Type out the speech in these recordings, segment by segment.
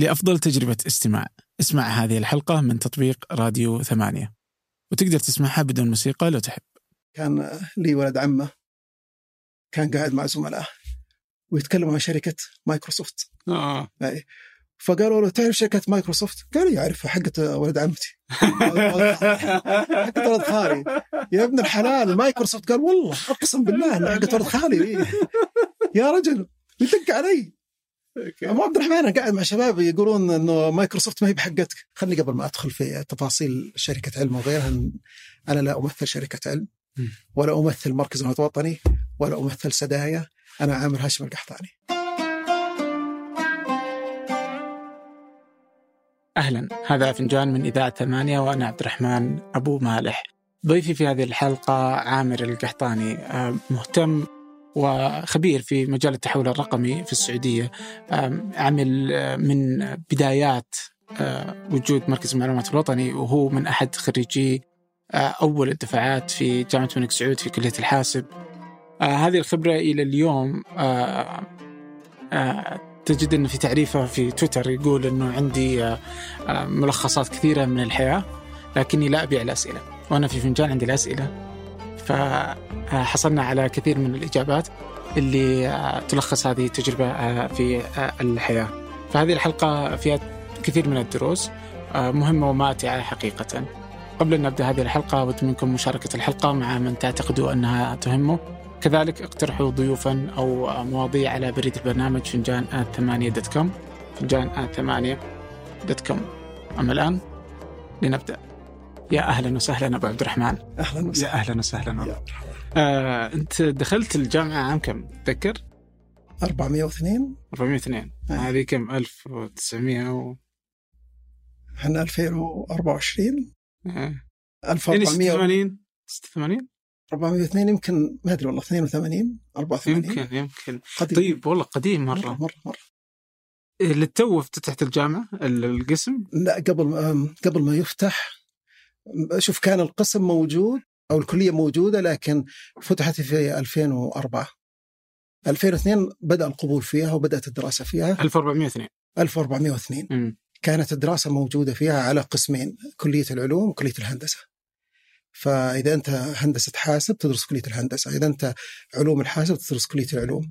لأفضل تجربة استماع. اسمع هذه الحلقة من تطبيق راديو ثمانية. وتقدر تسمعها بدون موسيقى لو تحب. كان لي ولد عمه كان قاعد مع زملائه ويتكلموا عن شركة مايكروسوفت. آه. فقالوا له تعرف شركة مايكروسوفت؟ قال يعرفها حقت ولد عمتي. حقت ولد خالي. يا ابن الحلال مايكروسوفت. قال والله أقسم بالله حقت ولد خالي. يا رجل يدق علي. أبو عبد الرحمن أنا قاعد مع شباب يقولون إنه مايكروسوفت ما هي بحقتك. خلني قبل ما أدخل في تفاصيل شركة علم وغيرها أنا لا أمثل شركة علم ولا أمثل مركز الوطني ولا أمثل سدايا. أنا عامر هاشم القحطاني. أهلا. هذا فنجان من إذاعة ثمانية وأنا عبد الرحمن أبو مالح. ضيفي في هذه الحلقة عامر القحطاني. آه، مهتم وخبير في مجال التحول الرقمي في السعودية. عمل آه، من بدايات آه، وجود مركز المعلومات الوطني وهو من أحد خريجي آه، أول الدفعات في جامعة الملك سعود في كلية الحاسب. هذه الخبرة إلى اليوم تجد أنه في تعريفه في تويتر يقول أنه عندي ملخصات كثيرة من الحياة لكني لا أبيع الأسئلة. وأنا في فنجان عندي الأسئلة. فحصلنا على كثير من الإجابات اللي آه، تلخص هذه التجربة آه، في آه، الحياة. فهذه الحلقة فيها كثير من الدروس مهمة وماتعة حقيقة. قبل أن نبدأ هذه الحلقة أود منكم مشاركة الحلقة مع من تعتقدوا أنها تهمه. كذلك اقترحوا ضيوفا أو مواضيع على بريد البرنامج فنجان at ثمانية dot com فنجان at ثمانية دوت كوم. أما الآن لنبدأ. يا أهلا وسهلا أبو عبد الرحمن. أهلا يا وسهلا أهلا وسهلا يا. مرحبا. آه، أنت دخلت الجامعة عام كم؟ تذكر؟ 402 402 أي. هذه كم؟ 1900 و... إحنا 2024 آه. 1400 86 86 402 يمكن ما أدري والله 82 84 يمكن يمكن. قديم. طيب والله قديم مرة. مرة مرة, مرة. إيه، للتو افتتحت الجامعة ال- القسم؟ لا قبل ما قبل ما يفتح شوف كان القسم موجود أو الكلية موجودة لكن فتحت في 2004 2002 بدأ القبول فيها وبدأت الدراسة فيها. 1402 1402 أمم. كانت الدراسة موجودة فيها على قسمين كلية العلوم وكلية الهندسة. فإذا أنت هندسة حاسب تدرس كلية الهندسة إذا أنت علوم الحاسب تدرس كلية العلوم.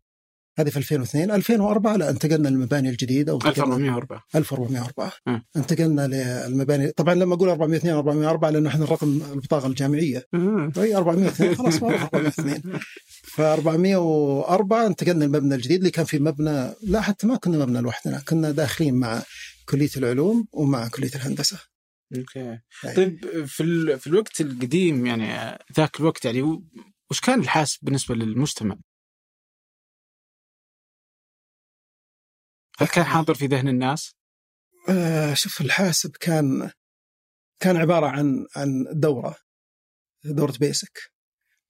هذه في 2002 2004 لا انتقلنا للمباني الجديدة وانتقلنا 1404 1404 مم. انتقلنا للمباني طبعا لما أقول 402 404 لأنه إحنا الرقم البطاقة الجامعية. آه. اي 402 خلاص ما 402 ف 404 انتقلنا للمبنى الجديد اللي كان في مبنى لا حتى ما كنا مبنى لوحدنا كنا داخلين مع كلية العلوم ومع كلية الهندسة. أوكي. يعني طيب في ال... في الوقت القديم يعني ذاك الوقت يعني وش كان الحاسب بالنسبة للمجتمع؟ هل كان حاضر في ذهن الناس؟ آه شوف الحاسب كان كان عبارة عن عن دورة دورة بيسك.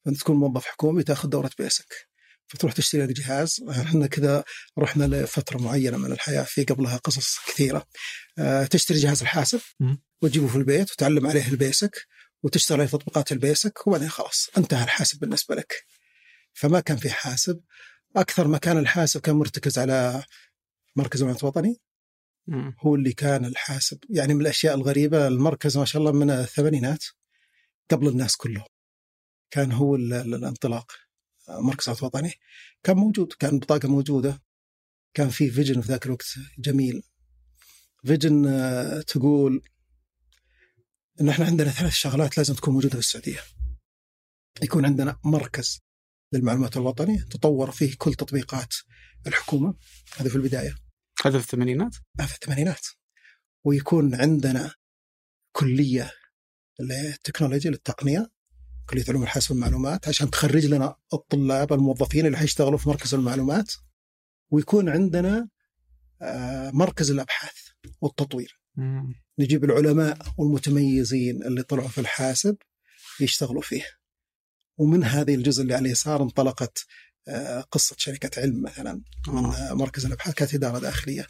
انت تكون موظف حكومي تأخذ دورة بيسك فتروح تشتري لك جهاز إحنا كذا رحنا لفترة معينة من الحياة في قبلها قصص كثيرة. آه تشتري جهاز الحاسب. وتجيبه في البيت وتعلم عليه ال BASIC وتشتغل عليه تطبيقات ال BASIC وبعدين خلاص انتهى الحاسب بالنسبة لك. فما كان في حاسب. أكثر ما كان الحاسب كان مرتكز على مركز المعلومات الوطني. هو اللي كان الحاسب. يعني من الأشياء الغريبة المركز ما شاء الله من الثمانينات قبل الناس كلهم. كان هو ال- ال- الانطلاق. مركز عطف وطني كان موجود. كان بطاقة موجودة. كان في vision في ذاك الوقت جميل. vision آه، تقول إن إحنا عندنا ثلاث شغلات لازم تكون موجودة في السعودية. يكون عندنا مركز للمعلومات الوطني تطور فيه كل تطبيقات الحكومة. هذا في البداية. هذا في الثمانينات؟ في الثمانينات ويكون عندنا كلية للتكنولوجيا للتقنية كلية علوم الحاسب والمعلومات عشان تخرج لنا الطلاب الموظفين اللي حيشتغلوا في مركز المعلومات ويكون عندنا آه، مركز الأبحاث والتطوير مم. نجيب العلماء والمتميزين اللي طلعوا في الحاسب يشتغلوا فيه ومن هذه الجزء اللي على اليسار انطلقت آه، قصة شركة علم مثلا من آه. آه، مركز الأبحاث كانت إدارة داخلية.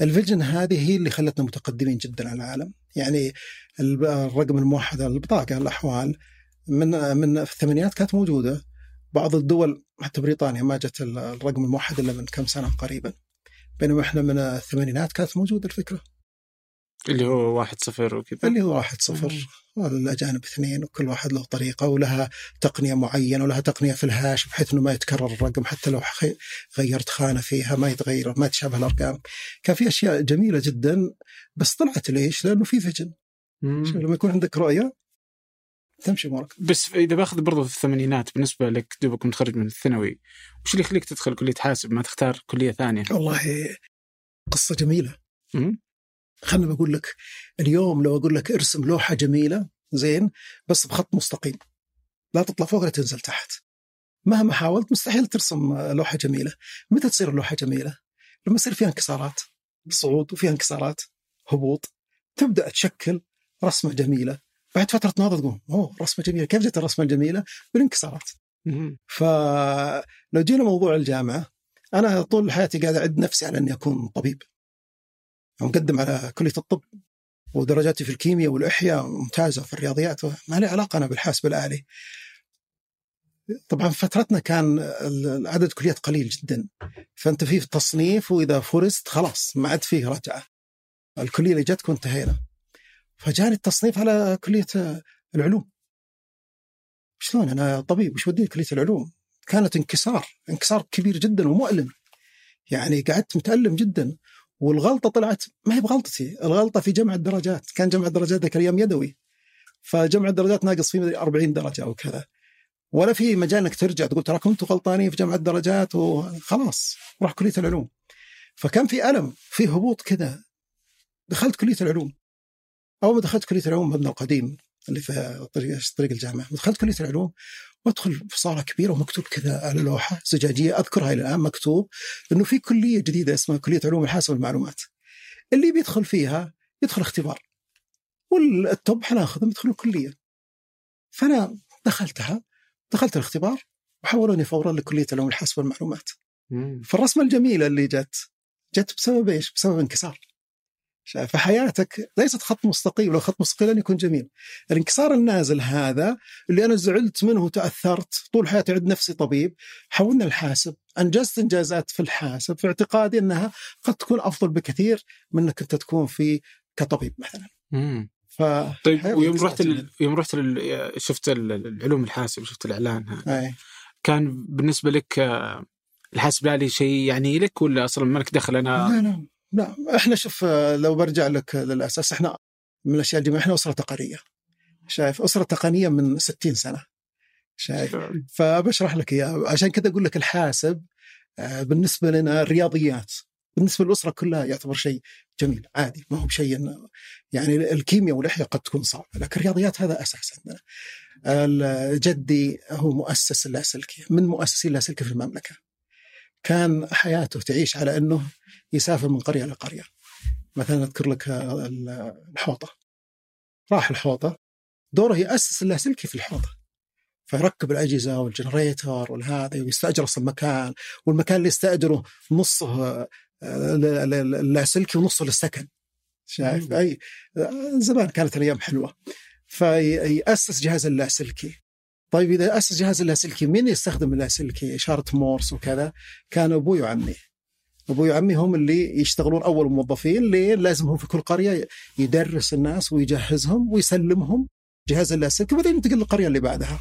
الفيجن هذه هي اللي خلتنا متقدمين جدا على العالم. يعني الرقم الموحد البطاقة الأحوال من آه، من الثمانينات كانت موجودة. بعض الدول حتى بريطانيا ما جت ال- الرقم الموحد إلا من كم سنة قريبا. بينما إحنا من الثمانينات كانت موجودة الفكرة. اللي هو واحد صفر وكذا. اللي هو واحد صفر. والأجانب اثنين وكل واحد له طريقة ولها تقنية معينة ولها تقنية في الهاش بحيث أنه ما يتكرر الرقم حتى لو غيرت خانة فيها ما يتغير ما تشابه الأرقام. كان في أشياء جميلة جدا بس طلعت ليش؟ لأنه في فيجن لما يكون عندك رؤية تمشي أمورك. بس إذا باخذ برضو في الثمانينات بالنسبة لك دوبك متخرج من الثانوي وش اللي يخليك تدخل كلية حاسب؟ ما تختار كلية ثانية؟ والله قصة جميلة. خلنا بقول لك اليوم لو أقول لك ارسم لوحة جميلة زين بس بخط مستقيم. لا تطلع فوق ولا تنزل تحت. مهما حاولت مستحيل ترسم لوحة جميلة. متى تصير اللوحة جميلة؟ لما يصير فيها انكسارات صعود وفيها انكسارات هبوط. تبدأ تشكل رسمة جميلة. بعد فترة ناظر تقول أوه رسمة جميلة. كيف جت الرسمة الجميلة؟ بالانكسارات. فلو جينا موضوع الجامعة أنا طول حياتي قاعد أعد نفسي على إني أكون طبيب. مقدم على كلية الطب ودرجاتي في الكيمياء والإحياء ممتازة في الرياضيات ما لي علاقة أنا بالحاسب الالي. طبعا فترتنا كان عدد كليات قليل جدا فأنت في تصنيف وإذا فرست خلاص ما عاد فيه رجعة. الكلية اللي جتك وانتهينا. فجاني التصنيف على كلية العلوم. شلون أنا طبيب وش وديني كلية العلوم؟ كانت انكسار انكسار كبير جدا ومؤلم. يعني قعدت متألم جدا والغلطة طلعت ما هي بغلطتي الغلطة في جمع الدرجات كان جمع الدرجات ذاك الأيام يدوي. فجمع الدرجات ناقص فيه 40 درجة أو كذا. ولا في مجال إنك ترجع تقول ترى كنتوا غلطانين في جمع الدرجات وخلاص روح كلية العلوم. فكان في ألم في هبوط كذا. دخلت كلية العلوم. أول ما دخلت كلية العلوم مبنى القديم. اللي في طريق طريق الجامعة دخلت كلية العلوم وأدخل في صالة كبيرة ومكتوب كذا على لوحة زجاجية أذكرها إلى الآن مكتوب إنه في كلية جديدة اسمها كلية علوم الحاسب والمعلومات. اللي بيدخل فيها يدخل اختبار. والتوب حناخذهم يدخلوا الكليه. فأنا دخلتها دخلت الاختبار وحولوني فورا لكلية علوم الحاسب والمعلومات. فالرسمة الجميلة اللي جت جت بسبب إيش؟ بسبب انكسار. فحياتك ليست خط مستقيم لو خط مستقيم لن يكون جميل. الانكسار النازل هذا اللي أنا زعلت منه وتأثرت طول حياتي عند نفسي طبيب حولنا الحاسب أنجزت إنجازات في الحاسب في اعتقادي أنها قد تكون أفضل بكثير من أنك أنت تكون في كطبيب مثلا. مم. ف طيب ويوم رحت ال... يوم رحت ال... شفت العلوم الحاسب شفت الإعلان هذا. أي. كان بالنسبة لك آه، الحاسب الالي شيء يعني لك ولا أصلا مالك دخل؟ أنا لا لا. لا إحنا شوف لو برجع لك للأساس إحنا من الأشياء الجميله إحنا أسرة تقنية. شايف؟ أسرة تقنية من 60 سنة. شايف؟ فبشرح لك إياها. عشان كذا أقول لك الحاسب آه، بالنسبة لنا الرياضيات بالنسبة للأسرة كلها يعتبر شيء جميل عادي ما هو بشيء يعني الكيمياء والإحياء قد تكون صعبة لكن الرياضيات هذا أساس عندنا. جدي هو مؤسس اللاسلكي من مؤسسين اللاسلكي في المملكة. كان حياته تعيش على أنه يسافر من قرية لقريه مثلا أذكر لك الحوطة. راح الحوطة. دوره يأسس اللاسلكي في الحوطة. فيركب الأجهزة وال generator والهذا ويستأجر أصلا مكان والمكان اللي يستأجره نصه اللاسلكي ونصه للسكن. شايف؟ أي زمان كانت الأيام حلوة. فيأسس جهاز اللاسلكي طيب إذا أسس جهاز اللاسلكي مين يستخدم اللاسلكي؟ إشارة مورس وكذا. كان أبوي وعمي. أبوي وعمي هم اللي يشتغلون أول موظفين ليه لازم هم في كل قرية يدرس الناس ويجهزهم ويسلمهم جهاز اللاسلكي وبعدين ينتقل للقريه اللي بعدها.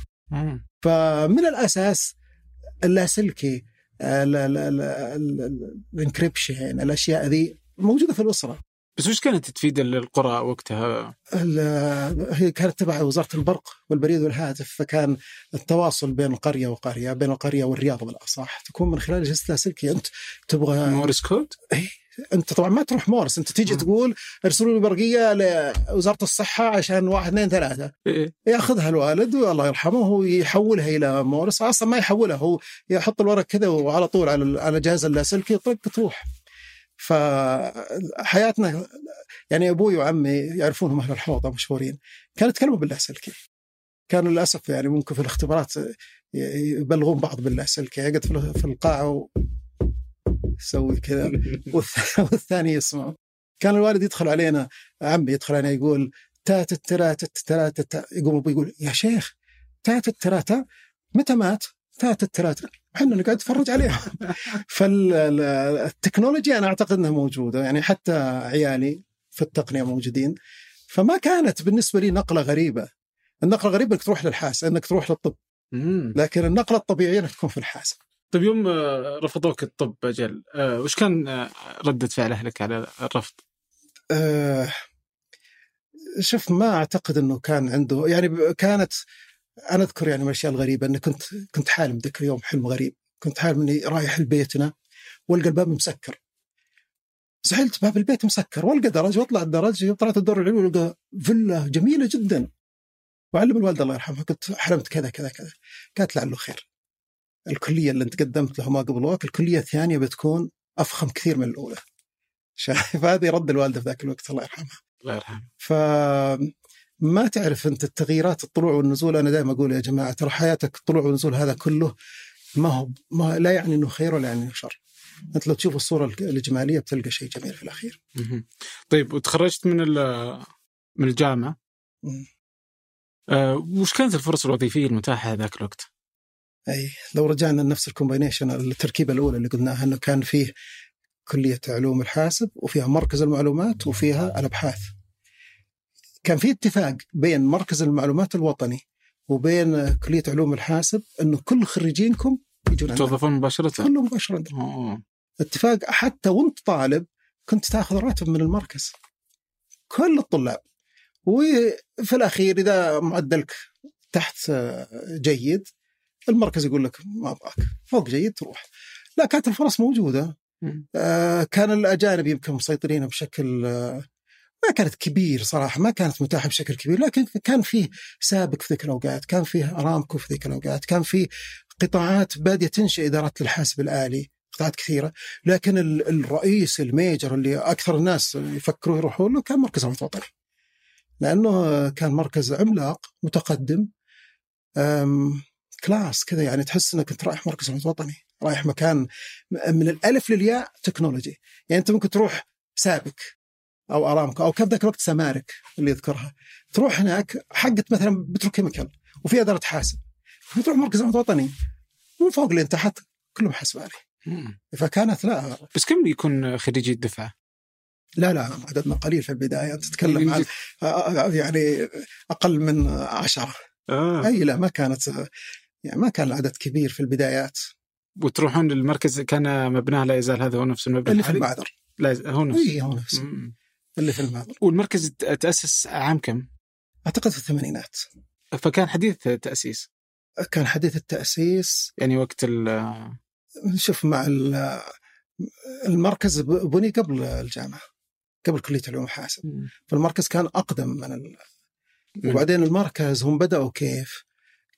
فمن الأساس اللاسلكي ال encryption الأشياء ذي موجودة في الأسرة. بس وش كانت تفيد القرى وقتها؟ هي كانت تبع وزارة البرق والبريد والهاتف فكان التواصل بين القريه وقرية بين القرية والرياض بالأصح تكون من خلال اجهزه لاسلكي أنت تبغى Morse code؟ اي أنت طبعا ما تروح مورس أنت تيجي تقول ارسلوا لي برقية لوزارة الصحة عشان واحد اثنين ثلاثة إيه؟ ياخذها الوالد والله يرحمه هو يحولها إلى مورس أصلا ما يحولها هو يحط الورق كذا وعلى طول على على جهاز اللاسلكي طق تروح فحياتنا يعني أبوي وعمي يعرفونهم أهل الحوضه مشهورين. كانوا يتكلموا باللاسلكي كانوا للأسف يعني ممكن في الاختبارات يبلغون بعض باللاسلكي يقعد في القاعة يسوي كذا. والثاني يسمع كان الوالد يدخل علينا عمي يدخل علينا يقول تات ترا ترا يقوم أبوي يقول يا شيخ تات ترا متى مات؟ فاتت ثلاثة إحنا نقعد نتفرج عليها. فالتكنولوجيا أنا أعتقد إنها موجودة. يعني حتى عيالي في التقنية موجودين. فما كانت بالنسبة لي نقلة غريبة. النقلة الغريبه إنك تروح للحاسب إنك تروح للطب. لكن النقلة الطبيعية إنك تكون في الحاسب طيب يوم آه، رفضوك الطب أجل آه، وش كان آه، ردة فعل اهلك على الرفض؟ آه، شوف ما أعتقد إنه كان عنده يعني كانت أنا أذكر يعني من الأشياء الغريبة إني كنت كنت حالم ذاك اليوم حلم غريب. كنت حالم إني رايح لبيتنا والقى الباب مسكر. زعلت باب البيت مسكر. والقى درج واطلع الدرج طلعت الدور العلوي والقى فيلا جميلة جدا. وعلم الوالده الله يرحمها قلت حلمت كذا كذا كذا. قالت لعله خير. الكلية اللي انت قدمت لها ما قبل وقت الكلية الثانية بتكون أفخم كثير من الأولى. شايف؟ هذه رد الوالده في ذاك الوقت الله يرحمها الله يرحمه. فما تعرف انت التغييرات الطلوع والنزول أنا دائما أقول يا جماعة ترى حياتك الطلوع والنزول هذا كله ما هو ما لا يعني إنه خير ولا يعني انه شر. أنت لو تشوف الصورة الإجمالية بتلقى شيء جميل في الأخير. طيب وتخرجت من من الجامعة. آه، وش كانت الفرص الوظيفية المتاحة ذاك الوقت؟ أي لو رجعنا لنفس الكومباينيشن التركيبة الأولى اللي قلناها إنه كان فيه كلية علوم الحاسب وفيها مركز المعلومات وفيها الأبحاث. كان في اتفاق بين مركز المعلومات الوطني وبين كلية علوم الحاسب إنه كل خريجينكم يجون عندنا. توظفون مباشرة؟ كله مباشرة عندنا. أوه. اتفاق حتى وانت طالب كنت تاخذ راتب من المركز كل الطلاب وفي الأخير إذا معدلك تحت آه، جيد المركز يقول لك ما أبغاك فوق جيد تروح لا كانت الفرص موجودة. آه، كان الأجانب يمكن مسيطرين بشكل آه، ما كانت كبير صراحة ما كانت متاحة بشكل كبير لكن كان فيه سابق في ذيك الأوقات كان فيه ارامكو في ذيك الأوقات كان فيه قطاعات بادية تنشئ ادارات للحاسب الآلي قطاعات كثيرة لكن ال- الرئيس ال major اللي أكثر الناس يفكروا يروحوا له كان مركز المعلومات الوطني لأنه كان مركز عملاق متقدم class كذا يعني تحس إنك أنت رايح مركز المعلومات الوطني رايح مكان من الألف للياء technology. يعني أنت ممكن تروح سابك أو أرامكو أو كان ذاك الوقت سمارك اللي يذكرها. تروح هناك حقت مثلا petrochemical وفي إدارة حاسب. وتروح مركز العمل الوطني من فوق لين تحت كلهم مم. فكانت لا. بس كم يكون خريجي الدفعه؟ لا لا عددنا قليل في البداية. تتكلم عن يعني أقل من عشرة. آه. أي لا ما كانت يعني ما كان العدد كبير في البدايات. وتروحون للمركز كان مبناه لا يزال هذا هو نفس المبنى اللي في؟ المعذر لا هو نفس. اي هو نفسه مم. اللي في المعذر والمركز ت- تاسس عام كم؟ أعتقد في الثمانينات. فكان حديث تاسيس كان حديث التأسيس. يعني وقت ال شوف مع ال- المركز بني قبل الجامعة قبل كلية علوم حاسب فالمركز كان أقدم من ال... وبعدين المركز هم بدأوا كيف؟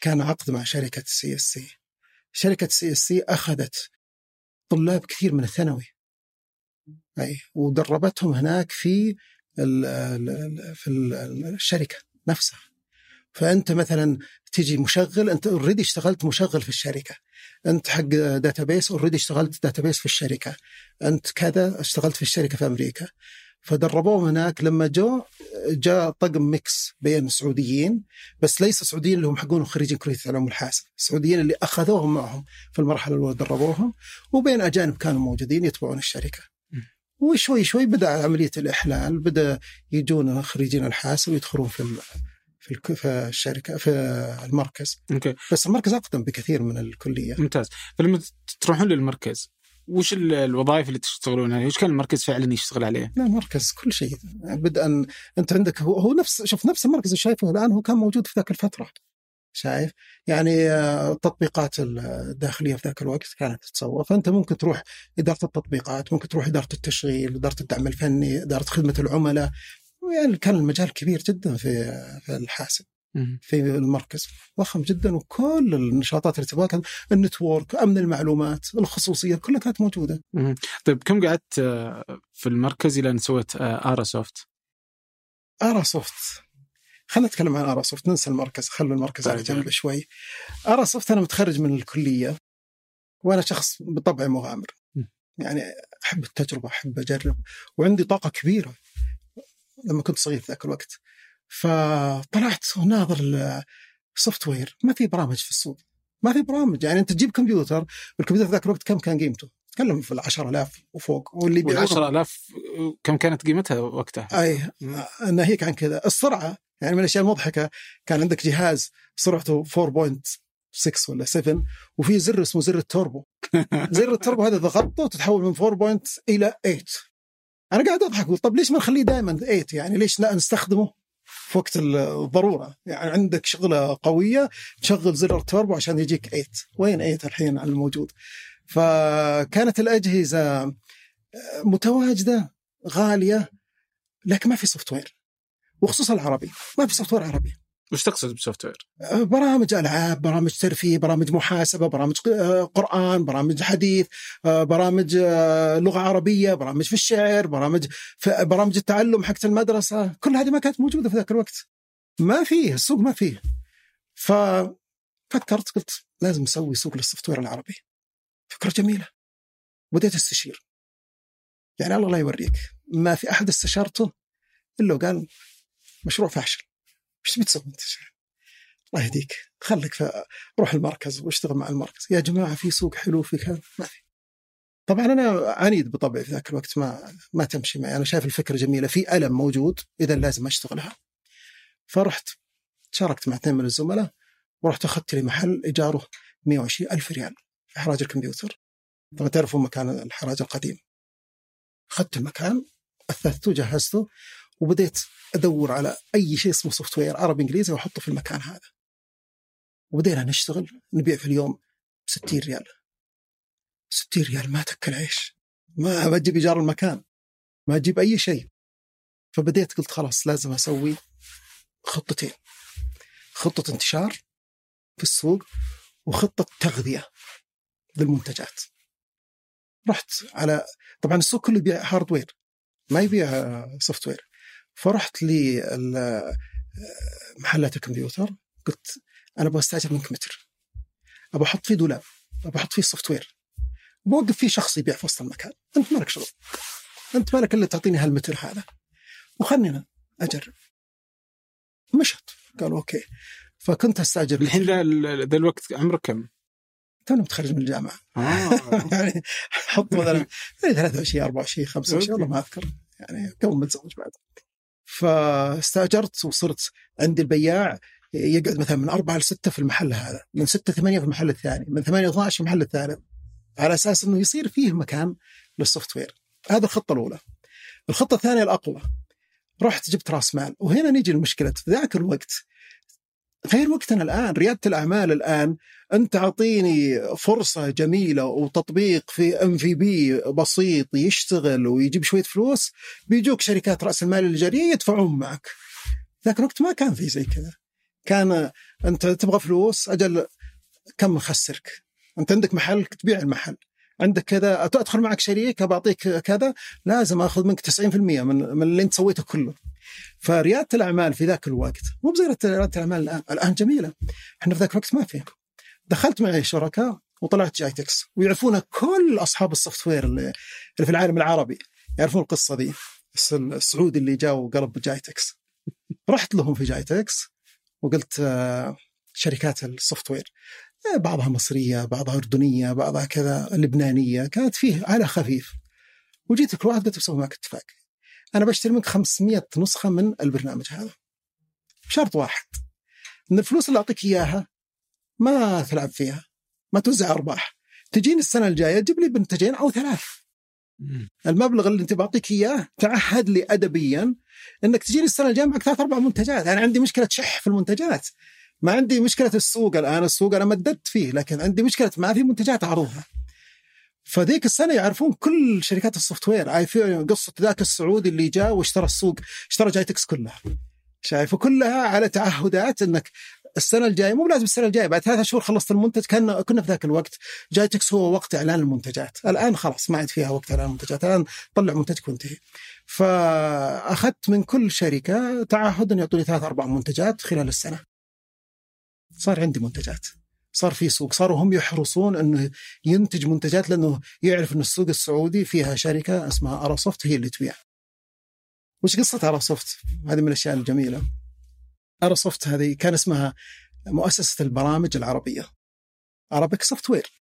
كان عقد مع شركة CSC شركة CSC أخذت طلاب كثير من الثانوي. أي ودربتهم هناك في في ال الشركة نفسها. فأنت مثلا تجي مشغل أنت already اشتغلت مشغل في الشركة. أنت حق database already اشتغلت database في الشركة. أنت كذا اشتغلت في الشركة في أمريكا. فدربوهم هناك لما جو جاء طقم mix بين السعوديين بس ليس السعوديين اللي هم حقون خريجين كلية علوم الحاسب، السعوديين اللي أخذوهم معهم في المرحلة الاولى دربوهم وبين أجانب كانوا موجودين يتبعون الشركة. وشوي شوي بدأ عملية الإحلال، بدأ يجون خريجين الحاسب ويدخلون في في الشركة في المركز، أوكي بس المركز أقدم بكثير من الكلية. ممتاز فلما تروحون للمركز وش ال- الوظائف اللي تشتغلون عليها؟ وش كان المركز فعلا يشتغل عليه؟ لا المركز كل شيء بدءا أنت عندك هو, هو نفس شوف نفس المركز اللي شايفه الآن هو كان موجود في ذاك الفترة شايف يعني آه، التطبيقات الداخلية في ذاك الوقت كانت تتسوى فانت ممكن تروح إدارة التطبيقات ممكن تروح إدارة التشغيل إدارة الدعم الفني إدارة خدمة العملاء يعني كان المجال كبير جدا في في الحاسب. في المركز ضخم جدا وكل النشاطات اللي تبغاها كانت ال network أمن المعلومات الخصوصية كلها كانت موجودة. طيب كم قعدت آه، في المركز إلى أن سويت آه، آرا سوفت؟ آرا سوفت خلينا نتكلم عن ارا سوفت ننسى المركز خلوا المركز على طيب. جنب شوي ارا سوفت أنا متخرج من الكلية وأنا شخص بطبعي مغامر. يعني أحب التجربة أحب أجرب وعندي طاقة كبيرة لما كنت صغير في ذاك الوقت فطلعت وناظر ال software ما في برامج في السوق ما في برامج يعني أنت تجيب كمبيوتر الكمبيوتر في ذاك الوقت كم كان قيمته؟ تكلم في ال 10000 وفوق واللي بيعونه 10000 كم كانت قيمتها وقتها؟ أي ناهيك عن كذا. السرعة يعني من الأشياء المضحكة كان عندك جهاز سرعته 4.6 ولا 7 وفي زر اسمه زر التوربو. زر التوربو هذا ضغطته تتحول من 4 إلى 8 أنا قاعد أضحك طب ليش ما نخليه دائما 8 يعني ليش لا نستخدمه في وقت الضرورة؟ يعني عندك شغلة قوية تشغل زر التوربو عشان يجيك 8 وين 8 الحين على الموجود؟ فكانت الأجهزة متواجدة غالية لكن ما في software وخصوصا العربي ما في software عربي وش تقصد ب software؟ برامج ألعاب، برامج ترفيه، برامج محاسبة، برامج قرآن، برامج حديث، برامج لغة عربية، برامج في الشعر، برامج في برامج التعلم حقت المدرسة، كل هذه ما كانت موجودة في ذاك الوقت. ما فيه، السوق ما فيه. ففكرت قلت لازم نسوي سوق لل software العربي. فكرة جميلة. بديت استشير. يعني الله لا يوريك، ما في أحد استشرته إلا وقال مشروع فاشل. وش تبي تسوي أنت؟ الله يهديك. خليك روح المركز واشتغل مع المركز. يا جماعة في سوق حلو في كذا. ما في. طبعا أنا عنيد بطبعي في ذاك الوقت. ما ما تمشي معي. أنا شايف الفكرة جميلة. في ألم موجود. اذا لازم أشتغلها. فرحت. شاركت مع اثنين من الزملاء. ورحت أخذت لي محل إيجاره 120 ألف ريال. في حراج الكمبيوتر. طبعا تعرفون مكان الحراج القديم. أخذت المكان اثثته جهزته وبديت أدور على أي شيء اسمه software عربي إنجليزي وأحطه في المكان هذا. وبدينا نشتغل نبيع في اليوم 60 ريال. 60 ريال ما تاكل عيش. ما تجيب إيجار المكان. ما تجيب أي شيء. فبديت قلت خلاص لازم أسوي خطتين. خطة انتشار في السوق وخطة تغذية. للمنتجات. رحت على طبعا السوق كله يبيع hardware ما يبيع software فرحت لمحلات الكمبيوتر قلت أنا أبغى أستأجر منك متر. أبغى أحط فيه دولاب أبغى أحط فيه software بوقف فيه شخص يبيع في وسط المكان. أنت مالك شغل؟ أنت مالك إلا تعطيني هالمتر هذا؟ وخلني أجرب. مشت. قالوا okay. فكنت أستأجر الحين ذا الوقت عمرك كم؟ توني متخرج من الجامعة. آه. يعني حط مثلا 23 24 25 والله ما أذكر. يعني قبل ما اتزوج بعد. فاستأجرت وصرت عند البياع يقعد مثلا من أربعة لستة في المحل هذا من ستة ثمانية في المحل الثاني من ثمانية 12 في المحل الثالث على أساس أنه يصير فيه مكان لل software. هذه الخطة الأولى. الخطة الثانية الأقوى رحت جبت رأس مال. وهنا نيجي المشكلة في ذاك الوقت غير وقتنا الآن ريادة الأعمال الآن أنت تعطيني فرصة جميلة وتطبيق في MVP بسيط يشتغل ويجيب شوية فلوس بيجوك شركات رأس المال الجريء يدفعون معك. ذاك الوقت ما كان في زي كذا. كان أنت تبغى فلوس أجل كم نخسرك؟ أنت عندك محل تبيع المحل. عندك كذا ادخل معك شريك بعطيك كذا؟ لازم آخذ منك 90% من من اللي أنت سويته كله. فريادة الأعمال في ذاك الوقت مو بزي ريادة الأعمال الآن. الآن جميلة. إحنا في ذاك الوقت ما في دخلت معي شركاء وطلعت جايتكس. ويعرفون كل أصحاب ال software اللي, في العالم العربي. يعرفون القصة دي. السعودي اللي جاء وقلب جايتكس. رحت لهم في جايتكس وقلت آه، شركات ال software. آه، بعضها مصرية بعضها أردنية بعضها كذا لبنانية. كانت فيه على خفيف. وجيت كل واحد قلت بسوي معك اتفاق. أنا بشتري منك 500 نسخة من البرنامج هذا. بشرط واحد. إن الفلوس اللي أعطيك إياها ما تلعب فيها ما توزع أرباح. تجيني السنة الجاية تجيب لي منتجين أو ثلاث. المبلغ اللي أنت بعطيك إياه تعهد لي أدبيا إنك تجيني السنة الجاية معك ثلاث أربع منتجات. أنا عندي مشكلة شح في المنتجات. ما عندي مشكلة السوق الآن السوق أنا مددت فيه لكن عندي مشكلة ما في منتجات اعرضها فذيك السنة يعرفون كل شركات ال software عارفين قصة ذاك السعودي اللي جاء واشترى السوق اشترى جايتكس كلها. شايف؟ كلها على تعهدات إنك السنة الجاية مو لازم السنة الجاية بعد ثلاثة شهور خلصت المنتج كان كنا في ذاك الوقت. جايتكس هو وقت إعلان المنتجات. الآن خلاص ما عاد فيها وقت إعلان المنتجات. الآن طلع منتجك وانتهي. فأخذت من كل شركة تعهد ان يعطوني ثلاث أربع منتجات خلال السنة. صار عندي منتجات. صار في سوق صاروا هم يحرصون إنه ينتج منتجات لأنه يعرف إن السوق السعودي فيها شركة اسمها اراسوفت هي اللي تبيع. وش قصة اراسوفت هذه من الأشياء الجميلة. اراسوفت هذه كان اسمها مؤسسة البرامج العربية Arabic Software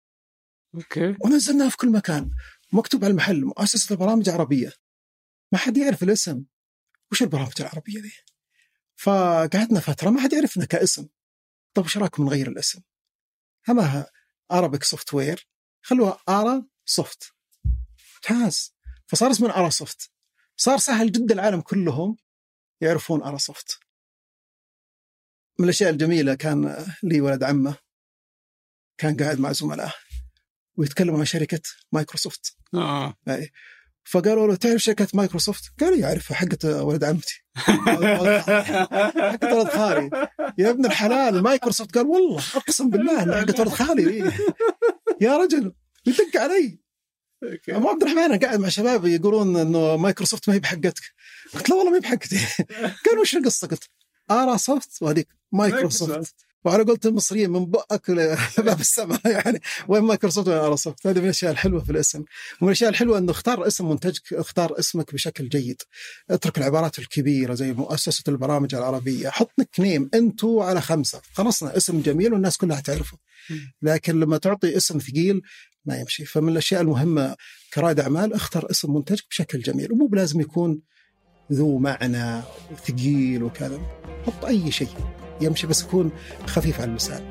okay. ونزلناها في كل مكان. مكتوب على المحل مؤسسة البرامج العربيه ما حد يعرف الاسم. وش البرامج العربية ذي فقعدنا فترة ما حد يعرفنا كاسم. طيب وش رايكم نغير الاسم؟ همها Arabic Software خلوها ارا سوفت ممتاز. فصار اسمه ارا سوفت صار سهل جدا العالم كلهم يعرفون ارا سوفت من الأشياء الجميلة كان لي ولد عمه كان قاعد مع زملائه ويتكلموا عن شركة مايكروسوفت آه. أي. فقالوا له تعرف شركة مايكروسوفت؟ قال يعرفها حقت ولد عمتي. حقت ولد خالي. يا ابن الحلال مايكروسوفت. قال والله أقسم بالله حقت ولد خالي. يا رجل يدق علي. أبو عبد الرحمن أنا قاعد مع شباب يقولون إنه مايكروسوفت ما هي بحقتك. قلت لا والله ما هي بحقتي. قال وش القصة؟ قلت ارا سوفت وهذيك مايكروسوفت. وعلى قولة المصريين من بؤك لباب السماء يعني وين مايكروسوفت وين اراسوفت هذه من الأشياء الحلوة في الاسم. ومن الأشياء الحلوة إنه اختار اسم منتجك اختار اسمك بشكل جيد. اترك العبارات الكبيرة زي مؤسسة البرامج العربية. حط nickname انتو على خمسة. خلصنا اسم جميل والناس كلها تعرفه. لكن لما تعطي اسم ثقيل ما يمشي. فمن الأشياء المهمة كرائد اعمال اختر اسم منتجك بشكل جميل. ومو بلازم يكون ذو معنى وثقيل وكذا. حط أي شيء. يمشي بس يكون خفيف على اللسان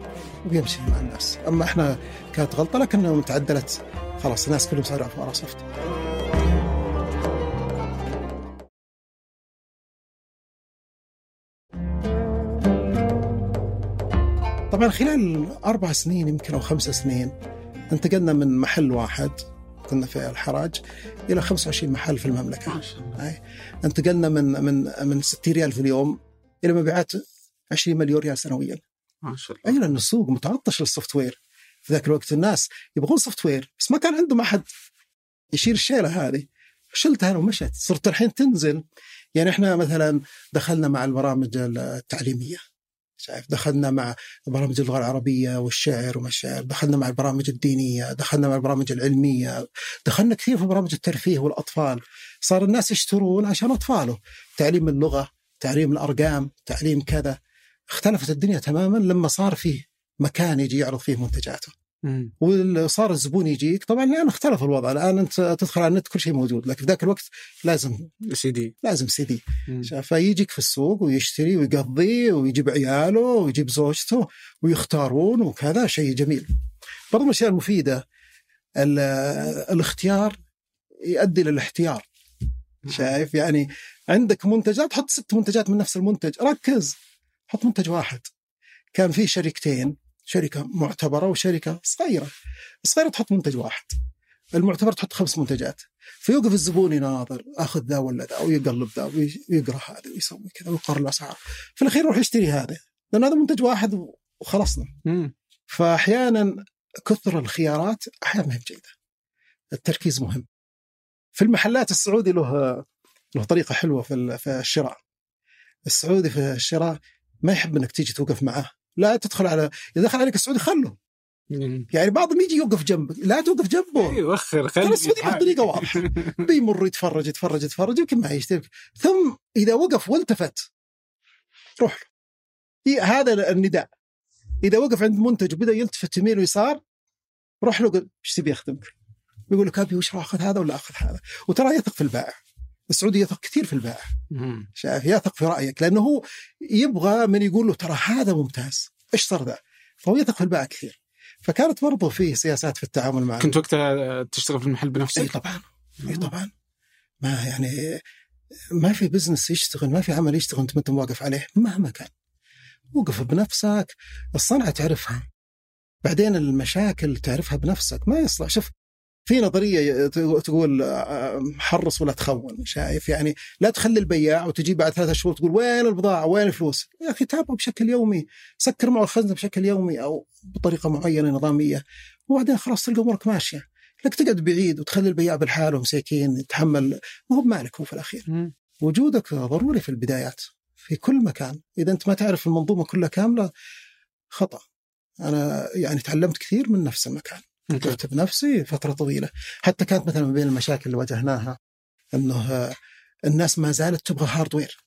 ويمشي مع الناس. أما إحنا كانت غلطه لكنها تعدلت خلاص الناس كلهم صاروا يعرفوا اراسوفت طبعا خلال أربع سنين يمكن أو خمس سنين انتقلنا من محل واحد كنا في الحراج إلى 25 محل في المملكة. ما شاء الله. انتقلنا من من من 60 ريال في اليوم إلى مبيعات 20 مليون ريال سنويا. ما شاء اي الله. لأن السوق متعطش لل software في ذاك الوقت الناس يبغون software بس ما كان عندهم أحد يشيل الشيلة هذه. شلتها أنا ومشت صرت الحين تنزل. يعني إحنا مثلا دخلنا مع البرامج التعليمية. شايف؟ دخلنا مع برامج اللغة العربية والشعر وما الشعر دخلنا مع البرامج الدينية. دخلنا مع البرامج العلمية. دخلنا كثير في برامج الترفيه والأطفال. صار الناس يشترون عشان أطفاله. تعليم اللغة تعليم الأرقام تعليم كذا. اختلفت الدنيا تماما لما صار فيه مكان يجي يعرض فيه منتجاته. وصار الزبون يجيك. طبعا الآن اختلف الوضع. الآن أنت تدخل على النت كل شيء موجود. لكن في ذاك الوقت لازم سي دي. لازم سي دي. فيجيك في السوق ويشتري ويقضي ويجيب عياله ويجيب زوجته ويختارون وكذا. شيء جميل. برضو من الأشياء المفيدة ال- الاختيار يؤدي للاحتيار شايف؟ يعني عندك منتج لا تحط ست منتجات من نفس المنتج. ركز. حط منتج واحد كان في شركتين شركة معتبرة وشركة صغيرة الصغيره تحط منتج واحد المعتبر تحط خمس منتجات فيوقف الزبون يناظر آخذ ذا ولا ذا ويقلب ذا وي- ويقرأ هذا ويسوي كذا ويقارن الأسعار في الأخير يروح يشتري هذا لأن هذا منتج واحد وخلصنا. فأحيانا كثر الخيارات أحيانا ما هي بجيدة. التركيز مهم. في المحلات السعودي له له طريقة حلوة في الشراء. السعودي في الشراء ما يحب إنك تيجي توقف معه، لا تدخل على إذا دخل عليك السعودي خله،. يعني بعضهم يجي يوقف جنبك، لا توقف جنبه. اي وخر ترى خلي السعودي له طريقة واضحة بيمر يتفرج يتفرج يتفرج يمكن ما يشترك ثم إذا وقف والتفت روح له هذا النداء إذا وقف عند منتج وبدأ يلتفت يمين ويسار روح له قل إيش تبي أخدمك؟ يقول لك ابي وش راح أخذ هذا ولا أخذ هذا؟ وترى يثق في البائع السعودي يثق كثير في البائع. شايف يثق في رأيك لأنه هو يبغى من يقول له ترى هذا ممتاز إيش صار ذا؟ فهو يثق في البائع كثير. فكانت برضو في سياسات في التعامل مع كنت وقتها تشتغل في المحل إي بنفسك؟ طبعا إي طبعا. ما يعني ما في business يشتغل ما في عمل يشتغل أنت ما أنت واقف عليه مهما كان. وقف بنفسك الصنعة تعرفها. بعدين المشاكل تعرفها بنفسك ما يصلح. شوف في نظرية تقول آه، حرص ولا تخون شايف؟ يعني لا تخلي البياع وتجي بعد ثلاثة شهور تقول وين البضاعة؟ وين الفلوس؟ يا أخي تابعه بشكل يومي سكر معه الخزنة بشكل يومي أو بطريقة معينة نظامية وبعدين خلاص تلقى أمورك ماشية. لك تقعد بعيد وتخلي البياع بالحاله مساكين يتحمل ما هو بمالك هو في الأخير. وجودك ضروري في البدايات في كل مكان. إذا أنت ما تعرف المنظومة كلها كاملة خطأ. أنا يعني تعلمت كثير من نفس المكان. وقفت بنفسي فترة طويلة. حتى كانت مثلا من بين المشاكل اللي واجهناها إنه آه، الناس ما زالت تبغى هاردوير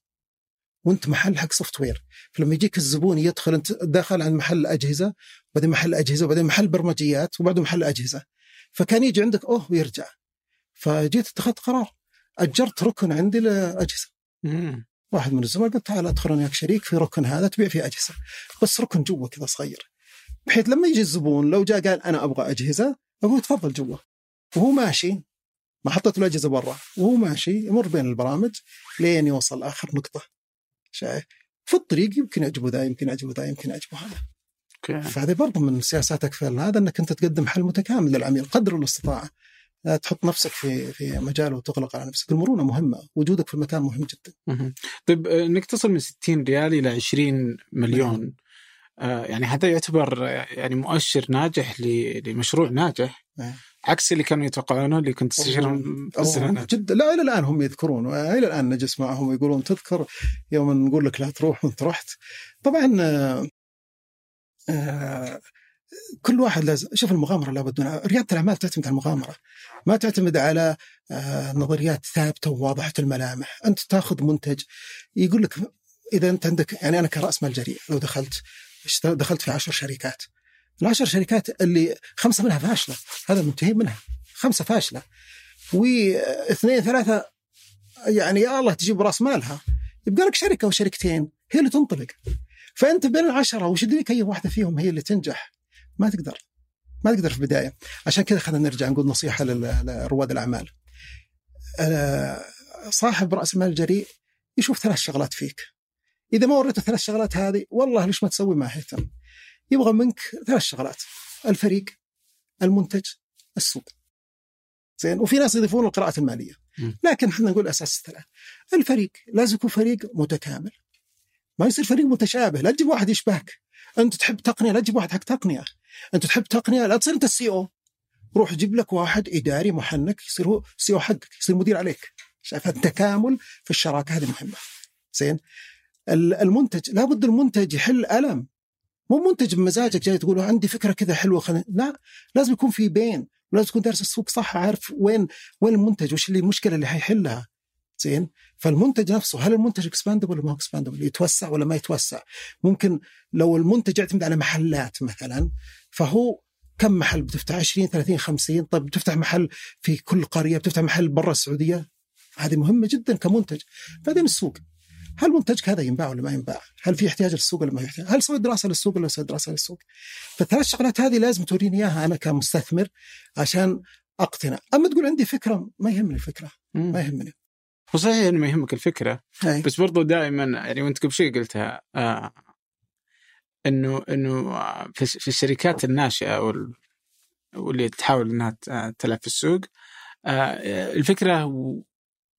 وأنت محل حق software فلما يجيك الزبون يدخل أنت داخل عن محل أجهزة وبعدين محل أجهزة وبعدين محل برمجيات وبعدين محل أجهزة. فكان يجي عندك أوه ويرجع. فجيت اتخذت قرار. أجرت ركن عندي لأجهزة. واحد من الزملاء قلت تعال أدخل أنا وياك شريك في ركن هذا تبيع فيه أجهزة. بس ركن جوا كذا صغير. بحيث لما يجي الزبون لو جاء قال أنا أبغى أجهزة أقول تفضل جوا. وهو ماشي. ما حطيت له أجهزة برا. وهو ماشي يمر بين البرامج لين يوصل آخر نقطة. شايف؟ في الطريق يمكن يعجبه ذا يمكن يعجبه ذا يمكن يعجبه هذا. okay. فهذه برضه من سياساتك في هذا إنك أنت تقدم حل متكامل للعميل قدر الاستطاعة. لا تحط نفسك في في مجال وتغلق على نفسك. المرونة مهمة. وجودك في المكان مهم جدا. طيب آه، إنك تصل من 60 ريال إلى 20 مليون. آه، يعني هذا يعتبر آه، يعني مؤشر ناجح لمشروع ناجح إيه. عكس اللي كانوا يتوقعونه اللي كنت تستشيرهم جدا لا إلى الآن هم يذكرون. إلى الآن نجلس معهم ويقولون تذكر يوم نقول لك لا تروح وانت رحت. طبعا آه، آه، كل واحد لازم شوف المغامرة لابد منها ريادة الأعمال تعتمد على المغامرة ما تعتمد على آه، نظريات ثابتة وواضحة الملامح. أنت تاخذ منتج يقول لك إذا أنت عندك يعني أنا كرأس مال جريء لو دخلت دخلت في عشر شركات. العشر شركات اللي خمسة منها فاشلة. هذا منتهين منها. خمسة فاشلة. واثنين ثلاثة يعني يا الله تجيب رأس مالها. يبقى لك شركة أو شركتين هي اللي تنطلق. فأنت بين العشرة وش يدريك اي واحدة فيهم هي اللي تنجح؟ ما تقدر. ما تقدر في البداية. عشان كذا خلينا نرجع نقول نصيحة لرواد الأعمال. آه، صاحب رأس مال جريء يشوف ثلاث شغلات فيك. إذا ما وريته ثلاث شغلات هذه والله ليش ما تسوي ما يهتم يبغى منك ثلاث شغلات الفريق المنتج السوق. زين؟ وفي ناس يضيفون القراءات المالية. مم. لكن إحنا نقول أساس الثلاث. الفريق لازم يكون فريق متكامل. ما يصير فريق متشابه. لا تجيب واحد يشبهك. أنت تحب تقنية؟ لا تجيب واحد حق تقنية. أنت تحب تقنية؟ لا تصير أنت السي أو روح جيب لك واحد إداري محنك يصير هو سي أو حقك يصير مدير عليك. شايف؟ التكامل في الشراكة هذه مهمة. زين؟ المنتج. لابد المنتج يحل ألم. مو منتج بمزاجك جاي تقول عندي فكرة كذا حلوة خلينا لا لازم يكون في بين. ولازم تكون دارس السوق صح عارف وين وين المنتج وش اللي المشكلة اللي حيحلها. زين؟ فالمنتج نفسه هل المنتج expandable ولا ما expandable يتوسع ولا ما يتوسع؟ ممكن لو المنتج يعتمد على محلات مثلا فهو كم محل بتفتح؟ 20 30 50 طيب بتفتح محل في كل قرية بتفتح محل برا السعودية؟ هذه مهمة جدا كمنتج. بعدين السوق. هل منتجك هذا ينباع ولا ما ينباع؟ هل في احتياج للسوق ولا ما يحتاج؟ هل سويت دراسة للسوق ولا سويت دراسة للسوق؟ فالثلاث شغلات هذه لازم توريني إياها أنا كمستثمر عشان أقتنع، أما تقول عندي فكرة ما يهمني الفكرة، ما. يهمني. هو صحيح إنه ما يهمك الفكرة هاي. بس برضو دائما يعني وأنت قبل شوي قلتها آه إنه إنه في الشركات الناشئة وال واللي تحاول إنها تلعب في السوق آه الفكرة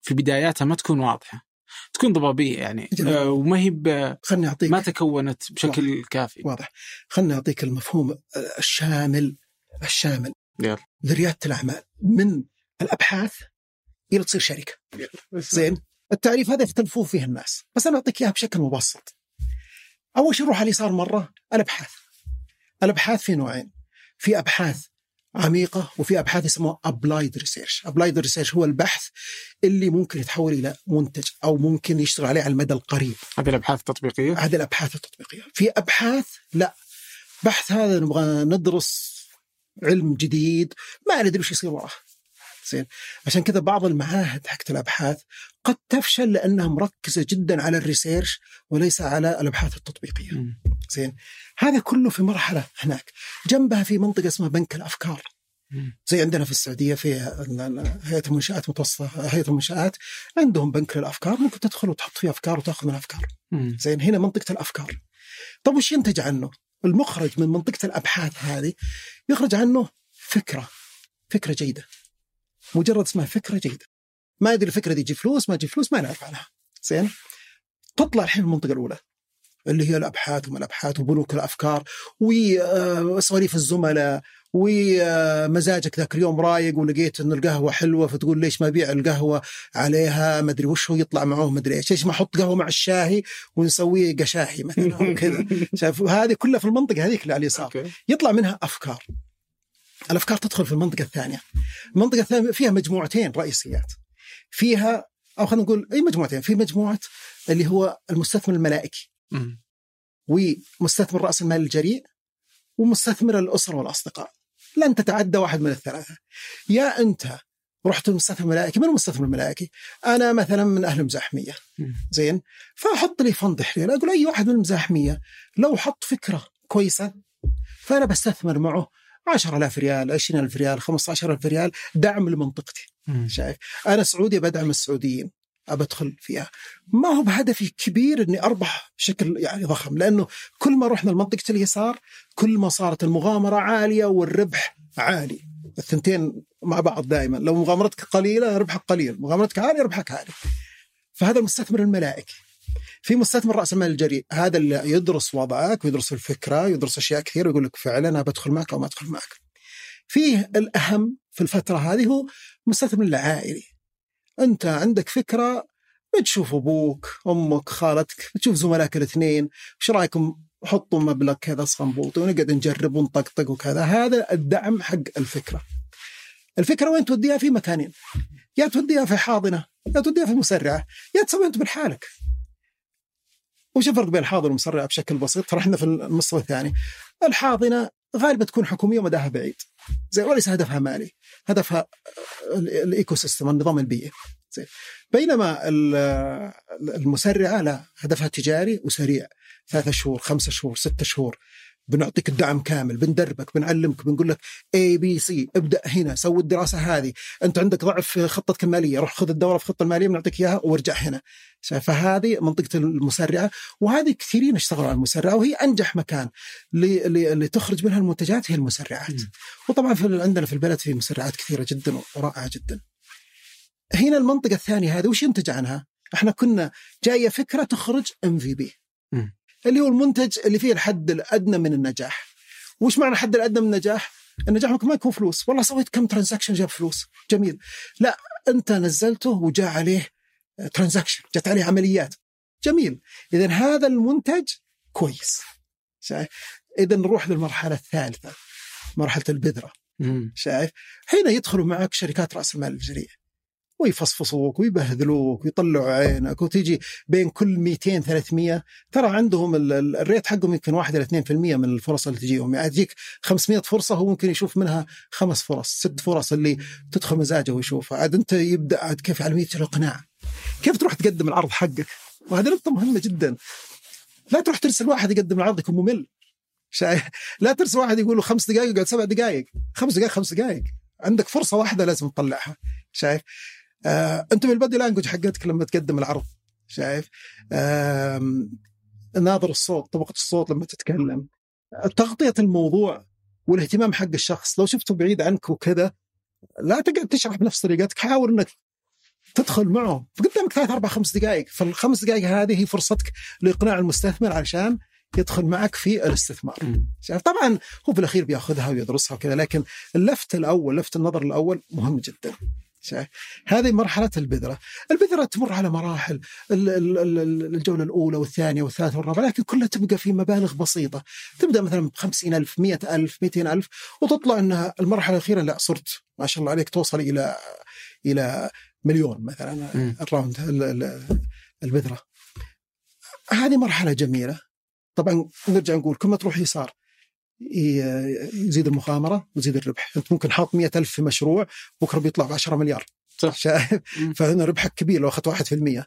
في بداياتها ما تكون واضحة تكون ضبابية يعني. جميل. آه وما هي ب- خلني اعطيك ما تكونت بشكل كافي. واضح. خلني أعطيك المفهوم الشامل الشامل. يلا. لرياده الأعمال من الأبحاث إلى تصير شركة. زين. التعريف هذا يختلفون فيه الناس. بس أنا أعطيك إياها بشكل مبسط. أول شيء نروح على اليسار مرة. الأبحاث. الأبحاث في نوعين. في أبحاث عميقة وفي أبحاث يسموها applied research applied research هو البحث اللي ممكن يتحول إلى منتج أو ممكن يشتغل عليه على المدى القريب. هذه الأبحاث التطبيقية؟ هذه الأبحاث التطبيقية. في أبحاث لا. بحث هذا نبغى ندرس علم جديد ما ندري وش يصير وراه. زين. عشان كذا بعض المعاهد حقت الأبحاث قد تفشل لأنها مركزة جدا على الريسيرش وليس على الأبحاث التطبيقية. زين. هذا كله في مرحلة هناك. جنبها في منطقة اسمها بنك الأفكار. زي عندنا في السعودية في هيئة المنشآت متوسطه هيئة المنشآت عندهم بنك للأفكار. ممكن تدخل وتحط فيه أفكار وتأخذ من افكار. زين هنا منطقة الأفكار. طب وش ينتج عنه؟ المخرج من منطقة الأبحاث هذه يخرج عنه فكرة فكرة جيدة. مجرد اسمها فكرة جيدة. ما يدري الفكرة دي تجيب فلوس ما تجيب فلوس ما نعرف عنها. زين؟ تطلع الحين المنطقة الأولى اللي هي الأبحاث وما الأبحاث وبنوك الأفكار وسواليف الزملاء ومزاجك ذاك اليوم رايق ولقيت إن القهوة حلوة فتقول ليش ما أبيع القهوة عليها؟ ما أدري وش هو يطلع معه ما أدري إيش. ليش ما أحط قهوة مع الشاهي ونسويه قشاهي مثلا كذا. شايف؟ هذه كلها في المنطقة هذيك اللي على اليسار. يطلع منها أفكار. الأفكار تدخل في المنطقة الثانية. المنطقة الثانية فيها مجموعتين رئيسيات. فيها أو خلينا نقول أي مجموعتين. في مجموعة اللي هو المستثمر الملائكي. ومستثمر رأس المال الجريء. ومستثمر الاسره والأصدقاء. لن تتعدى واحد من الثلاثة. يا أنت رحت المستثمر الملائكي من المستثمر الملائكي؟ أنا مثلا من أهل المزاحميه. زين؟ فأحط لي فند حليل أقول أي واحد من المزاحمية لو حط فكرة كويسة فأنا بستثمر معه 10000 ريال 20000 ريال 15000 ريال دعم لمنطقتي. شايف؟ أنا سعودي بدعم السعوديين ابى ادخل فيها. ما هو بهدفي كبير إني أربح بشكل يعني ضخم لأنه كل ما رحنا لمنطقة اليسار كل ما صارت المغامرة عالية والربح عالي. الثنتين مع بعض دائما لو مغامرتك قليلة ربحك قليل مغامرتك عالية ربحك عالي. فهذا المستثمر الملائكي. في مستثمر رأس المال الجريء. هذا اللي يدرس وضعك ويدرس الفكرة ويدرس أشياء كثير ويقول لك فعلا أنا بدخل معك أو ما ادخل معك. فيه الأهم في الفترة هذه هو المستثمر العائلي. أنت عندك فكرة بتشوف أبوك أمك خالتك بتشوف زملائك الاثنين إيش رأيكم؟ حطوا مبلغ كذا صنبوطي ونقعد نجرب ونطقطق وكذا. هذا الدعم حق الفكرة. الفكرة وين توديها؟ في مكانين. يا توديها في حاضنة يا توديها في مسرعة يا تسوي أنت بالحالك. وش الفرق بين الحاضنه والمسرعه بشكل بسيط؟ ترى إحنا في المستوى الثاني. الحاضنة غالبا تكون حكومية ومداها بعيد. زي وليس هدفها مالي. هدفها ال- ال ecosystem النظام البيئي. زين. بينما ال- المسرعة لا هدفها تجاري وسريع. ثلاثة شهور خمسة شهور ستة شهور. بنعطيك الدعم كامل بندربك بنعلمك بنقول لك ABC ابدأ هنا سوي الدراسة هذه أنت عندك ضعف في خطتك الماليه روح خذ الدورة في الخطه الماليه بنعطيك إياها وارجع هنا فهذه منطقة المسرعة وهذه كثيرين اشتغلوا على المسرعة وهي أنجح مكان اللي تخرج منها المنتجات هي المسرعات. وطبعا في عندنا في البلد في مسرعات كثيرة جدا ورائعة جدا هنا المنطقة الثانية هذه وش ينتج عنها؟ إحنا كنا جاية فكرة تخرج MVP. اللي هو المنتج اللي فيه الحد الأدنى من النجاح. وش معنى الحد الأدنى من النجاح؟ النجاح ممكن ما يكون فلوس. والله سويت كم transaction جاب فلوس. جميل. لا أنت نزلته وجاء عليه transaction جت عليه عمليات. جميل. اذا هذا المنتج كويس. شايف؟ اذا نروح للمرحلة الثالثة مرحلة البذرة. شايف؟ هنا يدخلوا معك شركات رأس المال الجريء ويفصفصوك ويبهذلوك ويطلعوا عينك وتيجي بين كل 200 300 ترى عندهم ال- ال- الريت حقهم يمكن 1 إلى 2% من الفرص اللي تجيهم. يعني تجيك 500 فرصة هو ممكن يشوف منها خمس فرص ست فرص اللي تدخل مزاجه ويشوفها. عاد أنت يبدأ عاد كيف عمليه الاقناع كيف تروح تقدم العرض حقك؟ وهذه نقطة مهمة جدا. لا تروح ترسل واحد يقدم العرض يكون ممل. شايف؟ لا ترسل واحد يقول له خمس دقائق يقعد سبع دقائق خمس دقائق خمس دقائق عندك فرصة واحدة لازم تطلعها. شايف؟ آه، انت بالبادي لانجوج حقتك لما تقدم العرض شايف؟ آم، ناظر الصوت طبقة الصوت لما تتكلم. تغطية الموضوع والاهتمام حق الشخص لو شفته بعيد عنك وكذا لا تقعد تشرح بنفس طريقتك حاول إنك تدخل معه. فقدامك ثلاث أربع خمس دقائق. فالخمس دقائق هذه هي فرصتك لإقناع المستثمر علشان يدخل معك في الاستثمار. شايف؟ طبعا هو في الأخير بيأخذها ويدرسها وكذا لكن اللفت الأول لفت النظر الأول مهم جدا. شايف هذه مرحلة البذرة. البذرة تمر على مراحل ال- ال- ال- الجولة الأولى والثانية والثالثة والرابعة لكن كلها تبقى في مبالغ بسيطة. تبدأ مثلا ب 50000 100000 200000 وتطلع أنها المرحلة الأخيرة لا صرت ما شاء الله عليك توصل إلى إلى مليون مثلا. الراوند ال- ال- البذرة. هذه مرحلة جميلة. طبعا نرجع نقول كل ما تروح يسار. يزيد المخامرة ويزيد الربح أنت ممكن حاط مئة ألف في مشروع بكرة بيطلع ب 10 مليار صح. شايف. فهنا ربحك كبير لو في المية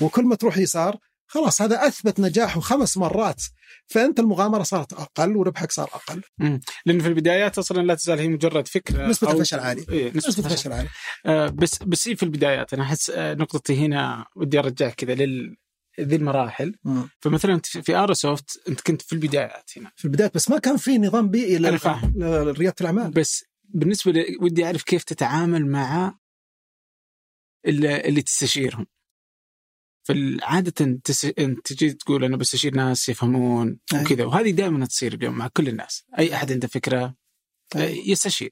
وكل ما تروح يسار خلاص هذا أثبت نجاحه خمس مرات فأنت المغامرة صارت أقل وربحك صار أقل مم. لأن في البدايات أصلا لا تزال هي مجرد فكرة نسبة أو- الفشل عالية. إيه نسبة, نسبة الفشل فشل عالية آه بس بس هي في البدايات أنا أحس آه نقطتي هنا ودي أرجعك كذا لل ذي المراحل مم. فمثلا في ارو سوفت انت كنت في البدايات هنا في البداية بس ما كان في نظام بيئي لل- فاهم. لريادة الأعمال بس بالنسبة لي ودي أعرف كيف تتعامل مع اللي, اللي تستشيرهم فعادة تس... أنت تجي تقول أنا بستشير ناس يفهمون أي. وكذا وهذه دائما تصير اليوم مع كل الناس أي أحد عنده فكرة أي. يستشير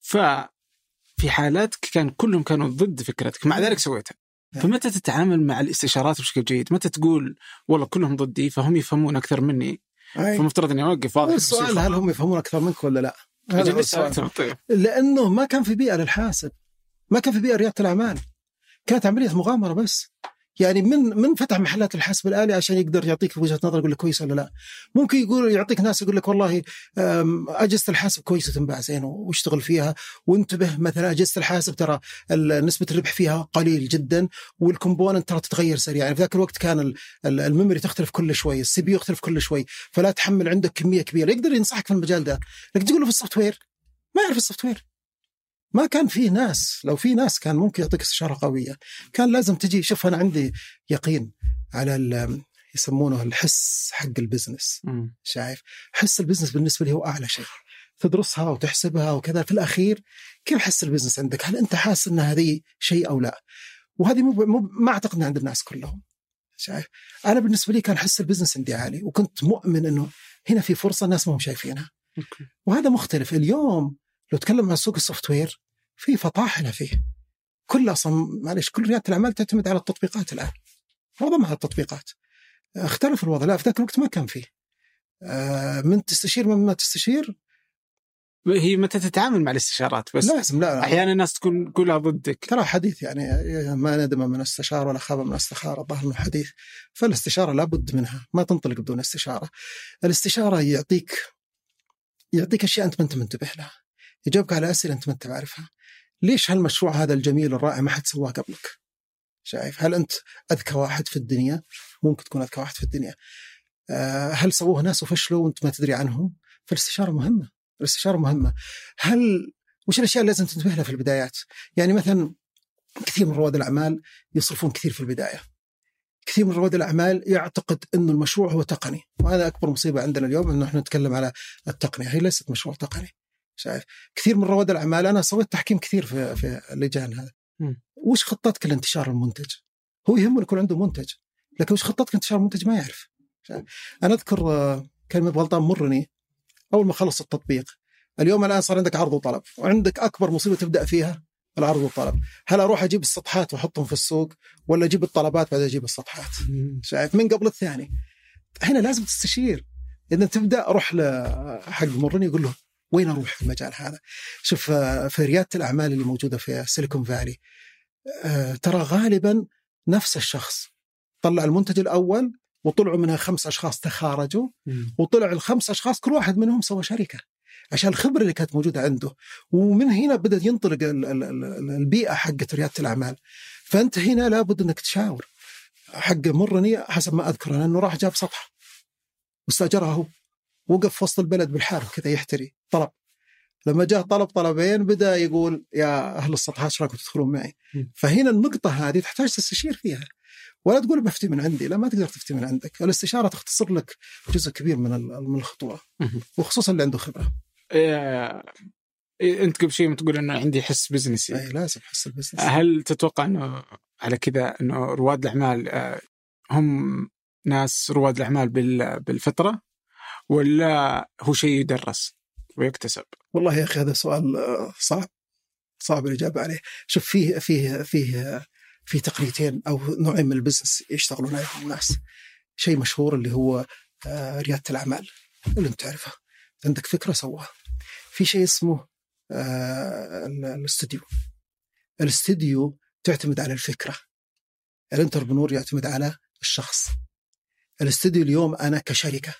ففي حالات كان كلهم كانوا ضد فكرتك مع ذلك سويتها. فمتى تتعامل مع الاستشارات بشكل جيد؟ متى تقول والله كلهم ضدي فهم يفهمون أكثر مني؟ أي. فمفترض إني أوقف واضح السؤال هل هم يفهمون أكثر منك ولا لا؟ لأنه ما كان في بيئة للحاسب ما كان في بيئة رياده الأعمال. كانت عملية مغامرة بس. يعني من من فتح محلات الحاسب الآلي عشان يقدر يعطيك وجهة نظر يقول لك كويس ولا لا. ممكن يقول يعطيك ناس يقول لك والله أجهزة الحاسب كويسة تنباع زين واشتغل فيها وانتبه مثلا أجهزة الحاسب ترى نسبة الربح فيها قليل جدا وال component ترى تتغير سريعا يعني في ذاك الوقت كان ال- ال- ال memory تختلف كل شوي ال CPU يختلف كل شوي فلا تحمل عندك كمية كبيرة. يقدر ينصحك في المجال ده. لكن تقول له في ال software؟ ما يعرف ال software. ما كان فيه ناس لو في ناس كان ممكن يعطيك استشارة قوية. كان لازم تجي شوف أنا عندي يقين على يسمونه الحس حق ال business. شايف؟ حس ال business بالنسبة لي هو أعلى شيء. تدرسها وتحسبها وكذا. في الأخير كيف حس ال business عندك؟ هل أنت حاسس إن هذه شيء أو لا؟ وهذه مو مو ما أعتقد عند الناس كلهم. شايف؟ أنا بالنسبة لي كان حس ال business عندي عالي وكنت مؤمن إنه هنا في فرصة الناس ما هم شايفينها. وهذا مختلف. اليوم لو تكلم عن سوق ال software في فطاحله فيه. كل أصلا معلش كل ريادة الأعمال تعتمد على التطبيقات الآن. معظمها التطبيقات. اختلف الوضع. لا في ذاك الوقت ما كان فيه. آه، من تستشير من ما تستشير؟ هي متى تتعامل مع الاستشارات بس؟ لازم لا. أحيانا الناس تكون كلها ضدك. ترى حديث يعني ما ندم من استشار ولا خاب من استخار الظاهر انه حديث. فالاستشارة لابد منها ما تنطلق بدون استشارة. الاستشارة يعطيك يعطيك أشياء أنت ما أنت منتبه لها. يجاوبك على أسئلة أنت ما أنت عارفها. ليش هالمشروع هذا الجميل الرائع ما حد سواه قبلك؟ شايف؟ هل أنت أذكى واحد في الدنيا؟ ممكن تكون أذكى واحد في الدنيا. آه، هل سووه ناس وفشلوا وأنت ما تدري عنهم؟ فالاستشارة مهمة. الاستشارة مهمة. هل وش الأشياء اللي لازم تنتبه لها في البدايات؟ يعني مثلا كثير من رواد الأعمال يصرفون كثير في البداية. كثير من رواد الأعمال يعتقد إنه المشروع هو تقني. وهذا أكبر مصيبة عندنا اليوم إنه إحنا نتكلم على التقنية. هي ليست مشروع تقني. شايف. كثير من رواد الأعمال أنا سويت تحكيم كثير في في اللجان هذا. وش خطتك لانتشار المنتج؟ هو يهمه يكون عنده منتج لكن وش خطتك لانتشار المنتج ما يعرف. شايف؟ أنا أذكر آه، كلمة غلطان مرني أول ما خلص التطبيق اليوم الآن صار عندك عرض وطلب وعندك أكبر مصيبة تبدأ فيها العرض والطلب. هل أروح أجيب السطحات وأحطهم في السوق ولا أجيب الطلبات بعد أجيب السطحات. شايف. من قبل الثاني. هنا لازم تستشير. إذا تبدأ روح لحق مرني يقول له وين أروح في المجال هذا؟ شوف آه، في ريادة الأعمال اللي موجودة في سيليكون فالي آه، ترى غالبا نفس الشخص. طلع المنتج الأول وطلعوا منها خمس أشخاص تخارجوا. وطلع الخمس أشخاص كل واحد منهم سوى شركة عشان الخبرة اللي كانت موجودة عنده. ومن هنا بدأت ينطلق ال- ال- ال- البيئة حقت ريادة الأعمال. فأنت هنا لابد إنك تشاور. حق مرني حسب ما أذكر أنا انه راح جاب سطح واستأجرها هو. وقف في وسط البلد بالحارة كذا يحتري طلب. لما جاء طلب طلبين بدأ يقول يا أهل السطحات إيش رايكم تدخلون معي؟ فهنا النقطة هذه تحتاج تستشير فيها. ولا تقول بفتي من عندي لا ما تقدر تفتي من عندك. الاستشارة تختصر لك جزء كبير من من الخطوره. وخصوصا اللي عنده خبرة. إيه، إيه، أنت قبل شيء تقول إنه عندي حس بزنسي. اي لازم حس البزنس. هل تتوقع إنه على كذا إنه رواد الأعمال آه، هم ناس رواد الأعمال بال- بالفطرة؟ ولا هو شيء يدرس ويكتسب؟ والله يا أخي هذا سؤال آه، صعب صعب الإجابة عليه. شوف فيه فيه فيه في تقنيتين أو نوعين من ال business يشتغلون عليهم الناس. شيء مشهور اللي هو آه، ريادة الأعمال اللي أنت تعرفها عندك فكرة سواها في شيء اسمه آه، ال- الاستوديو. الاستوديو تعتمد على الفكرة. الانتربنور يعتمد على الشخص. الاستوديو اليوم أنا كشركة.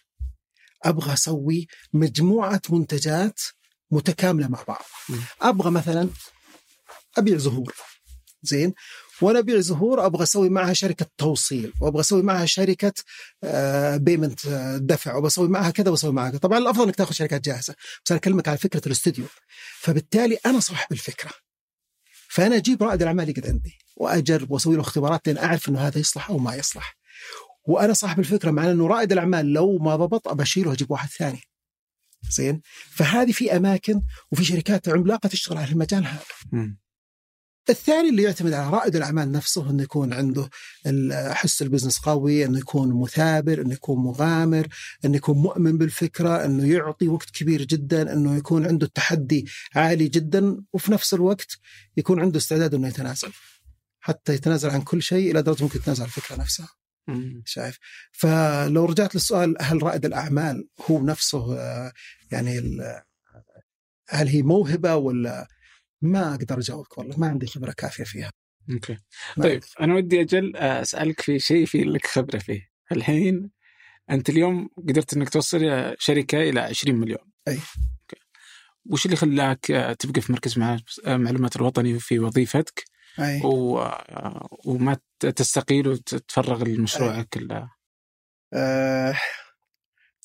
أبغى أسوي مجموعة منتجات متكاملة مع بعض. أبغى مثلا أبيع زهور. زين؟ وأنا أبيع زهور أبغى أسوي معها شركة توصيل وأبغى أسوي معها شركة بيمنت دفع وبسوي معها كذا وبسوي معها كذا. طبعا الأفضل إنك تأخذ شركات جاهزة بس أنا أكلمك على فكرة الاستوديو. فبالتالي أنا صاحب الفكرة. فأنا أجيب رائد الأعمال يقعد عندي وأجرب وأسوي له اختبارات لين أعرف إنه هذا يصلح أو ما يصلح. وأنا صاحب الفكرة مع إنه رائد الأعمال لو ما ضبط ابشيله أجيب واحد ثاني زين فهذه في أماكن وفي شركات عملاقه تشتغل على المجال هذا. الثاني اللي يعتمد على رائد الأعمال نفسه إنه يكون عنده حس البزنس قوي، إنه يكون مثابر، إنه يكون مغامر، إنه يكون مؤمن بالفكرة، إنه يعطي وقت كبير جدا، إنه يكون عنده التحدي عالي جدا وفي نفس الوقت يكون عنده استعداد إنه يتنازل. حتى يتنازل عن كل شيء إلى درجة ممكن يتنازل عن الفكرة نفسها. شايف؟ فلو رجعت للسؤال هل رائد الأعمال هو نفسه آه، يعني ال- هل هي موهبة ولا ما أقدر أجاوبك؟ والله ما عندي خبرة كافية فيها. أوكي. طيب أنا ودي أجل أسألك في شيء في لك خبرة فيه. الحين أنت اليوم قدرت إنك توصل شركة إلى 20 مليون. أي. وش اللي خلاك تبقى في مركز مع- معلومات الوطني في وظيفتك؟ و... وما تستقيل وتتفرغ لمشروعك كله آه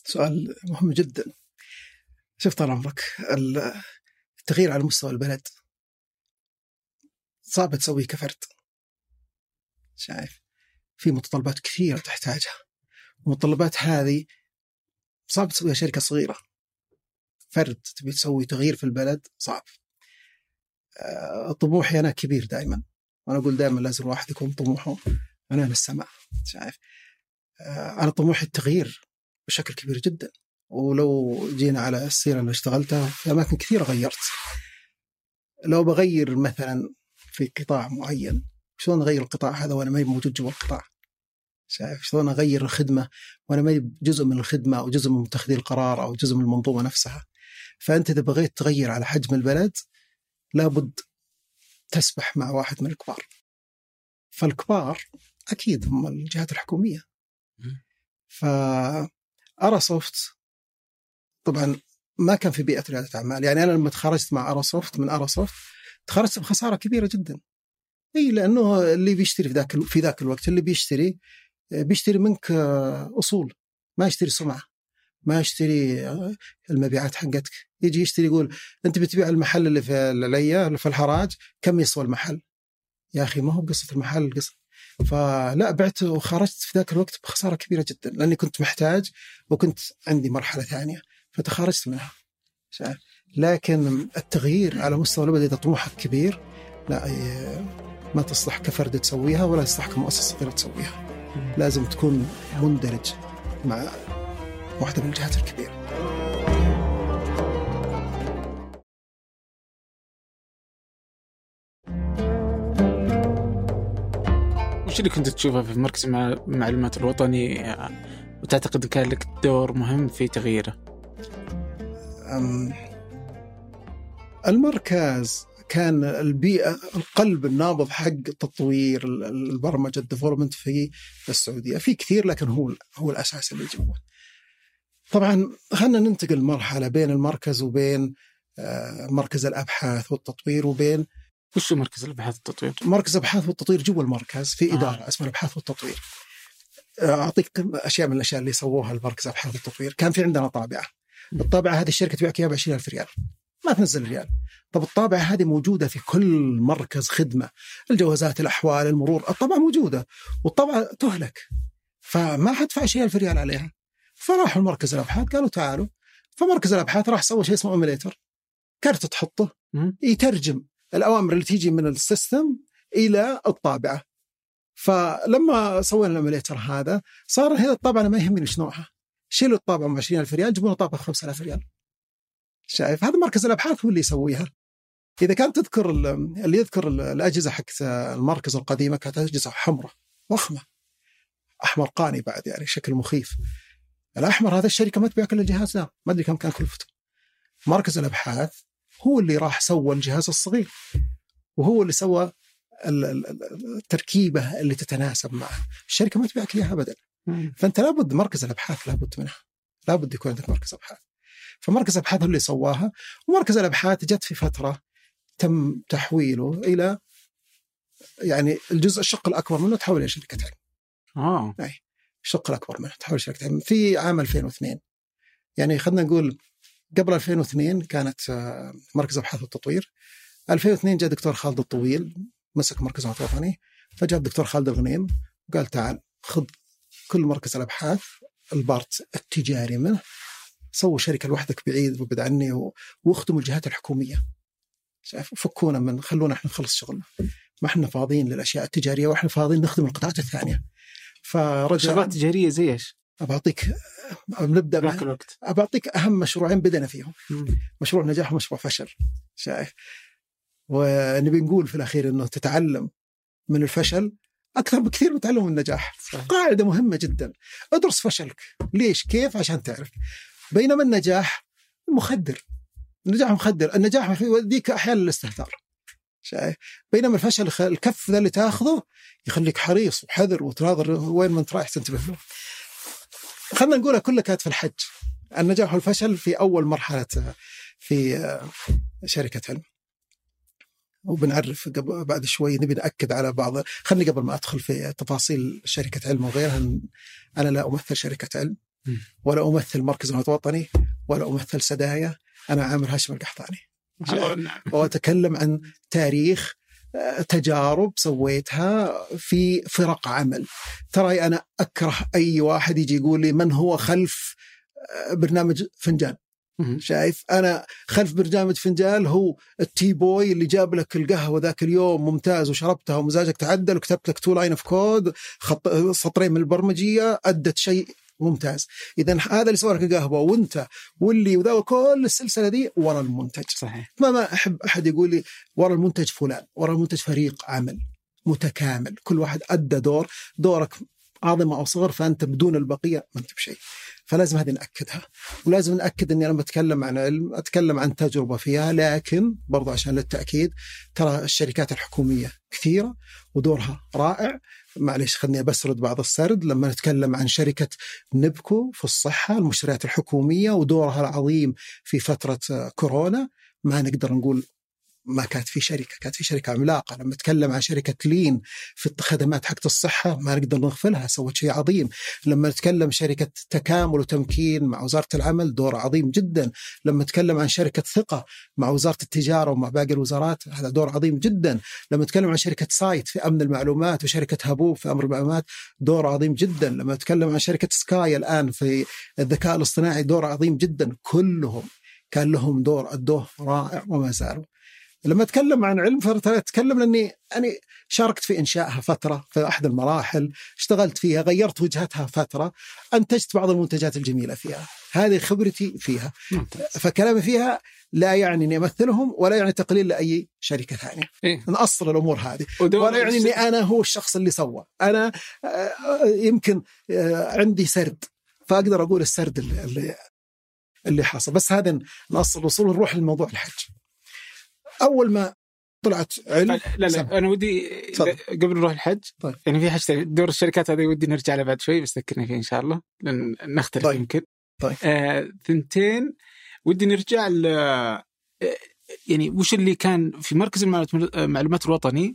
سؤال مهم جدا. شوف طال عمرك ال- التغيير على مستوى البلد صعب تسويه كفرد. شايف؟ في متطلبات كثيرة تحتاجها. المتطلبات هذه صعب تسويها شركة صغيرة. فرد تبي تسوي تغيير في البلد صعب. طموحي أنا كبير دائما. وأنا أقول دائما لازم الواحد يكون طموحه أمام السماء شايف؟ آه، أنا طموحي التغيير بشكل كبير جدا. ولو جينا على السيرة اللي اشتغلتها في أماكن كثيرة غيرت. لو بغير مثلا في قطاع معين شلون أغير القطاع هذا وأنا ما موجود جوا القطاع؟ شايف؟ شلون أغير الخدمة وأنا ما جزء من الخدمة أو جزء من متخذي القرار أو جزء من المنظومة نفسها؟ فأنت إذا بغيت تغير على حجم البلد لابد تسبح مع واحد من الكبار. فالكبار أكيد هم الجهات الحكومية. فأراسوفت طبعا ما كان في بيئة ريادة أعمال. يعني أنا لما تخرجت مع أراسوفت من أراسوفت تخرجت بخسارة كبيرة جدا. إي لأنه اللي بيشتري في ذاك في ذاك الوقت اللي بيشتري بيشتري منك أصول ما يشتري سمعه ما يشتري المبيعات حقتك. يجي يشتري يقول أنت بتبيع المحل اللي في العليا اللي في الحراج كم يسوى المحل؟ يا أخي ما هو قصه المحل قصة. فلا بعت وخرجت في ذاك الوقت بخسارة كبيرة جدا لأني كنت محتاج وكنت عندي مرحلة ثانية فتخرجت منها. لكن التغيير على مستوى الأبد إذا طموحك كبير لا ما تصلح كفرد تسويها ولا تصلح كمؤسسة صغيره تسويها. لازم تكون مندرج مع واحدة من الجهات الكبيرة. وش اللي كنت تشوفه في مركز مع- معلومات الوطني؟ وتعتقد كان لك دور مهم في تغييره؟ المركز كان البيئة القلب النابض حق تطوير ال- البرمجة الديفلوبمنت في السعودية. في كثير لكن هو هو الأساس اللي جوا طبعا خلينا ننتقل مرحلة بين المركز وبين آه، مركز الأبحاث والتطوير وبين وش مركز الأبحاث والتطوير؟ مركز الأبحاث والتطوير جوا المركز في آه. إدارة اسمها الأبحاث والتطوير. أعطيك أشياء من الأشياء اللي سووها المركز الأبحاث والتطوير، كان في عندنا طابعة. الطابعة هذه الشركة تبيعك اياها ب 20000 ريال. ما تنزل ريال. طب الطابعة هذه موجودة في كل مركز خدمة، الجوازات الأحوال، المرور، الطابعة موجودة والطابعة تهلك. فما حدفع 20000 ريال عليها. فراحوا المركز الأبحاث قالوا تعالوا فمركز الأبحاث راح سوى شيء اسمه ايميليتر. كرت تحطه. يترجم الأوامر اللي تيجي من ال system إلى الطابعة. فلما سوينا ال emulator هذا صار هنا الطابعه ما يهمني إيش نوعها. شيلوا الطابعه ب 20000 ريال جيبوا طابعه ب 5000 ريال. شايف هذا مركز الأبحاث هو اللي يسويها. إذا كان تذكر ال- اللي يذكر ال- الأجهزة حقت المركز القديمة كانت أجهزة حمراء ضخمة. أحمر قاني بعد يعني شكل مخيف. الأحمر هذا الشركة ما تبيع كل الجهاز ذا ما أدري كم كان كلفته. مركز الأبحاث هو اللي راح سوى الجهاز الصغير وهو اللي سوى ال- ال- ال- التركيبه اللي تتناسب معه. الشركة ما تبيعك إياها ابدا. فأنت لابد مركز الأبحاث لابد منها لابد يكون عندك مركز أبحاث. فمركز الأبحاث هو اللي سواها ومركز الأبحاث جت في فترة تم تحويله إلى يعني الجزء الشق الأكبر منه تحول إلى شركة علم آه. الشق الاكبر منه تحول شركه علم في عام 2002 يعني خلينا نقول قبل 2002 كانت آه، مركز الابحاث والتطوير. 2002 جاء دكتور خالد الطويل مسك مركز الابحاث الوطني فجاء الدكتور خالد الغنيم وقال تعال خذ كل مركز الأبحاث البارت التجاري منه سووا شركة لوحدك بعيد وبعد عني واخدموا الجهات الحكومية. شايف؟ فكونا من خلونا إحنا نخلص شغلنا. ما إحنا فاضيين للأشياء التجارية وإحنا فاضيين نخدم القطاعات الثانية. فرجع شغلات تجارية زي إيش؟ بعطيك نبدأ ب- الوقت. بعطيك أهم مشروعين بدنا فيهم. مم. مشروع نجاح ومشروع فشل. شايف ونبي نقول في الأخير إنه تتعلم من الفشل أكثر بكثير من تعلم من النجاح. صحيح. قاعدة مهمة جدا. ادرس فشلك. ليش؟ كيف؟ عشان تعرف. بينما النجاح مخدر. النجاح مخدر. النجاح يوديك أحيانا للاستهتار. شايف؟ بينما الفشل الكف ذا اللي تاخذه يخليك حريص وحذر وتناظر وين ما انت رايح تنتبه له. خلينا نقولها كلها كانت في الحج. النجاح والفشل في أول مرحلة في شركة علم. وبنعرف قبل بعد شوي نبي نأكد على بعض. خلني قبل ما أدخل في تفاصيل شركة علم وغيرها أنا لا أمثل شركة علم. ولا أمثل مركز الوطني ولا أمثل سدايا. أنا عامر هاشم القحطاني. واتكلم عن تاريخ آه، تجارب سويتها في فرق عمل. ترى أنا أكره أي واحد يجي يقول لي من هو خلف آه، برنامج فنجان. شايف؟ أنا خلف برنامج فنجان هو ال tea boy اللي جاب لك القهوة ذاك اليوم ممتاز وشربتها ومزاجك تعدل وكتبت لك two line of code خط سطرين من البرمجية أدت شيء ممتاز. اذا هذا اللي سوى لك القهوه وأنت واللي وذا كل السلسلة دي ورا المنتج. صحيح. ما ما أحب أحد يقول لي ورا المنتج فلان ورا المنتج فريق عمل متكامل. كل واحد أدى دور دورك اعظم أو صغر فأنت بدون البقية ما أنت بشيء. فلازم هذه نأكدها. ولازم نأكد إني لما اتكلم عن علم أتكلم عن تجربة فيها لكن برضو عشان للتأكيد ترى الشركات الحكومية كثيرة ودورها رائع. معلش خلني بسرد بعض السرد. لما نتكلم عن شركة نبكو في الصحة المشتريات الحكومية ودورها العظيم في فترة آه، كورونا ما نقدر نقول ما كانت في شركة، كانت في شركة عملاقة، لما نتكلم عن شركة لين في الخدمات حقت الصحة ما نقدر نغفلها، سوت شيء عظيم، لما نتكلم شركة تكامل وتمكين مع وزارة العمل دور عظيم جدا، لما نتكلم عن شركة ثقة مع وزارة التجارة ومع باقي الوزارات هذا دور عظيم جدا، لما نتكلم عن شركة SITE في أمن المعلومات وشركة هبوب في أمن المعلومات دور عظيم جدا، لما نتكلم عن شركة SCAI الآن في الذكاء الاصطناعي دور عظيم جدا، كلهم كان لهم دور ادوه رائع وما زالوا. لما أتكلم عن علم أتكلم لأني يعني شاركت في إنشائها فترة في أحد المراحل، اشتغلت فيها، غيرت وجهتها فترة، أنتجت بعض المنتجات الجميلة فيها، هذه خبرتي فيها، ممتاز. فكلامي فيها لا يعني أني أمثلهم ولا يعني تقليل لأي شركة ثانية، إيه. نأصل الأمور هذه، ولا يعني أني أنا هو الشخص اللي سوى، أنا آه، يمكن آه، عندي سرد. فأقدر أقول السرد اللي اللي, اللي حصل، بس هذا نأصل وصول نروح لموضوع الحج. أول ما طلعت علم لا سمع. لا أنا ودي تفضل. قبل نروح الحج طيب. يعني في حاجة دور الشركات هذه ودي نرجع له بعد شوي بس ذكرني فيه إن شاء الله لأن نختلف طيب. يمكن طيب. آه ثنتين ودي نرجع ل آه، يعني وش اللي كان في مركز المعلومات المعلومات الوطني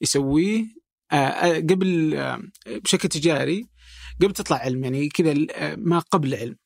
يسويه آه، آه، قبل آه، بشكل تجاري قبل تطلع علم يعني كذا آه، ما قبل علم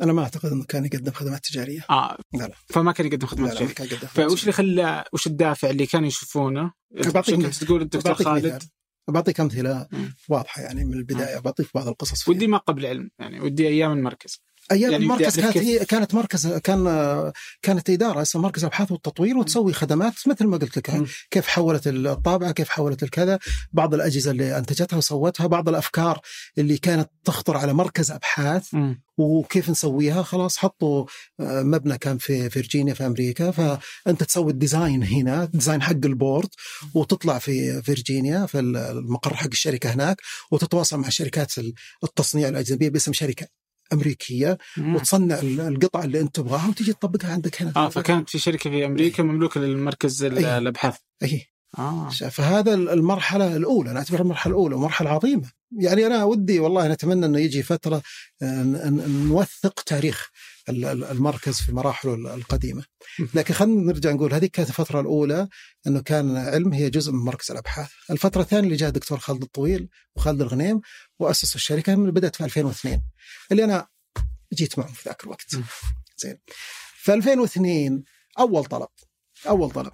أنا ما أعتقد إنه كان يقدم خدمات تجارية آه لا لا. فما كان يقدم خدمات لا ما تجارية خدمات فوش اللي خلى وش الدافع اللي كانوا يشوفونه بعطيك. تقول الدكتور خالد مثال. بعطيك أمثلة. واضحة يعني من البداية بعطيك بعض القصص فيها. ودي ما قبل علم يعني ودي أيام المركز أيام يعني يعني المركز أعرف كانت هي كانت مركز كان كانت إدارة اسمها مركز الابحاث والتطوير وتسوي خدمات مثل ما قلت لك. كيف حولت الطابعة كيف حولت الكذا بعض الأجهزة اللي أنتجتها وسوتها بعض الأفكار اللي كانت تخطر على مركز أبحاث مم. وكيف نسويها. خلاص حطوا آه، مبنى كان في فيرجينيا في أمريكا. فأنت تسوي ال design هنا design حق ال board وتطلع في فيرجينيا في المقر حق الشركة هناك وتتواصل مع شركات التصنيع الأجنبية باسم شركة أمريكية مم. وتصنع القطع اللي أنت تبغاها وتجي تطبقها عندك هنا. آه فكانت في شركة في أمريكا مملوكة للمركز ال- أي. الأبحاث. اي آه. فهذا المرحلة الأولى أنا اعتبرها المرحلة الأولى ومرحلة عظيمة. يعني أنا ودي والله نتمنى إنه يجي فترة آه، نوثق تاريخ. المركز في مراحله ال- القديمة. لكن خلينا نرجع نقول هذه كانت الفترة الأولى إنه كان علم هي جزء من مركز الأبحاث. الفترة الثانية اللي جاء الدكتور خالد الطويل وخالد الغنيم واسسوا الشركة من بدأت في 2002 اللي أنا جيت معهم في ذاك الوقت. زين. في 2002 أول طلب. أول طلب.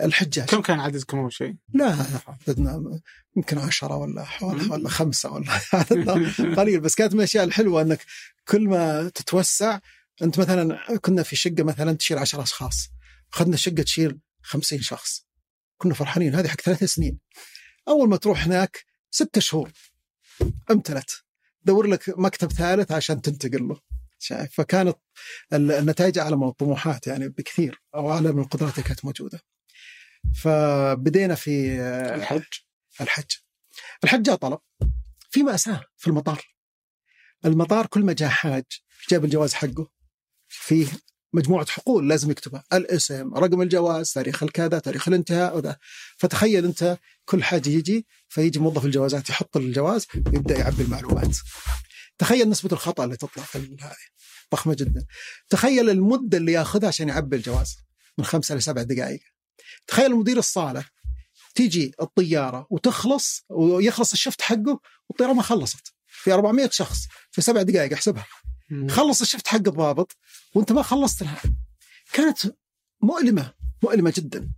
الحجاج. كم كان عددكم أول شيء؟ لا عددنا يمكن عشرة ولا حوالي ولا خمسة ولا عددنا قليل بس كانت من الأشياء الحلوة أنك كل ما تتوسع أنت مثلا كنا في شقة مثلا تشيل عشرة أشخاص أخذنا شقة تشيل خمسين شخص. كنا فرحانين هذه حق ثلاث سنين. أول ما تروح هناك ستة شهور أمتلت. دور لك مكتب ثالث عشان تنتقل له. شايف؟ فكانت ال- النتائج أعلى من الطموحات يعني بكثير أو أعلى من القدرات اللي كانت موجودة. فبدينا في الحج. الحج. الحج جاء طلب في مأساة في المطار. المطار كل ما جاء حاج جاب الجواز حقه. فيه مجموعة حقول لازم يكتبها. الاسم رقم الجواز تاريخ الكذا تاريخ الانتهاء وذا. فتخيل انت كل حاجة يجي فيجي موظف الجوازات يحط الجواز ويبدأ يعبي المعلومات. تخيل نسبة الخطأ اللي تطلع في هذه ضخمة جدا. تخيل المدة اللي ياخذها عشان يعبي الجواز من خمسة لسبع دقائق. تخيل مدير الصاله تيجي الطيارة وتخلص ويخلص الشفت حقه والطيارة ما خلصت. في 400 شخص في سبع دقائق أحسبها. خلص الشفت حق الضابط وأنت ما خلصت لها. كانت مؤلمة مؤلمة جدا.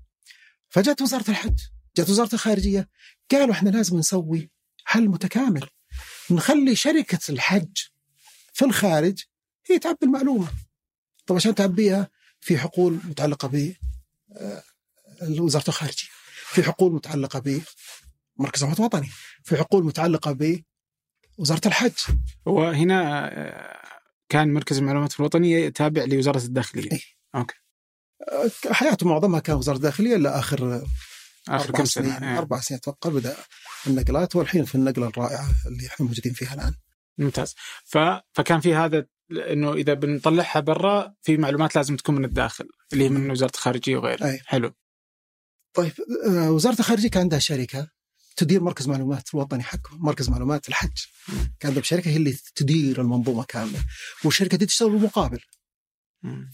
فجاءت وزارة الحج جاءت وزارة الخارجية قالوا إحنا لازم نسوي حل متكامل. نخلي شركة الحج في الخارج هي تعبي المعلومة. طب عشان تعبيها في حقول متعلقة ب آه، وزاره الخارجية في حقول متعلقة ب مركز البحث الوطني في حقول متعلقة ب وزارة الحج. وهنا آه، كان مركز المعلومات الوطنية تابع لوزارة الداخلية. إيه؟ أوكي. آه، حياته معظمها كان وزاره الداخلية الا آخر آخر كم سنة سنين أربع سنين أتوقع بدأ النقلات والحين في النقلة الرائعة اللي إحنا موجودين فيها الآن. ممتاز. ف... فكان في هذا إنه إذا بنطلعها برا في معلومات لازم تكون من الداخل اللي هي من وزارة الخارجية وغيرها. أي. حلو. طيب آه، وزارة الخارجية كان عندها شركة تدير مركز معلومات الوطني حقه مركز معلومات الحج كان عندهم شركة هي اللي تدير المنظومة كاملة والشركة دي تشتغل بالمقابل.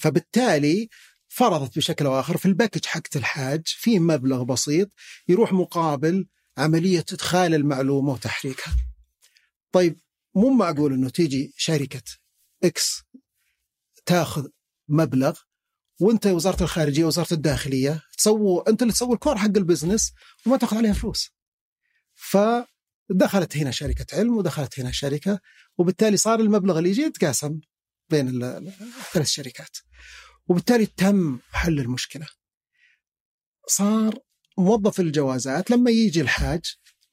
فبالتالي فرضت بشكل أو آخر في الباكج حقت الحاج في مبلغ بسيط يروح مقابل عملية إدخال المعلومة وتحريكها. طيب مو معقول إنه تيجي شركة X تاخذ مبلغ وانت وزارة الخارجية وزارة الداخلية تسووا انت اللي تسوي ال core حق ال business وما تاخذ عليها فلوس. فدخلت هنا شركة علم ودخلت هنا شركة وبالتالي صار المبلغ اللي يجي يتقاسم بين ال- ال- الثلاث شركات. وبالتالي تم حل المشكلة. صار موظف الجوازات لما يجي الحاج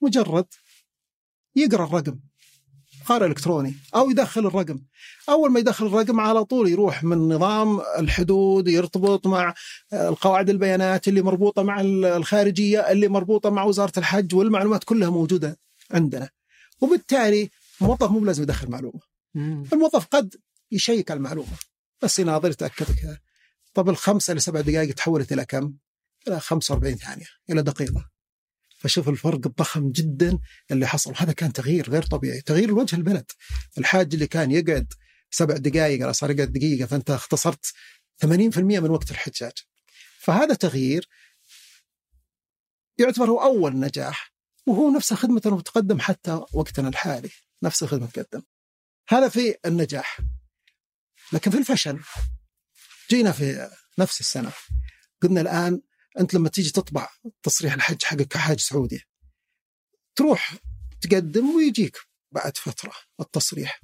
مجرد يقرأ الرقم قارئ إلكتروني أو يدخل الرقم. أول ما يدخل الرقم على طول يروح من نظام الحدود يرتبط مع القواعد البيانات اللي مربوطة مع الخارجية اللي مربوطة مع وزارة الحج والمعلومات كلها موجودة عندنا. وبالتالي الموظف مو لازم يدخل معلومة. الموظف قد يشيك على المعلومة. بس يناظر يتاكد كذا طب الخمسة لسبع دقائق تحولت إلى كم؟ إلى 45 ثانية إلى دقيقة. فشوف الفرق الضخم جدا اللي حصل. هذا كان تغيير غير طبيعي تغيير لوجه البلد. الحاج اللي كان يقعد سبع دقائق صار يقعد دقيقه فأنت اختصرت 80% من وقت الحجاج. فهذا تغيير يعتبر هو أول نجاح وهو نفس خدمة المتقدم حتى وقتنا الحالي نفس الخدمه تقدم هذا في النجاح. لكن في الفشل جينا في نفس السنة. قلنا الآن أنت لما تيجي تطبع تصريح الحج حقك كحاج سعودي تروح تقدم ويجيك بعد فترة التصريح.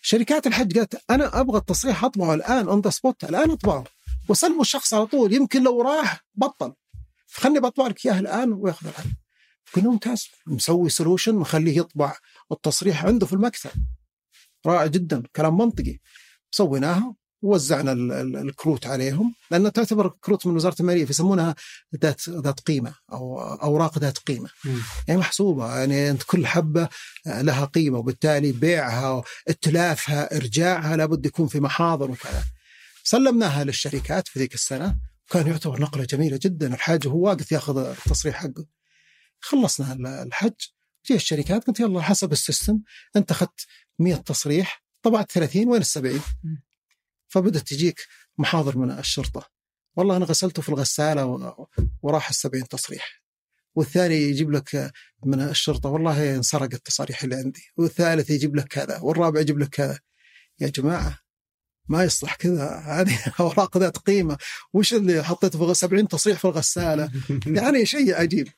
شركات الحج قالت أنا أبغى التصريح أطبعه الآن on the spot الآن أطبعه. وسلمه الشخص على طول يمكن لو راح بطل. خلني بطبع لك إياه الآن ويأخذ الان قلنا ممتاز مسوي solution مخليه يطبع التصريح عنده في المكتب. رائع جدا كلام منطقي. سويناها ووزعنا ال- ال- الكروت عليهم لأن تعتبر كروت من وزارة المالية يسمونها ذات ذات قيمة أو أوراق ذات قيمة. مم. يعني محسوبه يعني أنت كل حبة لها قيمة وبالتالي بيعها اتلافها إرجاعها لابد يكون في محاضر وكذا. سلمناها للشركات في ذيك السنة وكان يعتبر نقلة جميلة جدا. الحاج وهو واقف ياخذ التصريح حقه. خلصنا ال- الحج جت الشركات قلت يلا حسب ال system أنت أخذت 100 تصريح طبعت 30 وين ال 70 مم. فبدت تجيك محاضر من الشرطة. والله أنا غسلته في الغسالة وراح ال 70 تصريح. والثاني يجيب لك من الشرطة والله انسرق التصاريح اللي عندي. والثالث يجيب لك كذا والرابع يجيب لك كذا. يا جماعة ما يصلح كذا. هذه أوراق ذات قيمة. وش اللي حطيته في غ- 70 تصريح في الغسالة؟ يعني شيء عجيب.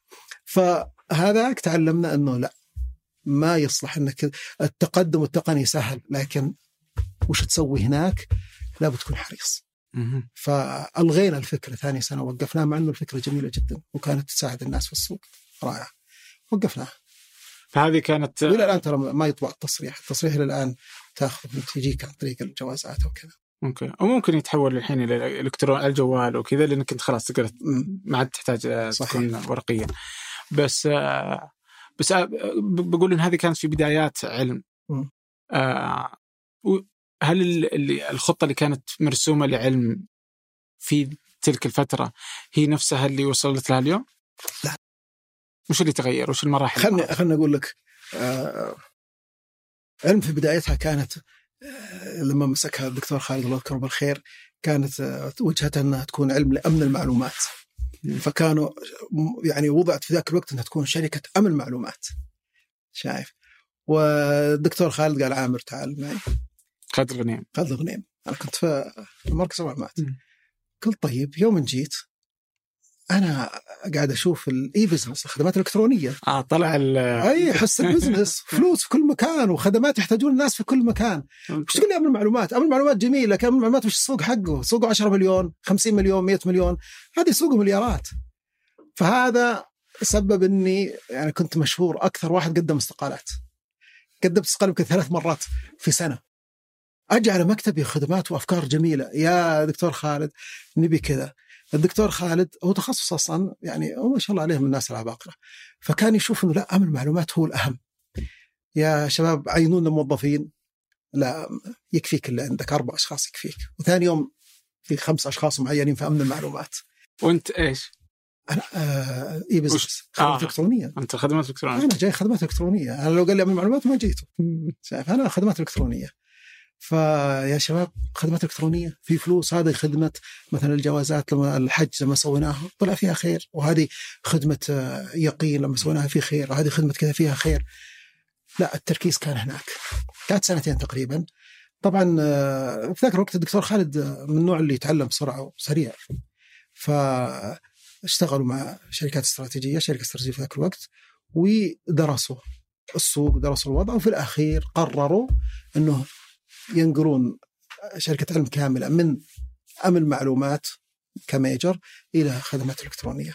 فهذاك تعلمنا إنه لا ما يصلح إنك التقدم التقني سهل لكن وش تسوي هناك؟ لابد تكون حريص. فألغينا الفكرة ثاني سنة وقفناها مع إنه الفكرة جميلة جدا وكانت تساعد الناس في السوق رائعه وقفناها فهذه كانت والى الآن ترى ما يطبع التصريح، التصريح إلى الآن تأخذ تجيك عن طريق الجوازات وكذا. ممكن أو ممكن يتحول الحين إلى الالكترون الجوال وكذا لأنك أنت خلاص تقدر. ما عاد تحتاج صحيح. تكون ورقيا بس آه، بس آه، بقول إن هذه كانت في بدايات علم. آه، و- هل ال- اللي الخطة اللي كانت مرسومة لعلم في تلك الفترة هي نفسها اللي وصلت لها اليوم؟ لا. وش اللي تغير؟ وش المراحل؟ خلني خلني أقول لك آه علم في بدايتها كانت آه لما مسكها الدكتور خالد الله يذكره بالخير كانت آه وجهتها إنها تكون علم لأمن المعلومات فكانوا يعني وضعت في ذاك الوقت إنها تكون شركة أمن معلومات شايف والدكتور خالد قال عامر تعال معي خالد الغنيم. خالد الغنيم. أنا كنت في مركز مم. قلت طيب يوم جيت أنا قاعد أشوف ال e-business الخدمات الإلكترونية. آه طلع ال أي حس ال business فلوس في كل مكان وخدمات يحتاجون الناس في كل مكان. وش تقول لي امن المعلومات؟ امن المعلومات جميل لكن امن المعلومات وش السوق حقه؟ سوقه 10 مليون 50 مليون 100 مليون. هذه سوقه مليارات. فهذا سبب إني يعني كنت مشهور أكثر واحد قدم استقالات. قدمت استقالة يمكن ثلاث مرات في سنة. أجي على مكتبي خدمات وأفكار جميلة. يا دكتور خالد نبي كذا. الدكتور خالد هو تخصص أصلا يعني هو ما شاء الله عليه من الناس العباقرة. فكان يشوف إنه لا امن المعلومات هو الأهم. يا شباب عينونا موظفين. لا يكفيك اللي عندك. أربع أشخاص يكفيك. وثاني يوم في خمس أشخاص معينين في أمن المعلومات. وأنت إيش؟ أنا آه اي بزنس خدمات آه. إلكترونية. أنت خدمات إلكترونية. أنا جاي خدمات إلكترونية. أنا لو قال لي أمن المعلومات ما جيته شايف أنا خدمات إلكترونية. فيا شباب خدمات إلكترونية في فلوس هذه خدمة مثلا الجوازات لما الحج لما سويناها طلع فيها خير وهذه خدمة آه، يقين لما سويناها في خير وهذه خدمة كذا فيها خير. لا التركيز كان هناك. كانت سنتين تقريبا. طبعا آه، في ذاك الوقت الدكتور خالد آه، من النوع اللي يتعلم بسرعة وسريع. فاشتغلوا مع شركات استراتيجية شركة استراتيجية في ذاك الوقت ودرسوا السوق درسوا الوضع وفي الأخير قرروا إنه ينقلون شركة علم كاملة من أمن معلومات كميجر إلى خدمات إلكترونية.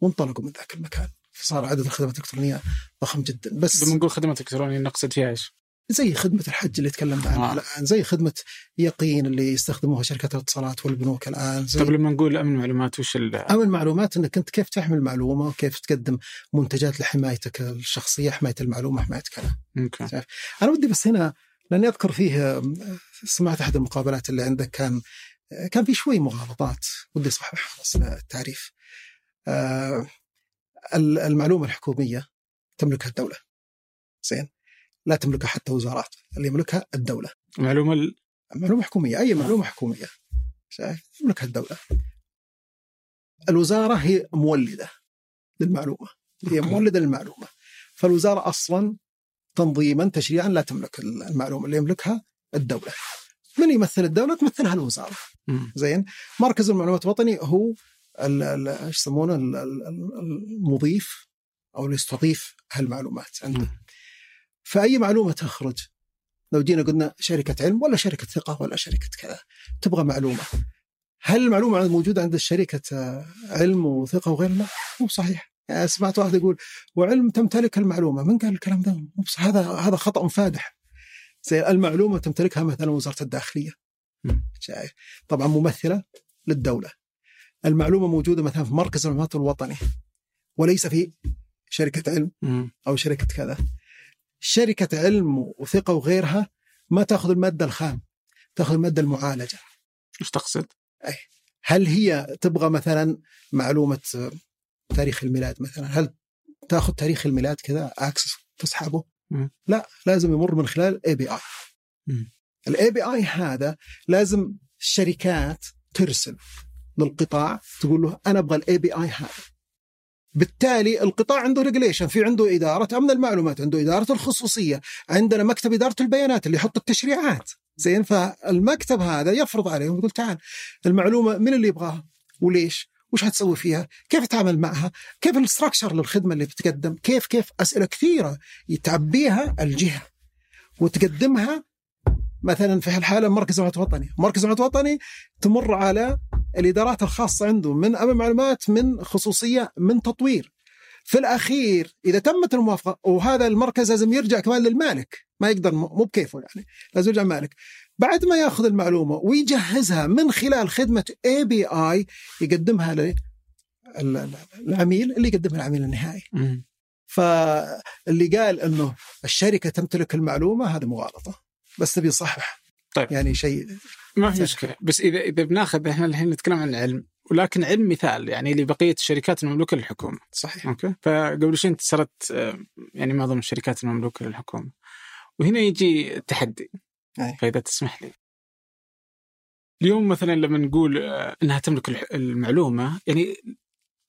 وانطلقوا من ذاك المكان. فصار عدد الخدمات الإلكترونية ضخم جدا. بس لما نقول خدمات إلكترونية نقصد فيها إيش؟ زي خدمة الحج اللي تكلمنا عنها آه. الآن زي خدمة يقين اللي يستخدموها شركات الاتصالات والبنوك الآن زي طيب لما نقول أمن معلومات وش ال أمن معلومات إنك أنت كيف تحمل معلومه وكيف تقدم منتجات لحمايتك الشخصية حماية المعلومة حماية كذا أوكي أنا ودي بس هنا لأني أذكر فيه سمعت أحد المقابلات اللي عندك كان كان في شوي مغالطات ودي أصحح بس التعريف. آه، ال- المعلومة الحكومية تملكها الدولة. زين. لا تملكها حتى وزارات اللي يملكها الدولة. معلومة ال- معلومة حكومية أي معلومة حكومية. شايف تملكها الدولة. الوزارة هي مولدة للمعلومة. هي. مولدة للمعلومة. فالوزارة أصلا تنظيما تشريعا لا تملك المعلومة اللي يملكها الدولة. من يمثل الدولة؟ تمثلها الوزارة. زين. مركز المعلومات الوطني هو إيش يسمونه؟ ال- ال- ال- المضيف أو اللي يستضيف هالمعلومات عنده. فأي معلومة تخرج؟ لو جينا قلنا شركة علم ولا شركة ثقة ولا شركة كذا تبغى معلومة. هل المعلومة موجودة عند الشركة آه، علم وثقة وغير لا مو صحيح. يعني سمعت واحد يقول وعلم تمتلك المعلومة. من قال الكلام ده؟ هذا هذا خطأ فادح. زي المعلومة تمتلكها مثلا وزارة الداخلية. شايف. طبعا ممثلة للدولة. المعلومة موجودة مثلا في مركز المعلومات الوطني. وليس في شركة علم. أو شركة كذا. شركة علم وثقة وغيرها ما تأخذ المادة الخام تأخذ المادة المعالجة. إيش تقصد؟ هل هي تبغى مثلا معلومة تاريخ الميلاد مثلا. هل تأخذ تاريخ الميلاد كذا access تسحبه. لا لازم يمر من خلال API. ال API هذا لازم الشركات ترسل للقطاع تقول له أنا أبغى ال API هذا. بالتالي القطاع عنده regulation في عنده إدارة أمن المعلومات عنده إدارة الخصوصية عندنا مكتب إدارة البيانات اللي يحط التشريعات. زين فالمكتب هذا يفرض عليهم يقول تعال المعلومة من اللي يبغاها؟ وليش؟ وش هتسوي فيها؟ كيف تتعامل معها؟ كيف ال structure للخدمة اللي بتقدم؟ كيف كيف أسئلة كثيرة يتعبيها الجهة وتقدمها مثلا في هالحالة مركز معلومات وطني، مركز معلومات وطني تمر على الإدارات الخاصة عنده من امن معلومات من خصوصية من تطوير. في الأخير إذا تمت الموافقة وهذا المركز لازم يرجع كمان للمالك، ما يقدر مو بكيفه يعني، لازم يرجع المالك. بعد ما ياخذ المعلومة ويجهزها من خلال خدمة اي بي اي يقدمها للعميل اللي يقدمها العميل النهائي. فاللي قال إنه الشركة تمتلك المعلومة هذا مغالطة بس نبي نصحح طيب. يعني شيء ما في مشكلة. بس اذا إذا بناخذ إحنا الحين نتكلم عن العلم ولكن علم مثال يعني لبقية الشركات المملوكه للحكومة. صحيح. أوكي. فقبل شوي انت صارت آه، يعني معظم الشركات المملوكه للحكومة. وهنا يجي التحدي. أي. فإذا تسمح لي اليوم مثلا لما نقول آه، إنها تملك المعلومة يعني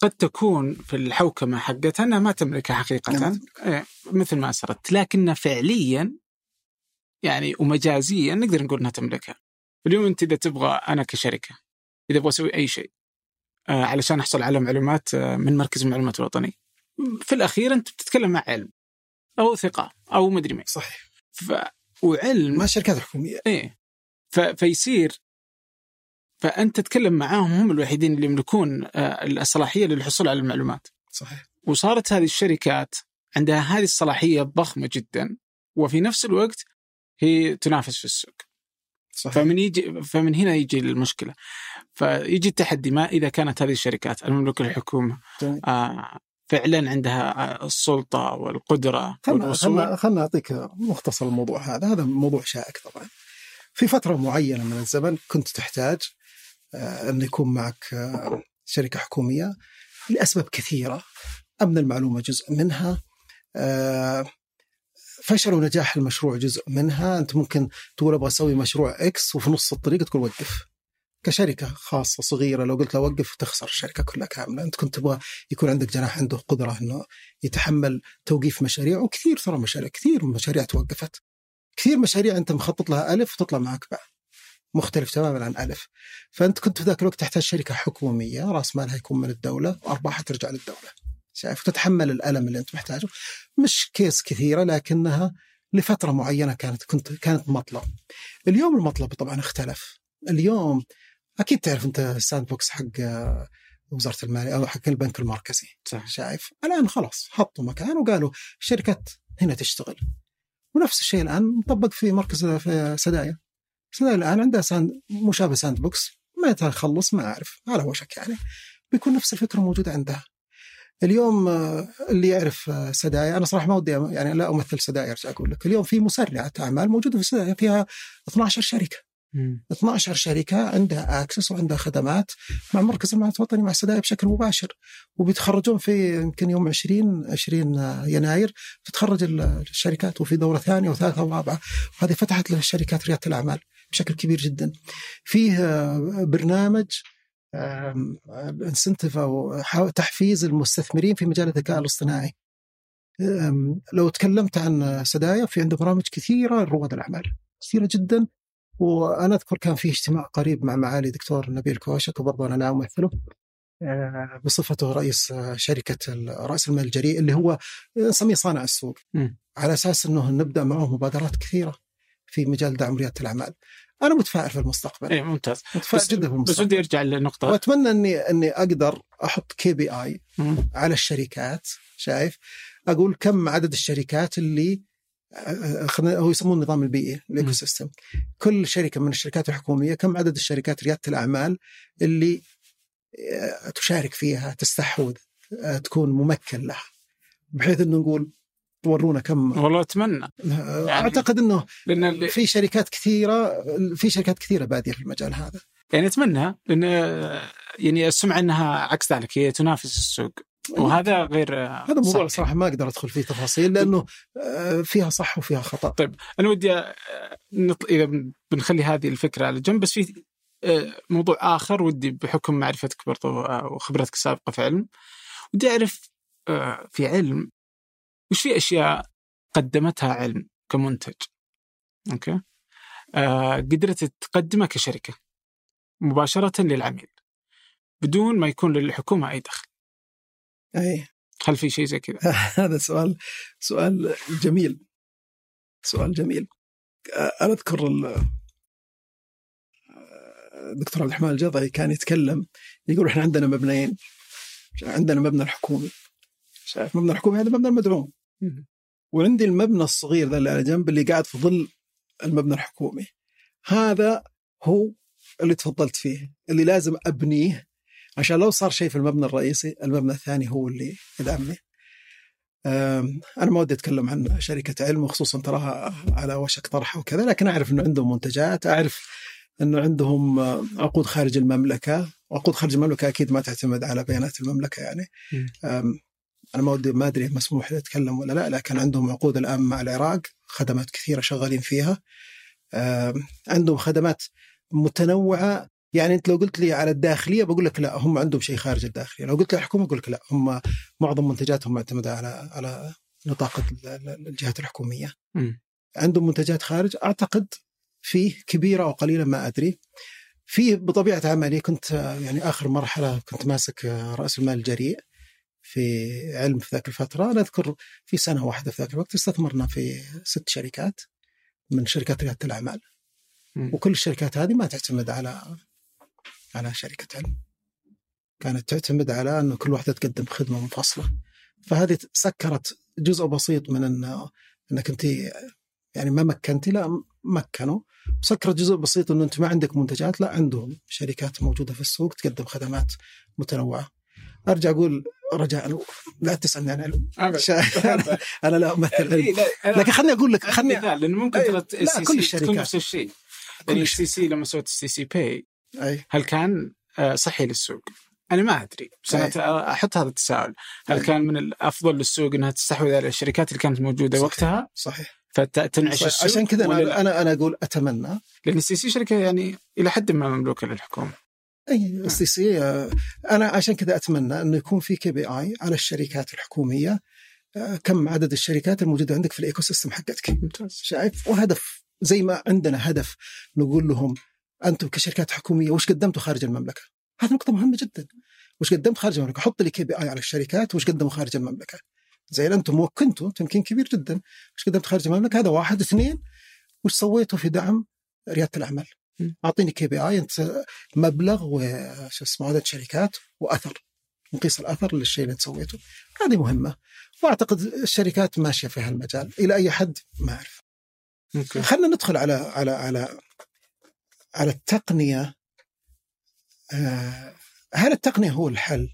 قد تكون في الحوكمة حقتها إنها ما تملكها حقيقه نعم. إيه، مثل ما أسرت لكنها فعليا يعني ومجازيا نقدر نقول إنها تملكها اليوم أنت إذا تبغى أنا كشركة إذا أبغى أسوي أي شيء آه، علشان أحصل على معلومات آه، من مركز المعلومات الوطني في الأخير أنت بتتكلم مع علم أو ثقة أو مدري مين صحيح. وعلم. ما الشركات الحكوميه إيه. ف... فيصير فأنت تتكلم معاهم هم الوحيدين اللي يملكون آه، الصلاحية للحصول على المعلومات. صحيح. وصارت هذه الشركات عندها هذه الصلاحية ضخمة جدا وفي نفس الوقت هي تنافس في السوق. صحيح. فمن يجي فمن هنا يجي المشكلة. فيجي التحدي ما إذا كانت هذه الشركات المملوكه للحكومه. آه، فعلا عندها السلطة والقدرة خلنا خلنا خلنا أعطيك مختصر الموضوع هذا. هذا موضوع شائك طبعا. في فترة معينة من الزمن كنت تحتاج آه، أن يكون معك آه، شركة حكومية لأسباب كثيرة أمن المعلومة جزء منها آه، فشل ونجاح المشروع جزء منها. أنت ممكن تقول أبغى أسوي مشروع إكس وفي نص الطريق تقول وقف. كشركة خاصة صغيرة لو قلت له وقف تخسر الشركة كلها كاملة. أنت كنت تبغى يكون عندك جناح عنده قدرة إنه يتحمل توقيف مشاريع وكثير ترى مشاريع كثير مشاريع توقفت. كثير مشاريع أنت مخطط لها ألف وتطلع معك باء مختلف تماما عن ألف. فأنت كنت في ذاك الوقت تحتاج شركة حكومية رأس مالها يكون من الدولة وارباحها ترجع للدولة. شايف؟ تتحمل الألم اللي أنت محتاجه. مش cases كثيرة لكنها لفترة معينة كانت كنت كانت مطلب اليوم المطلب طبعا اختلف. اليوم أكيد تعرف أنت ال sandbox حق آه، وزارة الماليه أو حق البنك المركزي. صح. شايف؟ الآن خلاص حطوا مكان وقالوا الشركات هنا تشتغل. ونفس الشيء الآن مطبق في مركز في سدايا. سدايا الآن عندها sand مشابه sandbox متى يخلص ما أعرف على وشك يعني. بيكون نفس الفكرة موجودة عندها اليوم آه، اللي يعرف آه، سدايا أنا صراحة ما ودي يعني لا أمثل سدايا أرجع أقول لك. اليوم في مسرعة أعمال موجودة في سدايا فيها 12 شركة. مم. 12 شركة عندها access وعندها خدمات مع مركز المعلومات الوطني مع سدايا بشكل مباشر. وبيتخرجون في يمكن يوم 20 20 يناير. تتخرج ال- الشركات وفي دورة ثانية وثالثة ورابعة. وهذه فتحت للشركات ريادة الأعمال بشكل كبير جدا. فيه آه، برنامج انسنتف أو تحفيز المستثمرين في مجال الذكاء الاصطناعي. لو تكلمت عن سدايا في عنده برامج كثيرة لرواد الأعمال. كثيرة جدا. وأنا أذكر كان في اجتماع قريب مع معالي دكتور نبيل كوشك وبرضه أنا أمثله آه، بصفته رئيس آه، شركة رأس المال الجريء اللي هو نسميه صانع السوق مم. على أساس إنه نبدأ معه مبادرات كثيرة في مجال دعم ريادة الأعمال. أنا متفائل في المستقبل إيه ممتاز متفائل بس, جدا في بس المستقبل ودي أرجع للنقطه وأتمنى إني إني أقدر أحط KPI. على الشركات شايف أقول كم عدد الشركات اللي آه، خلينا هو يسمونه النظام البيئي ال ecosystem كل شركة من الشركات الحكومية كم عدد الشركات ريادة الأعمال اللي آه، تشارك فيها تستحوذ آه، تكون ممكن لها؟ بحيث إنه نقول ورونا كم. والله أتمنى. آه، يعني- أعتقد إنه لأن ال- في شركات كثيرة في شركات كثيرة بادية في المجال هذا. يعني أتمنى لأن يعني السمعه إنها عكس ذلك هي تنافس السوق. وهذا غير هذا موضوع صحيح. صراحة ما أقدر أدخل فيه تفاصيل لأنه آه، فيها صح وفيها خطأ. طيب أنا ودي آه، نط... إذا بن- بنخلي هذه الفكرة على جنب بس في آه، موضوع آخر ودي بحكم معرفتك برضو آه، وخبرتك السابقة في علم. ودي أعرف آه، في علم وش في أشياء قدمتها علم كمنتج؟ أوكي؟ آه، قدرت تقدمها كشركة مباشرة للعميل بدون ما يكون للحكومة أي دخل. اي هل في شيء زي كذا؟ هذا سؤال سؤال جميل. سؤال جميل. آه، أنا أذكر ال- آه، الدكتور عبد الرحمن الجضعي كان يتكلم يقول إحنا عندنا مبنيين. عندنا مبنى الحكومي. شايف مبنى الحكومي؟ هذا مبنى المدعوم. وعندي المبنى الصغير ذا اللي على جنب اللي قاعد في ظل المبنى الحكومي. هذا هو اللي تفضلت فيه اللي لازم أبنيه عشان لو صار شيء في المبنى الرئيسي المبنى الثاني هو اللي يدعمني. أنا ما ودي أتكلم عن شركة علم وخصوصا تراها على وشك طرحها وكذا لكن أعرف إنه عندهم منتجات أعرف إنه عندهم آه، عقود خارج المملكة. وعقود خارج المملكة أكيد ما تعتمد على بيانات المملكة يعني. أنا ما ودي ما أدري مسموح لي أتكلم ولا لا لكن عندهم عقود الآن مع العراق خدمات كثيرة شغالين فيها. عندهم خدمات متنوعة يعني أنت لو قلت لي على الداخلية بقول لك لا هم عندهم شيء خارج الداخلية، لو قلت لي الحكومة أقول لك لا هم معظم منتجاتهم معتمدة على على نطاق ال- ال- الجهات الحكومية. مم. عندهم منتجات خارج أعتقد فيه كبيرة أو قليلة ما أدري. في بطبيعة عملي كنت يعني آخر مرحلة كنت ماسك رأس المال الجريء في علم في ذاك الفترة، أنا أذكر في سنة واحدة في ذاك الوقت استثمرنا في ست شركات من شركات ريادة الأعمال. وكل الشركات هذه ما تعتمد على على شركة علم. كانت تعتمد على أنه كل واحدة تقدم خدمة منفصلة. فهذه سكرت جزء بسيط من أن أنك أنت يعني ما مكنتي لا مكنوا. وسكرت جزء بسيط أنه أنت ما عندك منتجات لا عندهم شركات موجودة في السوق تقدم خدمات متنوعة. أرجع أقول رجاء لا تسألني عن علم. أنا لا أمثل علم. إيه، لكن خليني أقول لك خلني خليني لأنه ممكن ترى كل الشركات. نفس الشيء يعني السي سي لما سويت السي سي by أي. هل كان آه، صحي للسوق؟ أنا ما أدري. بس أنا أحط هذا التساؤل. هل أي. كان من الافضل للسوق إنها تستحوذ على الشركات اللي كانت موجودة صحيح. وقتها؟ صحيح. فتنعش صحيح. السوق عشان كذا لا؟ أنا أنا أقول أتمنى. لأن السي سي شركة يعني إلى حد ما مملوكة للحكومة. أي اس تي سي أنا عشان كذا أتمنى انه يكون في KPI على الشركات الحكومية. آه، كم عدد الشركات الموجودة عندك في ال ecosystem حقتك؟ ممتاز. شايف؟ وهدف زي ما عندنا هدف نقول لهم أنتم كشركات حكومية وش قدمتوا خارج المملكة؟ هذه نقطة مهمة جدا. وش قدمت خارج المملكة؟ حط لي KPI على الشركات وش قدموا خارج المملكة؟ زي أنتم وكنتوا تمكين كبير جدا. وش قدمت خارج المملكة؟ هذا واحد. اثنين وش سويتوا في دعم ريادة الأعمال؟ أعطيني KPI أنت مبلغ وش اسمه عدد شركات وأثر. نقيس الأثر للشيء اللي أنت سويته. هذه مهمة. وأعتقد الشركات ماشية في هالمجال. إلى أي حد؟ ما أعرف. خلينا ندخل على على على على التقنية آه، هل التقنية هو الحل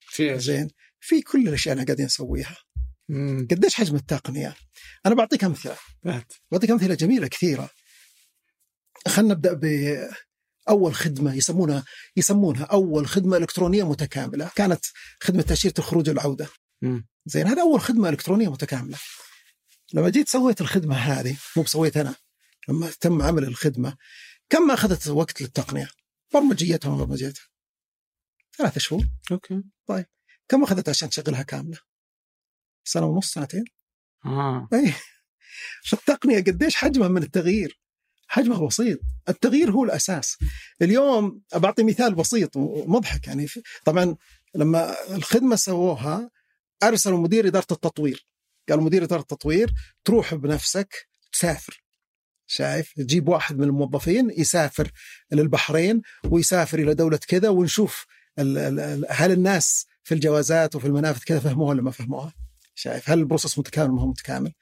في؟ زين في كل الأشياء اللي قاعدين نسويها. قديش حجم التقنية أنا بعطيك أمثلة. بعطيك أمثلة جميلة كثيرة خلينا نبدأ بأول خدمة يسمونها يسمونها أول خدمة إلكترونية متكاملة كانت خدمة تأشيرة الخروج والعودة. زين هذا أول خدمة إلكترونية متكاملة لما جيت سويت الخدمة هذه مو بسويت أنا لما تم عمل الخدمة كم أخذت وقت للتقنية؟ برمجيتها وما برمجيتها ثلاثة شهور. okay. كم أخذت عشان تشغلها كاملة؟ سنة ونص سنتين؟ آه. اي فالتقنيه قديش حجمها من التغيير؟ حجمها بسيط. التغيير هو الأساس. اليوم بعطي مثال بسيط ومضحك يعني. طبعا لما الخدمة سووها أرسلوا مدير إدارة التطوير. قالوا مدير إدارة التطوير تروح بنفسك تسافر. شايف؟ تجيب واحد من الموظفين يسافر للبحرين ويسافر إلى دولة كذا ونشوف هل الناس في الجوازات وفي المنافذ كذا فهموها ولا ما فهموها؟ شايف؟ هل البروسس متكامل ما هو متكامل؟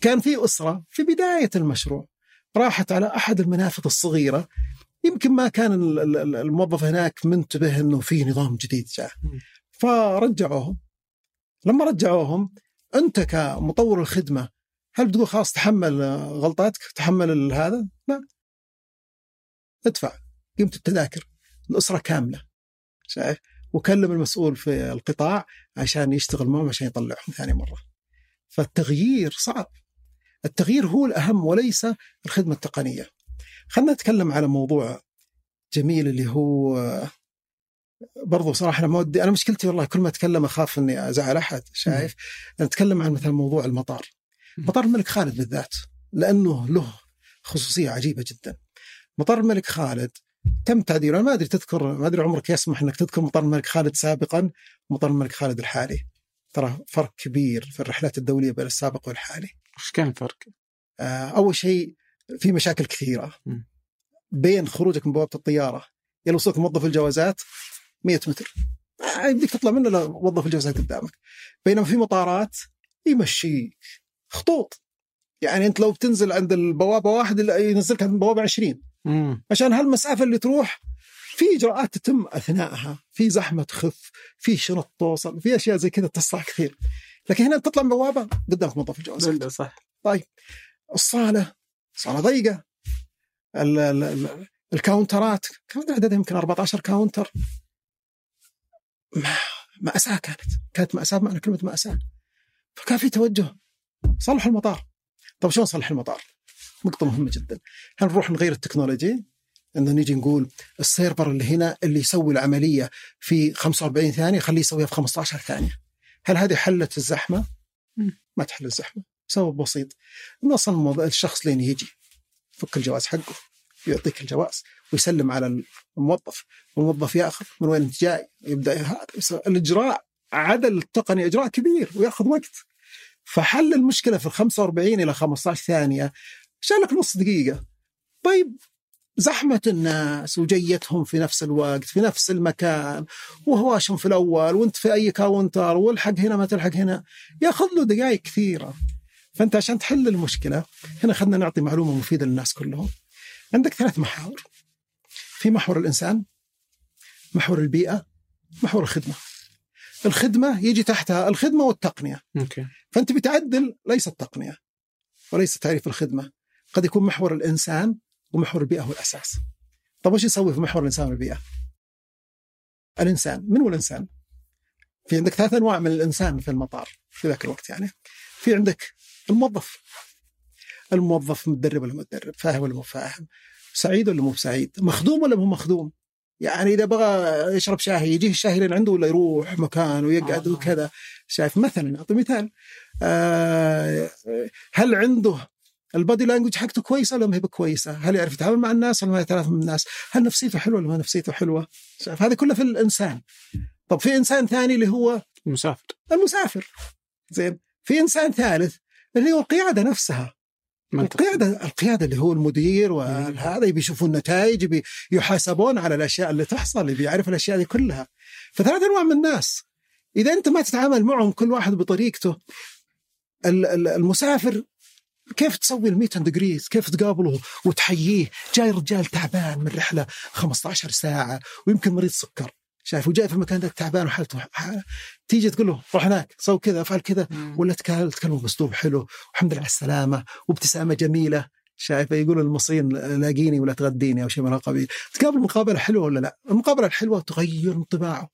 كان في أسرة في بداية المشروع راحت على أحد المنافذ الصغيرة. يمكن ما كان ال- ال- ال- الموظف هناك منتبه أنه في نظام جديد جاء. فرجعوهم. لما رجعوهم أنت كمطور الخدمة هل بتقول خلاص تحمل آه، غلطاتك تحمل هذا؟ لا. ادفع. قيمة التذاكر الأسرة كاملة. شايف؟ وكلم المسؤول في القطاع عشان يشتغل معهم عشان يطلعهم ثاني مرة. فالتغيير صعب. التغيير هو الأهم وليس الخدمة التقنية. خلنا نتكلم على موضوع جميل اللي هو برضو صراحة أنا ما ودي أنا مشكلتي والله كل ما أتكلم أخاف إني أزعل أحد شايف؟ نتكلم عن مثلا موضوع المطار. مطار الملك خالد بالذات لأنه له خصوصية عجيبة جدا. مطار الملك خالد تم تعديله أنا ما أدري تذكر ما أدري عمرك يسمح أنك تذكر مطار الملك خالد سابقا ومطار الملك خالد الحالي. ترى فرق كبير في الرحلات الدولية بين السابق والحالي. وش كان الفرق؟ آه، أول شيء في مشاكل كثيرة م. بين خروجك من بوابة الطيارة إلى وصولك موظف الجوازات 100 متر. آه، يمديك تطلع منه لو موظف الجوازات قدامك. بينما في مطارات يمشيك. خطوط. يعني انت لو بتنزل عند البوابة واحد ينزلك عند البوابة 20 مم. عشان هالمسافة اللي تروح في إجراءات تتم اثناءها في زحمة تخف في شنط توصل في أشياء زي كذا تصلح كثير. لكن هنا تطلع من بوابه قدامك موظف الجواز صح. طيب. الصالة صالة ضيقة. ال- ال- ال- الكاونترات. كان عددها يمكن 14 counter. ما- مأساة كانت. كانت مأساة معنى كلمة مأساة. فكان في توجه. صلح المطار. طب شلون نصلح المطار؟ نقطة مهمة جدا. هل نروح نغير ال technology. انه نيجي نقول ال server اللي هنا اللي يسوي العملية في 45 ثانية خليه يسويها في 15 ثانية. هل هذه حلت الزحمة؟ ما تحل الزحمة. سبب بسيط. أصلا الموضوع- الشخص لين يجي يفك الجواز حقه ويعطيك الجواز ويسلم على الموظف. والموظف يأخذ من وين انت جاي يبدأ هذا الإجراء عدل التقني إجراء كبير ويأخذ وقت. فحل المشكلة في ال 45 إلى 15 ثانية. شالك نص دقيقة. طيب زحمة الناس وجيتهم في نفس الوقت في نفس المكان وهواشهم في الأول وأنت في أي كاونتر والحق هنا ما تلحق هنا. ياخذ له دقائق كثيرة. فأنت عشان تحل المشكلة هنا خلنا نعطي معلومة مفيدة للناس كلهم. عندك ثلاث محاور. في محور الإنسان محور البيئة محور الخدمة. الخدمة يجي تحتها الخدمة والتقنية. أوكي. فأنت بتعدل ليس التقنية وليس تعريف الخدمة. قد يكون محور الإنسان ومحور البيئة هو الأساس. طب وش يسوي في محور الإنسان والبيئة؟ الإنسان. من هو الإنسان؟ في عندك ثلاث أنواع من الإنسان في المطار في ذاك الوقت يعني. في عندك الموظف. الموظف متدرب ولا متدرب فاهم ولا مو فاهم؟ سعيد ولا مو سعيد؟ مخدوم ولا مو مخدوم؟ يعني إذا بغى يشرب شاهي يجيه الشاهي لين عنده ولا يروح مكان ويقعد آه. وكذا شايف مثلا أعطي مثال آه، هل عنده البادي لانجوج حقته كويسة ولا ما هي بكويسة؟ هل يعرف يتعامل مع الناس ولا ما يتعامل مع الناس؟ هل نفسيته حلوة ولا ما نفسيته حلوة؟ شايف هذا كله في الإنسان. طب في إنسان ثاني اللي هو مسافر المسافر. زين في إنسان ثالث اللي هو القيادة نفسها. منطقي. القياده القيادة اللي هو المدير وهذا يبي يشوفوا النتائج يحاسبون على الأشياء اللي تحصل يبي يعرف الأشياء دي كلها. فثلاث أنواع من الناس. إذا أنت ما تتعامل معهم كل واحد بطريقته ال- ال- المسافر كيف تسوي ال ديجريز كيف تقابله وتحييه؟ جاي رجال تعبان من رحلة 15 ساعة ويمكن مريض سكر. شايف وجاي في المكان ده تعبان وحالته. تيجي تقول له روح هناك سوي كذا افعل كذا ولا تكلم تكلم باسلوب حلو والحمد لله على السلامة وابتسامة جميلة شايفه يقولوا المصريين لاقيني ولا تغديني أو شيء من القبيل تقابل مقابلة حلوة ولا لا؟ المقابلة الحلوة تغير انطباعه.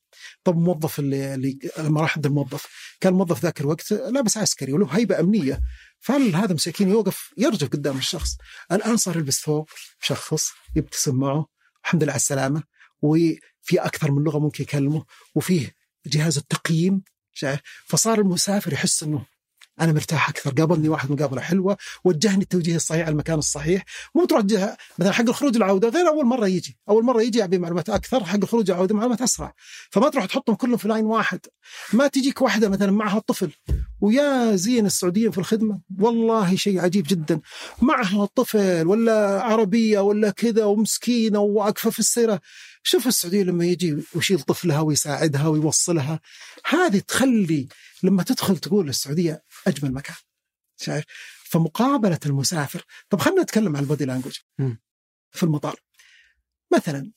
طب الموظف اللي, اللي لما راح عند الموظف. كان الموظف ذاك الوقت لابس عسكري وله هيبة أمنية. فهل هذا مساكين يوقف يرجف قدام الشخص. الآن صار يلبس ثوب مشخص يبتسم معه الحمد لله على السلامة وفي أكثر من لغة ممكن يكلمه وفيه جهاز التقييم فصار المسافر يحس إنه أنا مرتاح أكثر. قابلني واحد مقابلة حلوة وجهني التوجيه الصحيح المكان الصحيح. مو تروح مثلا حق الخروج العودة غير أول مرة يجي. أول مرة يجي يعبي معلومات أكثر حق الخروج العودة معلومات أسرع. فما تروح تحطهم كلهم في لاين واحد. ما تجيك واحدة مثلا معها طفل ويا زين السعوديين في الخدمة؟ والله شيء عجيب جدا. معها طفل ولا عربية ولا كذا ومسكينة وواقفة في السيرة. شوف السعوديه لما يجي ويشيل طفلها ويساعدها ويوصلها. هذه تخلي لما تدخل تقول السعودية أجمل مكان شايف؟ فمقابلة المسافر طب خلينا نتكلم عن البودي لانجوج. في المطار. مثلا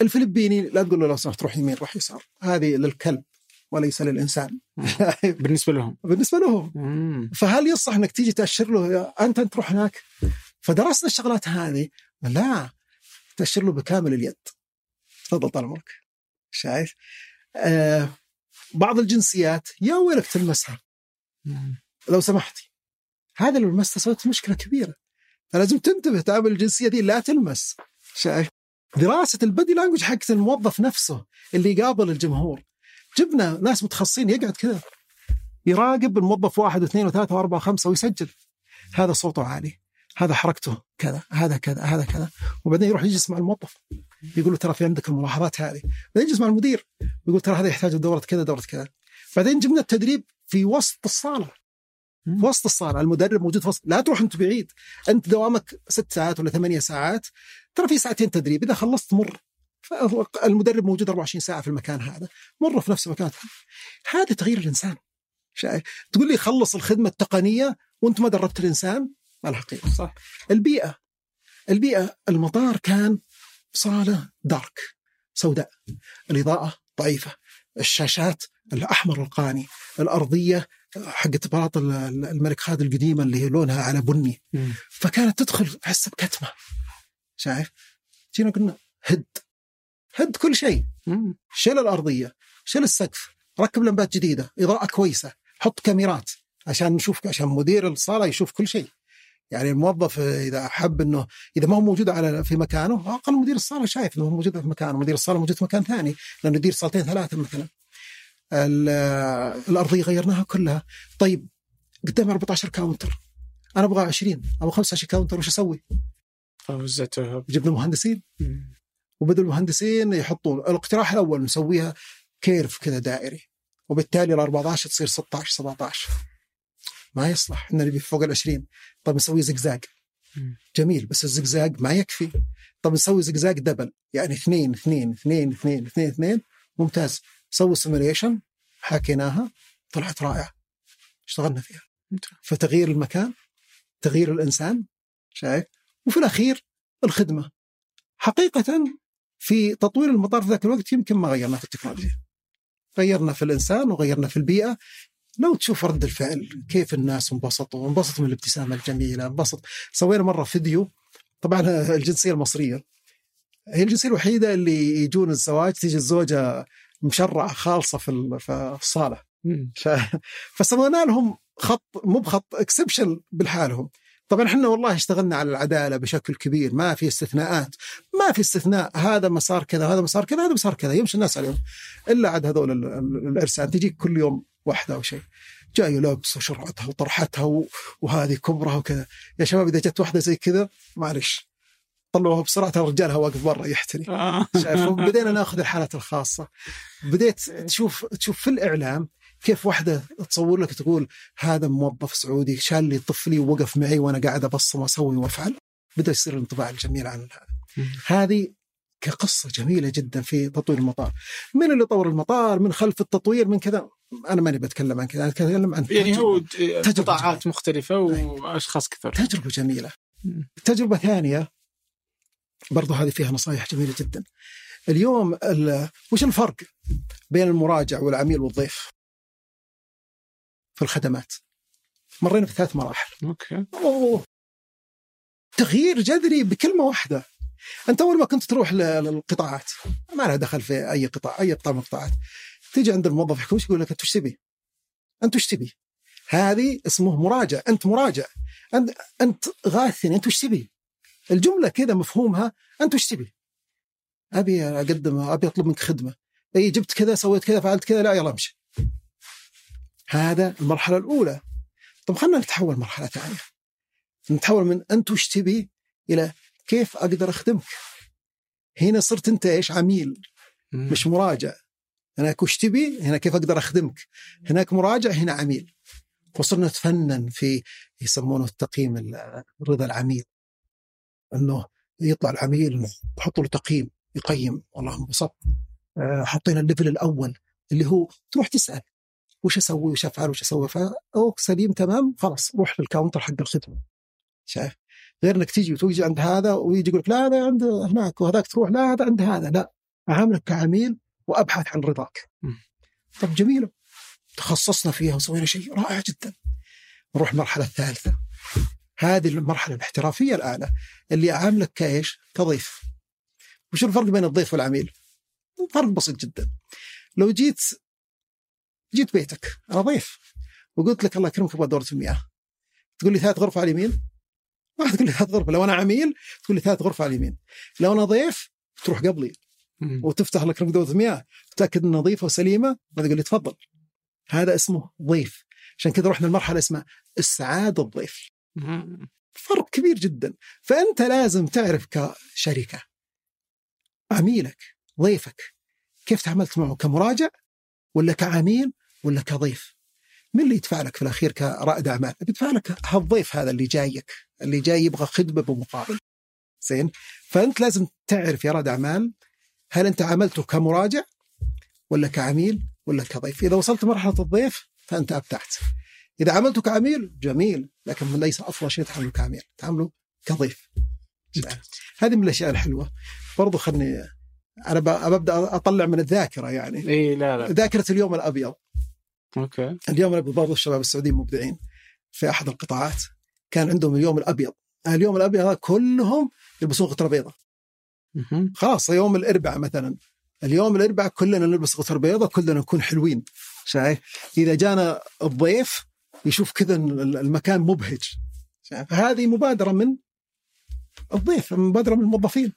الفلبيني لا تقول له لو سمحت روح يمين روح يسار. هذه للكلب وليس للإنسان. بالنسبة لهم. بالنسبة لهم. مم. فهل يصح إنك تيجي تأشر له أنت أنت تروح هناك؟ فدرسنا الشغلات هذه. لا تأشر له بكامل اليد. تفضل طال عمرك. شايف؟ آه بعض الجنسيات يا ويلك تلمسها. مم. لو سمحتي. هذا لو لمست سويت مشكلة كبيرة. فلازم تنتبه تعامل الجنسية دي لا تلمس. شايف دراسة البدي لانجوج حقت الموظف نفسه اللي يقابل الجمهور. جبنا ناس متخصصين يقعد كذا. يراقب الموظف واحد واثنين وثلاثة وأربعة وخمسة ويسجل. هذا صوته عالي. هذا حركته كذا. هذا كذا. هذا كذا. وبعدين يروح يجلس مع الموظف. يقول له ترى في عندك الملاحظات هذه. بعدين يجلس مع المدير يقول ترى هذا يحتاج دورة كذا دورة كذا. بعدين جبنا التدريب في وسط الصالة. في وسط الصالة المدرب موجود في وسط. لا تروح أنت بعيد. أنت دوامك ست ساعات ولا ثمانية ساعات. ترى في ساعتين تدريب. إذا خلصت مر. المدرب موجود 24 ساعة في المكان هذا. مر في نفس المكان. هذا تغيير الإنسان. شايف تقول لي خلص الخدمة التقنية وأنت ما دربت الإنسان؟ ما لها صح. البيئة. البيئة المطار كان صالة دارك سوداء الاضاءه ضعيفة الشاشات الأحمر القاني الأرضية حقت بلاط ال- ال- الملك خالد القديمه اللي هي لونها على بني مم. فكانت تدخل احس بكتمه شايف؟ جينا قلنا هد هد كل شيء. شيل الأرضية شيل السقف ركب لمبات جديدة إضاءة كويسة حط كاميرات عشان نشوف عشان مدير الصالة يشوف كل شيء يعني الموظف إذا حب إنه إذا ما هو موجود على في مكانه أقل مدير الصالة شايف إنه هو موجود في مكانه مدير الصالة موجود في مكان ثاني لأنه يدير صالتين ثلاثة مثلا. ال- الأرضية غيرناها كلها. طيب قدامي 14 كاونتر أنا أبغى 20 أبغى 25 counter وش أسوي؟ فوزعته. جبنا مهندسين. مم. وبدأ المهندسين يحطون الاقتراح الأول نسويها curve كذا دائري وبالتالي ال 14 تصير 16 17 ما يصلح. إحنا نبي فوق ال 20 طب نسوي زقزاق. جميل بس الزقزاق ما يكفي. طب نسوي zigzag double يعني اثنين اثنين اثنين اثنين اثنين اثنين. ممتاز. سوي simulation حكيناها طلعت رائعة. اشتغلنا فيها. فتغيير المكان تغيير الإنسان شايف؟ وفي الأخير الخدمة. حقيقة في تطوير المطار في ذاك الوقت يمكن ما غيرنا في التكنولوجيا. غيرنا في الإنسان وغيرنا في البيئة. لو تشوف رد الفعل كيف الناس انبسطوا؟ انبسطوا من الابتسامة الجميلة انبسط. سوينا مرة فيديو طبعا الجنسية المصرية. هي الجنسية الوحيدة اللي يجون الزواج تيجي الزوجة مشرعة خالصة في ال- في الصالة. ف... فسوينا لهم خط مو بخط اكسبشن بالحالهم. طبعا إحنا والله اشتغلنا على العدالة بشكل كبير. ما في استثناءات. ما في استثناء. هذا مسار كذا هذا مسار كذا هذا مسار كذا. يمشي الناس عليهم. إلا عاد هذول ال- ال- الإرسال. تجيك كل يوم واحدة أو شيء. جاية لابسه وشرعتها وطرحتها. وهذه كبرها وكذا. يا شباب إذا جت واحدة زي كذا معلش. طلعوها بسرعة ترى رجالها واقف برا يحتري. آه. شايف بدينا ناخذ الحالات الخاصة. بديت تشوف تشوف في الإعلام كيف واحدة تصور لك تقول هذا موظف سعودي شال لي طفلي ووقف معي وأنا قاعد ابصم واسوي وأفعل. بدأ يصير الانطباع الجميل عن هذا. هذه كقصة جميلة جدا في تطوير المطار. من اللي طور المطار؟ من خلف التطوير؟ من كذا. أنا ماني بتكلم عن كذا أنا أتكلم عن يعني هو تجربة. قطاعات مختلفة وأشخاص كثر تجربة جميلة. تجربة ثانية برضو هذه فيها نصائح جميلة جدا. اليوم ال- وش الفرق بين المراجع والعميل والضيف في الخدمات؟ مرينا في ثلاث مراحل. أوكي. أوه. تغيير جذري بكلمة واحدة. أنت أول ما كنت تروح للقطاعات ما لها دخل في أي قطاع أي قطاع من القطاعات تيجي عند الموظف يحكي وش يقول لك أنت وش تبي؟ أنت وش تبي؟ هذه اسمه مراجع أنت مراجع أنت أنت غاثني أنت وش تبي؟ الجملة كذا مفهومها أنت وش تبي؟ أبي أقدم أبي أطلب منك خدمة إي جبت كذا سويت كذا فعلت كذا لا يلا امشي هذا المرحلة الأولى طب خلينا نتحول مرحلة ثانية نتحول من أنت وش تبي إلى كيف أقدر أخدمك؟ هنا صرت أنت إيش؟ عميل. مش مراجع. هناك وش تبي؟ هنا كيف أقدر أخدمك؟ هناك مراجع هنا عميل. وصرنا نتفنن في يسمونه التقييم ال- رضا العميل. إنه يطلع العميل نحط له تقييم يقيم. والله انبسطت آه، حطينا ال level الأول اللي هو تروح تسأل. وش أسوي؟ وش أفعل؟ وش أسوي؟ ف okay سليم تمام خلاص روح لل counter حق الخدمة. شايف؟ غير إنك تيجي وتجي عند هذا ويجي يقول لك لا هذا عند هناك وهذاك تروح لا هذا عند هذا لا. اعاملك كعميل وأبحث عن رضاك. طب جميله تخصصنا فيها وسوينا شيء رائع جدا. نروح المرحلة الثالثة. هذه المرحلة الاحترافية الاعلى اللي اعاملك كإيش؟ كضيف. وش الفرق بين الضيف والعميل؟ فرق بسيط جدا. لو جيت جيت بيتك أنا ضيف وقلت لك الله يكرمك أبغى دوره المياه. تقول لي ثلاث غرف على اليمين؟ ما تقول لي ثلاث غرف لو أنا عميل تقول لي ثلاث غرف على اليمين. لو أنا ضيف تروح قبلي. وتفتح لك دوره المياه تتاكد إنها نظيفه وسليمة بعد تقول لي تفضل. هذا اسمه ضيف. عشان كذا رحنا لمرحلة اسمها السعادة الضيف. فرق كبير جدا. فأنت لازم تعرف كشركة. عميلك ضيفك كيف تعاملت معه؟ كمراجع ولا كعميل ولا كضيف؟ من اللي يدفع لك في الأخير كرائد أعمال؟ بيدفع لك هالضيف هذا اللي جايك اللي جاي يبغى خدمة بمقابل. زين؟ فأنت لازم تعرف يا رائد أعمال هل أنت عملته كمراجع ولا كعميل ولا كضيف؟ إذا وصلت مرحلة الضيف فأنت ابدعت إذا عملته كعميل جميل لكن ليس أفضل شيء تعامله كعميل تعامله كضيف. هذه من الأشياء الحلوة. برضو خلني أنا ببدا أطلع من الذاكرة يعني. اي لا لا. ذاكرة اليوم الأبيض. أوكي. اليوم الابيض برضو الشباب السعوديين مبدعين في أحد القطاعات. كان عندهم اليوم الأبيض. اليوم الأبيض هذا كلهم يلبسون غتره بيضاء. خلاص يوم الإربعاء مثلا. اليوم الإربعاء كلنا نلبس غتره بيضاء كلنا نكون حلوين. شايف؟ إذا جانا الضيف يشوف كذا المكان مبهج. شايف؟ هذه مبادرة من الضيف مبادرة من الموظفين.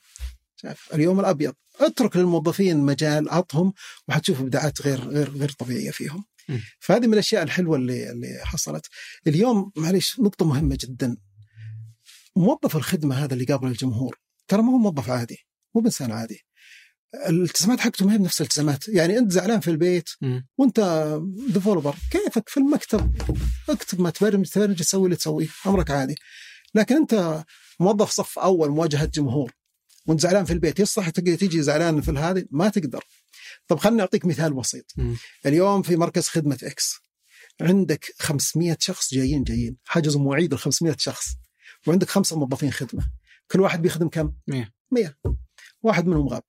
شايف؟ اليوم الأبيض. اترك للموظفين مجال عطهم وحتشوف إبداعات غير غير غير طبيعية فيهم. فهذه من الأشياء الحلوة اللي اللي حصلت. اليوم معليش نقطة مهمة جدا. موظف الخدمة هذا اللي قابل الجمهور ترى ما هو موظف عادي مو بانسان عادي. الالتزامات حقته ما هي بنفس الالتزامات. يعني أنت زعلان في البيت. وأنت developer كيفك في المكتب؟ اكتب ما تبرمج تبرمج تسوي اللي تسويه أمرك عادي. لكن أنت موظف صف أول مواجهة جمهور وأنت زعلان في البيت يصح تيجي زعلان في هذه؟ ما تقدر. طب خليني أعطيك مثال بسيط مم. اليوم في مركز خدمة إكس عندك 500 شخص جايين جايين حجزوا مواعيد ال 500 شخص وعندك خمسة موظفين خدمة كل واحد بيخدم كم؟ مية. 100 واحد منهم غاب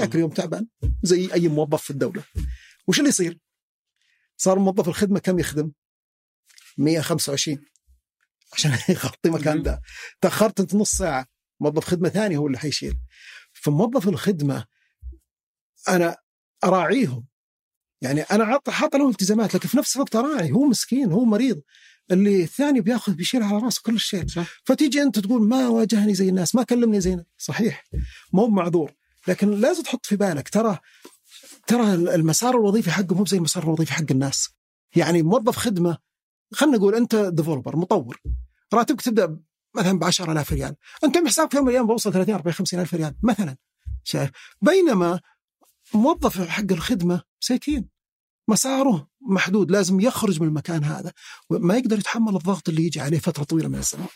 ذاك اليوم تعبان زي أي موظف في الدولة وش اللي يصير؟ صار موظف الخدمة كم يخدم؟ 125 عشان يغطي مكان ده تأخرت انت نص ساعة موظف خدمة ثاني هو اللي حيشيل فموظف الخدمة أنا أراعيهم. يعني أنا حاط لهم التزامات لكن في نفس الوقت أراعي. هو مسكين هو مريض. اللي الثاني بيأخذ بيشيل على رأسه كل شيء صح. فتيجي أنت تقول ما واجهني زي الناس ما كلمني زي الناس. صحيح. مو معذور. لكن لازم تحط في بالك ترى ترى المسار الوظيفي حقه مو زي المسار الوظيفي حق الناس. يعني موظف خدمة خلينا نقول أنت ديفلوبر مطور. راتبك تبدأ مثلا ب 10000 ريال. أنت حسابك في يوم من الأيام بوصل 30 40 50 ألف ريال مثلا. شايف؟ بينما موظف حق الخدمة مساكين مساره محدود لازم يخرج من المكان هذا ما يقدر يتحمل الضغط اللي يجي عليه فترة طويلة من الزمن.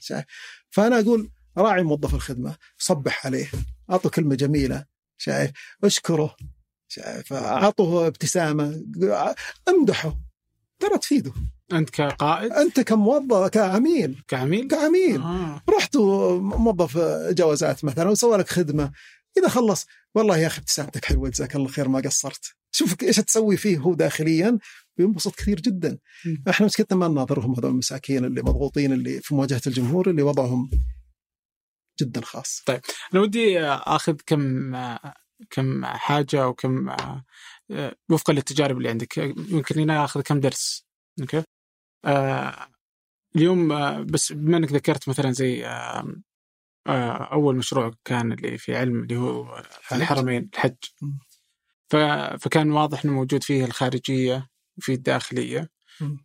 شايف فأنا أقول راعي موظف الخدمة صبح عليه أعطه كلمة جميلة شايف أشكره شايف اعطه ابتسامة أمدحه ترى تفيده. أنت كقائد؟ أنت كموظف كعميل. كعميل؟ كعميل. آه. رحت موظف جوازات مثلا وسوى لك خدمة. إذا خلص. والله يا أخي ابتسامتك حلوة جزاك الله خير ما قصرت. شوف إيش تسوي فيه هو داخليا بينبسط كثير جدا. مم. إحنا مشكلتنا ما نناظرهم هذول المساكين اللي مضغوطين اللي في مواجهة الجمهور اللي وضعهم جدا خاص. أنا ودي آخذ كم كم حاجة أو كم وفقا للتجارب اللي عندك. يمكن هنا آخذ كم درس. أوكي؟ آه، اليوم آه، بس بما إنك ذكرت مثلا زي آه، آه، أول مشروع كان اللي في علم اللي هو. الحرمين الحج. فكان واضح إنه موجود فيه الخارجية وفيه الداخلية.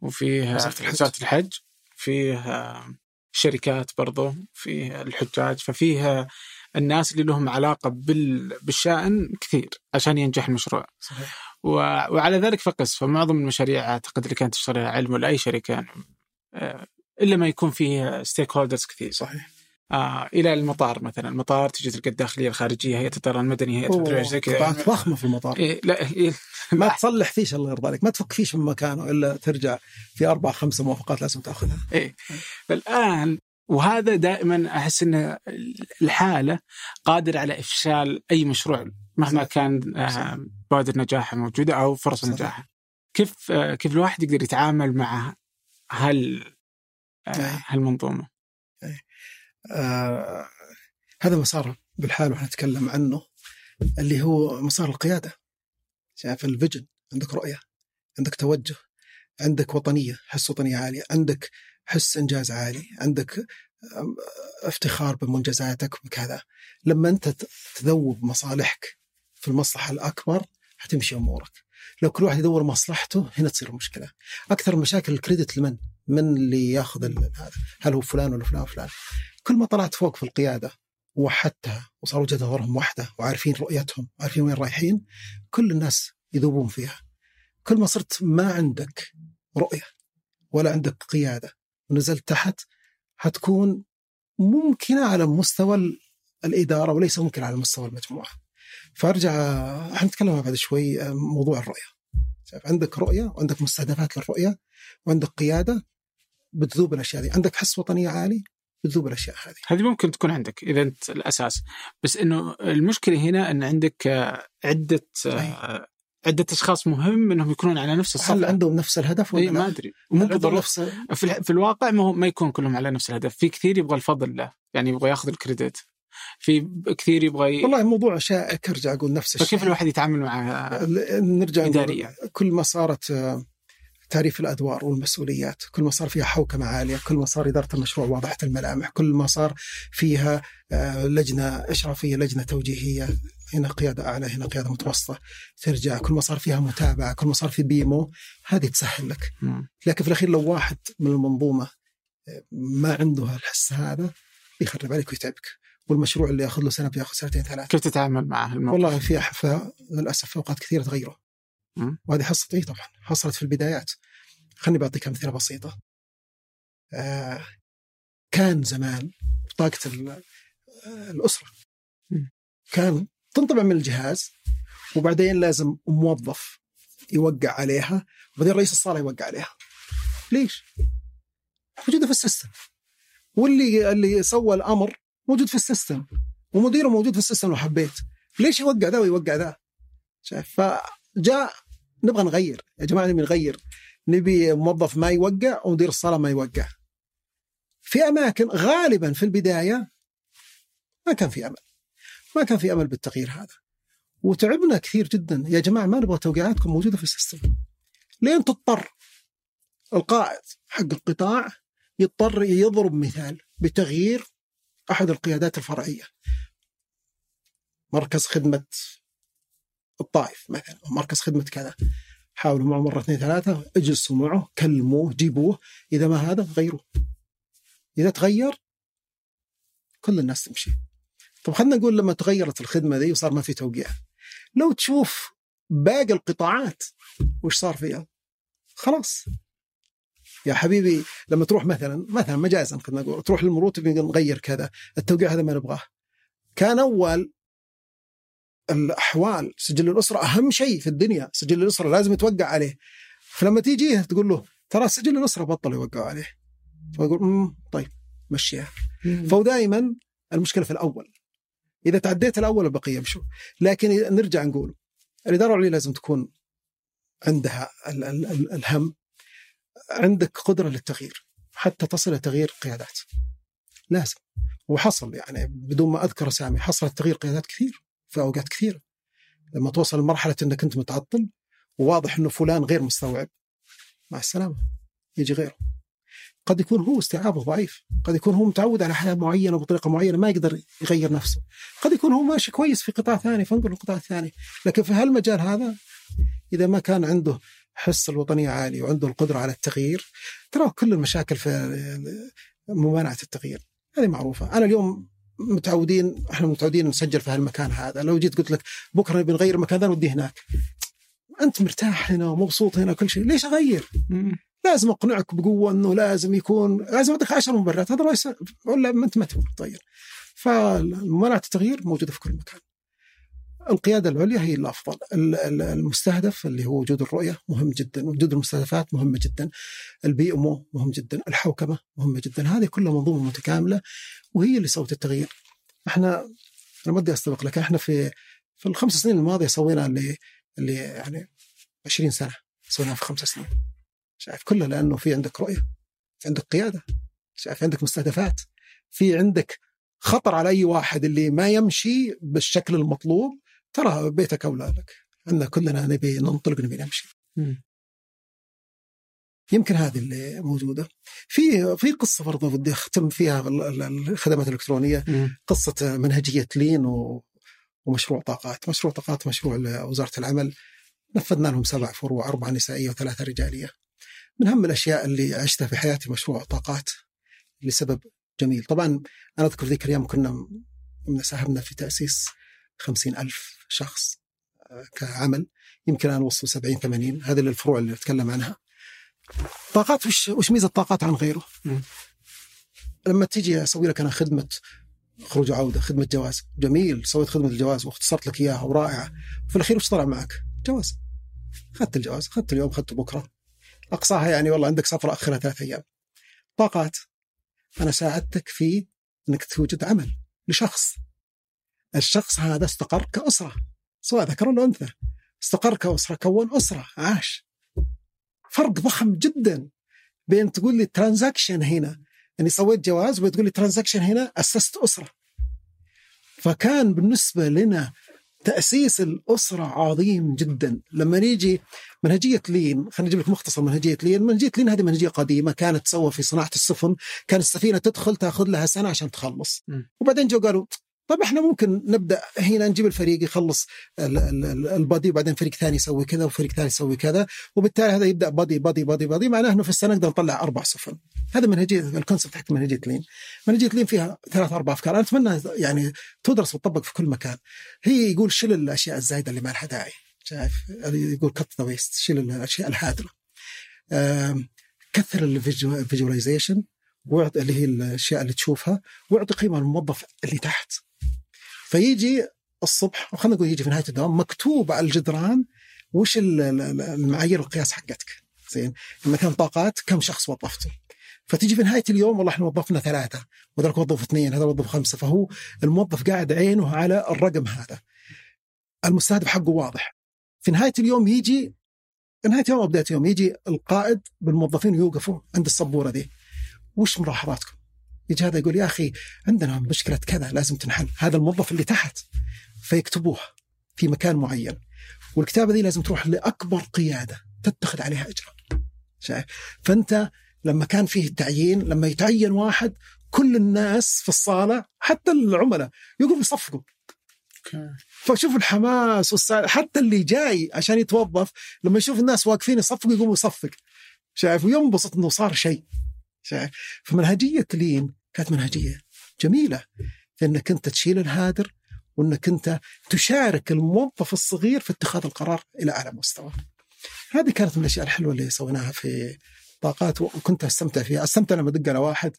وفيه وزارة الحج. وزارة الحج. فيه آه، شركات برضو فيه الحجاج. ففيه الناس اللي لهم علاقة بال- بالشأن كثير عشان ينجح المشروع. صحيح. وعلى ذلك فقس. فمعظم المشاريع أعتقد اللي كانت تشتغلها علم ولا اي شركة آه، إلا ما يكون فيه stakeholders كثير. صحيح. آه إلى المطار مثلا. المطار تجي تلقى الداخلية الخارجية هيئة الطيران المدني هيئة زي كذا. قطاعات ضخمة في المطار. إيه لا إيه ما تصلح فيش الله يرضى عليك. ما تفك فيش من مكانه إلا ترجع في أربع خمسه موافقات لازم تأخذها. إيه. فالان وهذا دائما أحس إن الحالة قادر على إفشال أي مشروع مهما. كان آه، بوادر نجاحه موجودة أو فرص. نجاحه كيف آه، كيف الواحد يقدر يتعامل مع هال آه، إيه. هالمنظومة؟ آه هذا مسار بالحال وإحنا نتكلم عنه اللي هو مسار القيادة. شايف الفيجن؟ عندك رؤية عندك توجه عندك وطنية حس وطنية عالية عندك حس إنجاز عالي عندك آم، افتخار بمنجزاتك وكذا. لما أنت تذوب مصالحك في المصلحة الأكبر حتمشي أمورك. لو كل واحد يدور مصلحته هنا تصير المشكلة أكثر مشاكل الكريدت لمن؟ من اللي ياخذ هذا هل هو فلان ولا فلان وفلان؟ كل ما طلعت فوق في القيادة ووحدتها وجهه نظرهم واحدة وعارفين رؤيتهم وعارفين وين رايحين كل الناس يذوبون فيها. كل ما صرت ما عندك رؤية ولا عندك قيادة ونزلت تحت حتكون ممكنة على مستوى ال- الإدارة وليس ممكن على مستوى المجموعة. فأرجع إحنا نتكلم بعد شوي آه، موضوع الرؤية. عندك رؤية وعندك مستهدفات للرؤية وعندك قيادة بتذوب الأشياء دي. عندك حس وطنية عالي؟ بتذوب الأشياء هذه. هذه ممكن تكون عندك إذا أنت الأساس. بس إنه المشكلة هنا إن عندك عدة آه، عدة أشخاص مهم إنهم يكونون على نفس الصفحه هل عندهم نفس الهدف ولا إيه ما؟ أدري. مو بالضروره نفس في, الواقع ما, هو ما يكون كلهم على نفس الهدف. في كثير يبغى الفضل له يعني يبغى ياخذ الكريدت. في كثير يبغى ي... والله موضوع شائك ارجع أقول نفس الشيء. فكيف الواحد يتعامل مع نرجع نقول إداريا. كل ما صارت آه، تعريف الأدوار والمسؤوليات، كل ما صار فيها حوكمه عاليه، كل ما صار إدارة المشروع واضحة الملامح، كل ما صار فيها آه، لجنة إشرافية، لجنة توجيهية، هنا قيادة أعلى، هنا قيادة متوسطة، ترجع، كل ما صار فيها متابعة، كل ما صار في بيمو، هذه تسهل لك،. لكن في الأخير لو واحد من المنظومة آه، ما عنده الحس هذا بيخرب عليك ويتعبك، والمشروع اللي ياخذ له سنة بياخذ سنتين ثلاث. كيف تتعامل مع الموقف؟ والله في أحفة للأسف في أوقات كثيرة تغيره. وهذه حصلت اي طبعا حصلت في البدايات. خلني بعطيك أمثلة بسيطة. آه كان زمان بطاقه آه، الأسرة. كان تنطبع من الجهاز وبعدين لازم موظف يوقع عليها وبعدين رئيس الصالة يوقع عليها. ليش؟ موجودة في ال system. واللي اللي سوى الأمر موجود في ال system ومديره موجود في ال system لو حبيت. ليش يوقع ذا ويوقع ذا؟ شايف فجاء نبغى نغير يا جماعة نبي نغير نبي موظف ما يوقع ومدير الصالة ما يوقع. في أماكن غالبا في البداية ما كان في أمل. ما كان في أمل بالتغيير هذا. وتعبنا كثير جدا. يا جماعة ما نبغى توقيعاتكم موجودة في السيستم. لين تضطر القائد حق القطاع يضطر يضرب مثال بتغيير أحد القيادات الفرعية. مركز خدمة الطائف مثلا مركز خدمة كذا. حاولوا معه مرة اثنين ثلاثة اجلسوا معه كلموه جيبوه. إذا ما هذا غيروه إذا تغير كل الناس تمشي. طب خلينا نقول لما تغيرت الخدمة ذي وصار ما في توقيع. لو تشوف باقي القطاعات وش صار فيها؟ خلاص. يا حبيبي لما تروح مثلا مثلا مجازا خلينا نقول تروح للمرور تبي نغير كذا التوقيع هذا ما نبغاه. كان أول الأحوال. سجل الأسرة أهم شيء في الدنيا. سجل الأسرة لازم يتوقع عليه. فلما تيجي تقول له ترى سجل الأسرة بطلوا يوقعوا عليه. فيقول أمم طيب مشيها فهو دائما المشكلة في الأول. إذا تعديت الأول البقية يمشوا لكن نرجع نقول الإدارة العليا لازم تكون عندها ال- ال- ال- الهم. عندك قدرة للتغيير. حتى تصل إلى تغيير قيادات. لازم. وحصل يعني بدون ما أذكر أسامي حصلت تغيير قيادات كثير. في أوقات كثيرة. لما توصل لمرحلة إنك أنت متعطل وواضح إنه فلان غير مستوعب. مع السلامة. يجي غيره. قد يكون هو استيعابه ضعيف. قد يكون هو متعود على حياة معينة بطريقه معينة ما يقدر يغير نفسه. قد يكون هو ماشي كويس في قطاع ثاني فانقل القطاع الثاني. لكن في هالمجال هذا إذا ما كان عنده حس الوطنية عالي وعنده القدرة على التغيير ترى كل المشاكل في ممانعة التغيير. هذه معروفة. أنا اليوم متعودين إحنا متعودين نسجل في هالمكان هذا. لو جيت قلت لك بكرة نبي نغير المكان ذا نوديه هناك. أنت مرتاح هنا ومبسوط هنا كل شيء. ليش أغير. لازم أقنعك بقوة إنه لازم يكون لازم اعطيك 10 مبررات. هذا ولا ما أنت ما تبغى تغير فمناعه التغيير موجودة في كل مكان. القيادة العليا هي الافضل ال- ال- المستهدف اللي هو وجود الرؤية مهم جدا وجود المستهدفات مهمة جدا. البي إم أو مهم جدا الحوكمة مهمة جدا. هذه كلها منظومة متكاملة وهي اللي سوت التغيير. إحنا أنا ما بدي أستبق لك إحنا في في الخمس سنين الماضية سوينا اللي اللي يعني 20 سنة سويناها في خمس سنين. شايف كلها لأنه في عندك رؤية في عندك قيادة شايف عندك مستهدفات في عندك خطر على أي واحد اللي ما يمشي بالشكل المطلوب. ترى بيتك أولى لك. إحنا كلنا نبي ننطلق نبي نمشي. يمكن هذه اللي موجودة. في في قصة برضه بدي أختم فيها الخدمات الإلكترونية. مم. قصة منهجية لين و ومشروع طاقات. مشروع طاقات مشروع وزاره العمل. نفذنا لهم سبع فروع أربعة نسائية وثلاثة رجالية. من أهم الأشياء اللي عشتها في حياتي مشروع طاقات لسبب جميل. طبعا أنا أذكر ذيك الأيام كنا من ساهمنا في تأسيس 50 ألف شخص آه، كعمل. يمكن الآن وصلوا 70 80 هذه الفروع اللي أتكلم عنها. طاقات وش وش ميزة الطاقات عن غيره؟ لما تيجي أسوي لك أنا خدمة خروج وعودة خدمة جواز. جميل سويت خدمة الجواز واختصرت لك إياها ورائعة. وفي الأخير وش طلع معك؟ جواز. أخذت الجواز أخذت اليوم خدت بكرة. أقصاها يعني والله عندك سفرة أخرها ثلاث أيام. طاقات. أنا ساعدتك في أنك توجد عمل لشخص. الشخص هذا استقر كأسرة سواء ذكر ولا أنثى استقر كأسرة كون أسرة عاش. فرق ضخم جدا بين تقول لي transaction هنا اني سويت جواز وتقول لي transaction هنا أسست أسرة. فكان بالنسبة لنا تأسيس الأسرة عظيم جدا. لما نيجي منهجية lean خلينا نجيب لك مختصر منهجية lean. منهجية lean هذه منهجية قديمة كانت تسوى في صناعة السفن كان السفينة تدخل تأخذ لها سنة عشان تخلص. م. وبعدين جو قالوا طيب إحنا ممكن نبدأ هنا نجيب الفريق يخلص ال- ال- ال- ال body وبعدين فريق ثاني يسوي كذا وفريق ثاني يسوي كذا وبالتالي هذا يبدأ body body body body. معناه انه في السنة نقدر نطلع أربع سفن هذا منهجية ال concept حق منهجية lean. منهجية lean فيها ثلاث أربع أفكار. أنا أتمنى يعني تدرس وتطبق في كل مكان. هي يقول شيل الأشياء الزايدة اللي ما لها داعي شايف يقول cut ذا waste شيل الأشياء الهادرة. آم، كثر ال visualization اللي هي الأشياء اللي تشوفها واعطي قيمة للموظف اللي تحت. فيجي الصبح خلينا نقول يجي في نهاية الدوام مكتوب على الجدران وش ال- ال- المعايير القياس حقتك. زين؟ مثلا طاقات كم شخص وظفته. فتيجي في نهاية اليوم والله إحنا وظفنا ثلاثة. وذاك وظف اثنين هذا وظف خمسة. فهو الموظف قاعد عينه على الرقم هذا. المستهدف حقه واضح. في نهاية اليوم يجي نهاية يوم أو بداية يوم يجي القائد بالموظفين يوقفوا عند السبورة ذي وش ملاحظاتكم؟ يجي هذا يقول يا أخي عندنا مشكلة كذا لازم تنحل. هذا الموظف اللي تحت. فيكتبوها في مكان معين. والكتابة ذي لازم تروح لأكبر قيادة تتخذ عليها إجراء. شايف؟ فأنت لما كان فيه التعيين لما يتعين واحد كل الناس في الصالة حتى العملاء يقوموا يصفقوا. فشوف الحماس والسعادة. حتى اللي جاي عشان يتوظف لما يشوف الناس واقفين يصفقوا يقوم يصفق. شايف؟ وينبسط إنه صار شيء. شايف فمنهجية لين كانت منهجية جميلة في انك انت تشيل الهادر وانك انت تشارك الموظف الصغير في اتخاذ القرار إلى أعلى مستوى. هذه كانت من الأشياء الحلوة اللي سويناها في طاقات وكنت أستمتع فيها، أستمتع لما أدق على واحد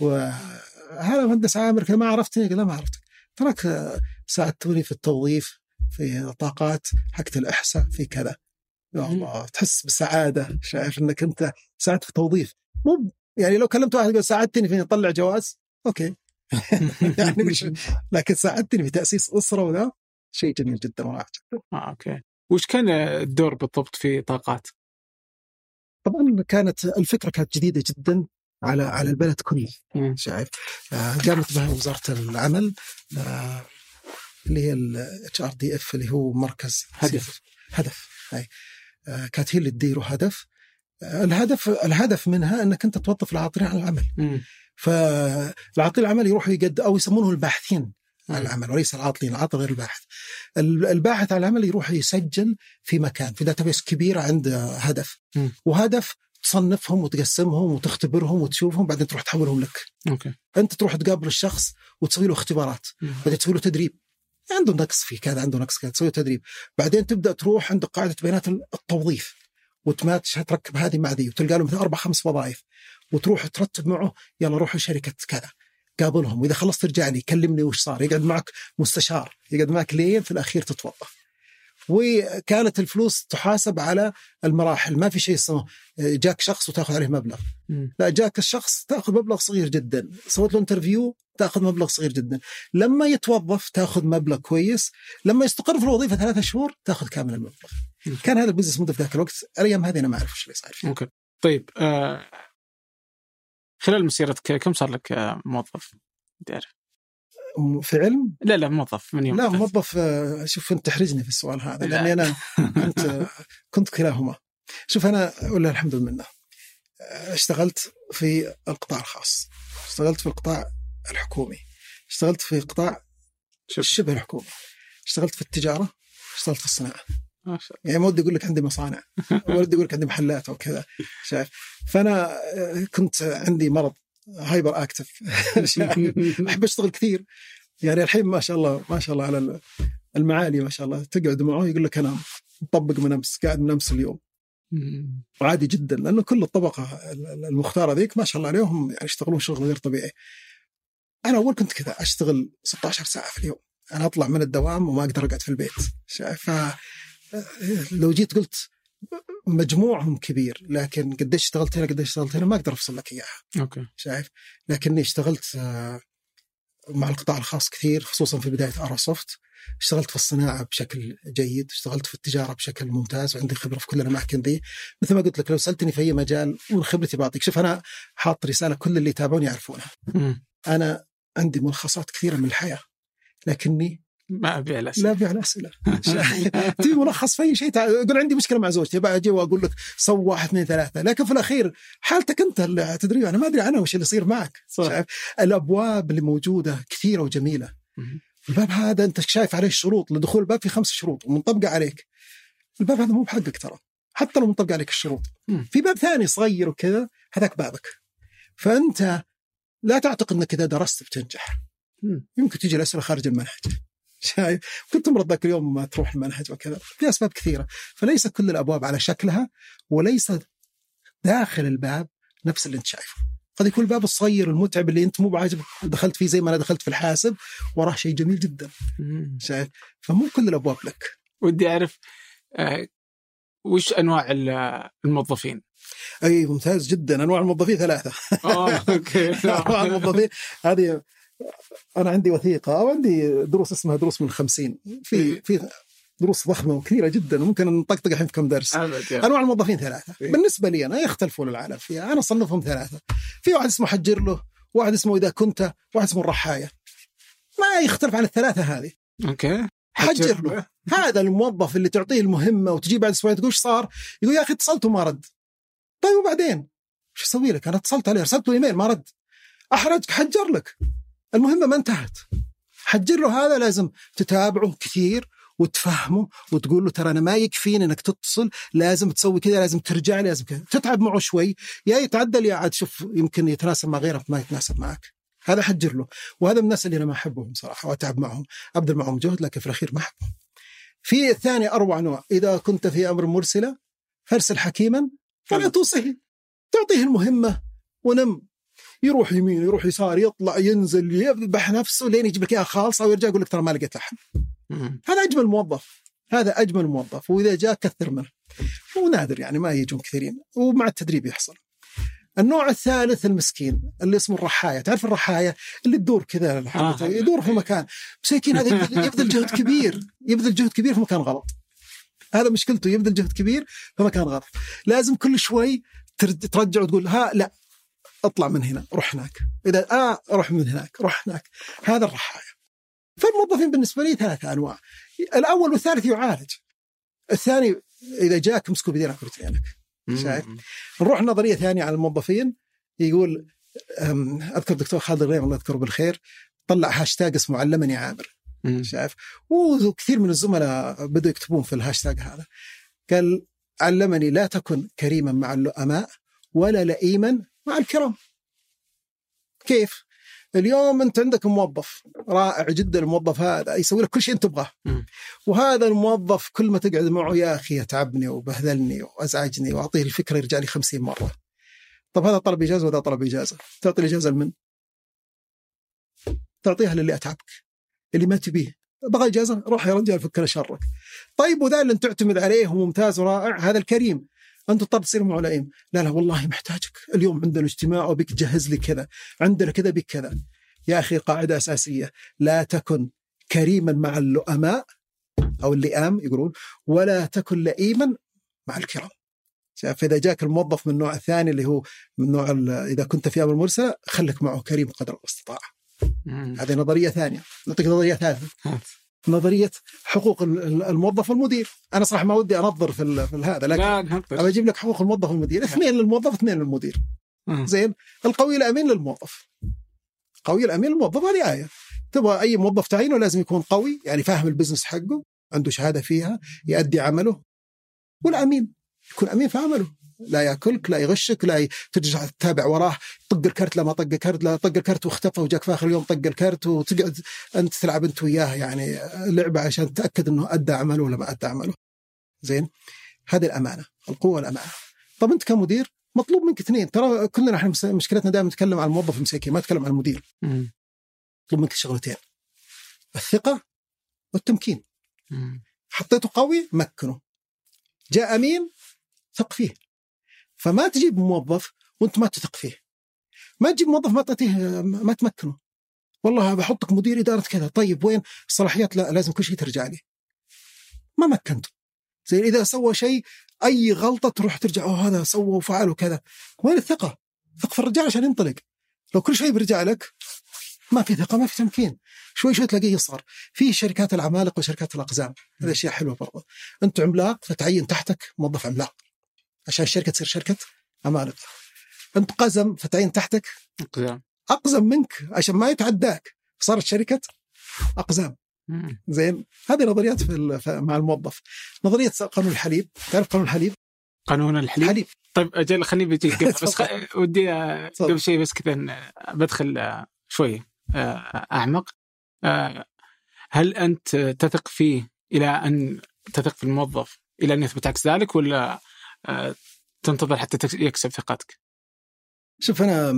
وهذا مهندس عامر ما عرفتني لا ما عرفتك تراك ساعدتوني في التوظيف في طاقات حقت الاحساء في كذا. يا الله تحس بسعادة شايف إنك أنت ساعدت في التوظيف. مو يعني لو كلمت واحد يقول ساعدتني في أطلع جواز okay. يعني مش لكن ساعدتني في تأسيس أسرة وذا شيء جميل جدا ورائع جدا آه، okay. وش كان الدور بالضبط في طاقات؟ طبعا كانت الفكرة كانت جديدة جدا على على البلد كله. شايف؟ آه، قامت بها وزارة العمل آه، اللي هي ال HRDF اللي هو مركز هدف. هدف هاي آه، كانت هي اللي تديره هدف الهدف الهدف منها إنك أنت توظف العاطلين عن العمل. مم. فالعاطل العمل يروحوا يقد أو يسمونه الباحثين عن العمل وليس العاطلين العاطل غير الباحث. ال- الباحث عن العمل يروح يسجل في مكان في database كبيره عند هدف. مم. وهدف تصنفهم وتقسمهم وتختبرهم وتشوفهم بعدين تروح تحولهم لك. okay. أنت تروح تقابل الشخص وتسوي له اختبارات. بعدين تسوي له تدريب. عنده نقص في كذا عنده نقص كذا تسوي له تدريب. بعدين تبدأ تروح عند قاعدة بيانات التوظيف. وتماتش تركب هذه مع ذي وتلقى له مثلا أربع خمس وظائف وتروح ترتب معه يلا روحوا شركه كذا. قابلهم وإذا خلصت ترجع لي كلمني وش صار يقعد معك مستشار يقعد معك لين في الأخير تتوظف وكانت الفلوس تحاسب على المراحل ما في شيء اسمه جاك شخص وتأخذ عليه مبلغ. لا جاك الشخص تأخذ مبلغ صغير جدا. سويت له interview تأخذ مبلغ صغير جدا. لما يتوظف تأخذ مبلغ كويس. لما يستقر في الوظيفة ثلاثة شهور تأخذ كامل المبلغ. كان هذا ال business model في ذاك الوقت الأيام هذه أنا ما أعرف إيش اللي صاير فيه okay. طيب آه خلال مسيرتك كم صار لك آه، موظف؟ أعرف. في علم؟ لا لا موظف من يوم لا. موظف آه، شوف أنت تحرجني في السؤال هذا لا. لأني أنا كنت كنت كلاهما. شوف أنا ولا الحمد لله آه، اشتغلت في القطاع الخاص. اشتغلت في القطاع الحكومي. اشتغلت في قطاع شبه الحكومي. اشتغلت في التجارة. اشتغلت في الصناعة. ما شاء يعني ما ودي أقول لك عندي مصانع. ولا ودي أقول لك عندي محلات أو كذا. شايف. فأنا آه، كنت عندي مرض hyperactive أحب أشتغل كثير. يعني الحين ما شاء الله ما شاء الله على المعالي ما شاء الله. تقعد معه يقول لك أنا مطبق من أمس قاعد من أمس اليوم. الله وعادي جدا لأنه كل الطبقة المختارة ذيك ما شاء الله عليهم يعني يشتغلون شغل غير طبيعي. أنا أول كنت كذا أشتغل 16 ساعة في اليوم. أنا أطلع من الدوام وما أقدر أقعد في البيت. شايف. لو جيت قلت مجموعهم كبير لكن قديش اشتغلت هنا قديش اشتغلت هنا ما أقدر أفصل لك إياها. okay. شايف؟ لكني اشتغلت آه، مع القطاع الخاص كثير خصوصا في بداية اراسوفت اشتغلت في الصناعة بشكل جيد، اشتغلت في التجارة بشكل ممتاز وعندي خبرة في كل الأماكن ذي، مثل ما قلت لك لو سألتني في أي مجال من خبرتي بعطيك، شوف أنا حاط رسالة كل اللي يتابعوني يعرفونها. أنا عندي ملخصات كثيرة من الحياة لكني ما ابيع الاسئله لا ابيع الاسئله تبي ملخص في أي شيء يقول عندي مشكلة مع زوجتي أجي وأقول لك سو واحد اثنين ثلاثة. لكن في الأخير حالتك أنت التدريب أنا ما أدري عنها وش اللي يصير معك صح. شايف؟ الأبواب اللي موجودة كثيرة وجميلة. الباب هذا أنت شايف عليه الشروط لدخول الباب في خمس شروط ومنطبقة عليك. الباب هذا مو بحقك ترى. حتى لو منطبق عليك الشروط. في باب ثاني صغير وكذا هذاك بابك. فأنت لا تعتقد إنك إذا درست بتنجح. يمكن تجي الأسئلة خارج المنهج. شايف. كنت تمرض ذاك اليوم ما تروح المنهج وكذا. في أسباب كثيرة. فليس كل الأبواب على شكلها وليس داخل الباب نفس اللي أنت شايفه. قد يكون الباب الصغير المتعب اللي أنت مو بعاجبك دخلت فيه زي ما أنا دخلت في الحاسب وراه شيء جميل جدا. شايف. فمو كل الأبواب لك. ودي أعرف آه وش أنواع الموظفين؟ أي ممتاز جدا. أنواع الموظفين ثلاثة. أوكي. أنواع الموظفين. هذه أنا عندي وثيقة أو عندي دروس اسمها دروس من خمسين. في إيه. في دروس ضخمة وكثيرة جدا وممكن نطقطق الحين في كم درس. أنواع الموظفين ثلاثة. إيه؟ بالنسبة لي أنا يختلفون العالم. فيها أنا أصنفهم ثلاثة. في واحد اسمه حجر له واحد اسمه إذا كنت واحد اسمه الرحاية. ما يختلف عن الثلاثة هذه. أوكي. حجر له. هذا الموظف اللي تعطيه المهمة وتجي بعد أسبوعين تقول إيش صار؟ يقول يا أخي اتصلت وما رد. طيب وبعدين؟ إيش أسوي لك؟ أنا اتصلت عليه ارسلت له إيميل ما رد. أحرجك حجر لك. المهمه ما انتهت. حجر له هذا لازم تتابعه كثير وتفهمه وتقول له ترى أنا ما يكفيني إنك تتصل لازم تسوي كذا لازم ترجع لي لازم كذا. تتعب معه شوي. يا يتعدل يا عاد شوف يمكن يتناسب مع غيرك ما يتناسب معك. هذا حجر له. وهذا من الناس اللي أنا ما أحبهم صراحة وأتعب معهم. ابذل معهم جهد لكن في الأخير ما أحبهم. في الثاني أروع نوع. إذا كنت في أمر مرسلة فارسل حكيما فلا توصيه. تعطيه المهمة ونم. يروح يمين يروح يسار يطلع ينزل يذبح نفسه لين يجيب لك إياها خالصة ويرجع يقول لك ترى ما لقيت لحم. هذا أجمل موظف. هذا أجمل موظف. وإذا جاء كثر منه. هو نادر يعني ما يجون كثيرين. ومع التدريب يحصل. النوع الثالث المسكين اللي اسمه الرحاية تعرف الرحاية اللي تدور كذا آه. يدور في مكان. مسكين هذا يبذل جهد كبير. يبذل جهد كبير في مكان غلط. هذا مشكلته. يبذل جهد كبير في مكان غلط. لازم كل شوي ترجع وتقول ها لا. اطلع من هنا روح هناك. إذا آه روح من هناك روح هناك. هذا الرحايا. فالموظفين بالنسبة لي ثلاثة أنواع. الأول والثالث يعالج. الثاني إذا جاك امسكوا بدينك ورجلينك شايف؟ نروح نظرية ثانية على الموظفين. يقول أذكر دكتور خالد الغيم الله يذكره بالخير طلع هاشتاج اسمه علمني عامر. شايف؟ وكثير من الزملاء بدوا يكتبون في الهاشتاج هذا. قال علمني لا تكن كريما مع اللؤماء ولا لئيما مع الكرام. كيف؟ اليوم انت عندك موظف رائع جدا الموظف هذا يسوي لك كل شيء انت تبغاه. وهذا الموظف كل ما تقعد معه يا أخي يتعبني وبهذلني وأزعجني وأعطيه الفكرة يرجع لي 50 مرة. طب هذا طلب إجازة وهذا طلب إجازة؟ تعطي الإجازة لمن؟ تعطيها للي أتعبك اللي ما تبيه. بغى إجازة؟ روح يا رجال فك شرك. طيب وذا اللي انت تعتمد عليه وممتاز ورائع هذا الكريم. أنت تضطر تصير معلئين لا لا والله محتاجك. اليوم عندنا اجتماع وبيك تجهز لي كذا. عندنا كذا بك كذا. يا أخي قاعدة أساسية. لا تكن كريما مع اللؤماء أو اللئام يقولون ولا تكن لئيما مع الكرام. فاذا جاك الموظف من النوع الثاني اللي هو من نوع إذا كنت في أمر مرسله خليك معه كريم قدر الاستطاعه. هذه نظرية ثانية، نعطيك نظرية ثالثة. نظرية حقوق الموظف والمدير. أنا صراحة ما ودي أنظر في, في هذا لكن ابى أجيب لك حقوق الموظف والمدير. اثنين للموظف اثنين للمدير. زين؟ القوي الأمين للموظف. قوي الأمين للموظف هذه آية. تبغى أي موظف تعينه لازم يكون قوي يعني فاهم البزنس حقه عنده شهادة فيها يؤدي عمله. والأمين يكون أمين في عمله. لا ياكلك لا يغشك لا ترجع تتابع وراه طق الكرت لا ما طق الكرت لا طق الكرت واختفى وجاك في آخر اليوم طق الكرت وتقعد أنت تلعب أنت وياه يعني لعبة عشان تتاكد إنه أدى عمله ولا ما أدى عمله. زين؟ هذه الأمانة، القوة والأمانة. طب أنت كمدير مطلوب منك اثنين ترى كلنا إحنا مشكلتنا دائما نتكلم عن الموظف المساكين ما نتكلم عن المدير. مطلوب منك شغلتين. الثقة والتمكين. حطيته قوي مكنه. جاء أمين ثق فيه فما تجيب موظف وانت ما تثق فيه. ما تجيب موظف ما تعطيه ما تمكنه. والله بحطك مدير إدارة كذا. طيب وين؟ الصلاحيات؟ لا لازم كل شيء ترجع لي. ما مكنته. زي إذا سوى شيء أي غلطة تروح ترجع هذا سوى وفعل وكذا. وين الثقة؟ ثق في الرجال عشان ينطلق. لو كل شيء بيرجع لك ما في ثقة ما في تمكين. شوي شوي تلاقيه يصغر. في شركات العمالقة وشركات الأقزام. هذه أشياء حلوة برضه أنت عملاق فتعين تحتك موظف عملاق. عشان الشركة تصير شركة عمالقه انت قزم فتعين تحتك. اقزام أقزم منك عشان ما يتعداك. صارت شركة أقزام. زين؟ هذه نظريات في مع الموظف. نظرية قانون الحليب. تعرف قانون الحليب؟ قانون الحليب؟ الحليب طيب أجل خليني بيجيك قبل بس خ... ودي. قبل شيء بس كذا بدخل آه، شوي آه، أعمق. آه، هل أنت تثق فيه إلى أن تثق في الموظف إلى أن يثبت عكس ذلك ولا تنتظر حتى يكسب ثقتك؟ شوف أنا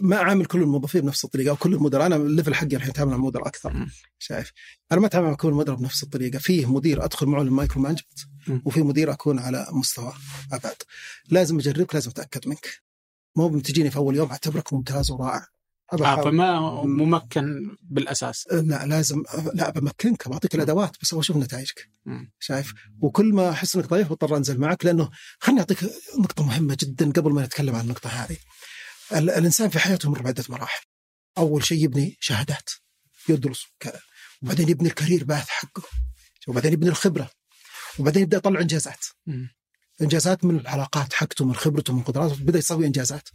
ما أعامل كل الموظفين بنفس الطريقة أو كل المدراء أنا ال level حقي الحين اتعامل مع المدراء أكثر. شايف أنا ما أتعامل مع كل المدراء بنفس الطريقة فيه مدير أدخل معه ال micromanagement. وفي مدير أكون على مستوى أبعد لازم أجربك لازم أتأكد منك مو بتجيني في أول يوم أعتبرك ممتاز ورائع آه فما ممكن بالأساس. لا لازم لا بمكنك بعطيك الأدوات بس أبغى أشوف نتائجك. شايف؟ وكل ما أحس إنك ضعيف بضطر أنزل معك لأنه خليني أعطيك نقطة مهمة جدا قبل ما نتكلم عن النقطة هذه. ال- الإنسان في حياته يمر بعدة مراحل. أول شيء يبني شهادات يدرس وبعدين يبني الكارير باث حقه وبعدين يبني الخبرة وبعدين يبدأ يطلع إنجازات. إنجازات من العلاقات حقته من خبرته من قدراته بدأ يسوي إنجازات.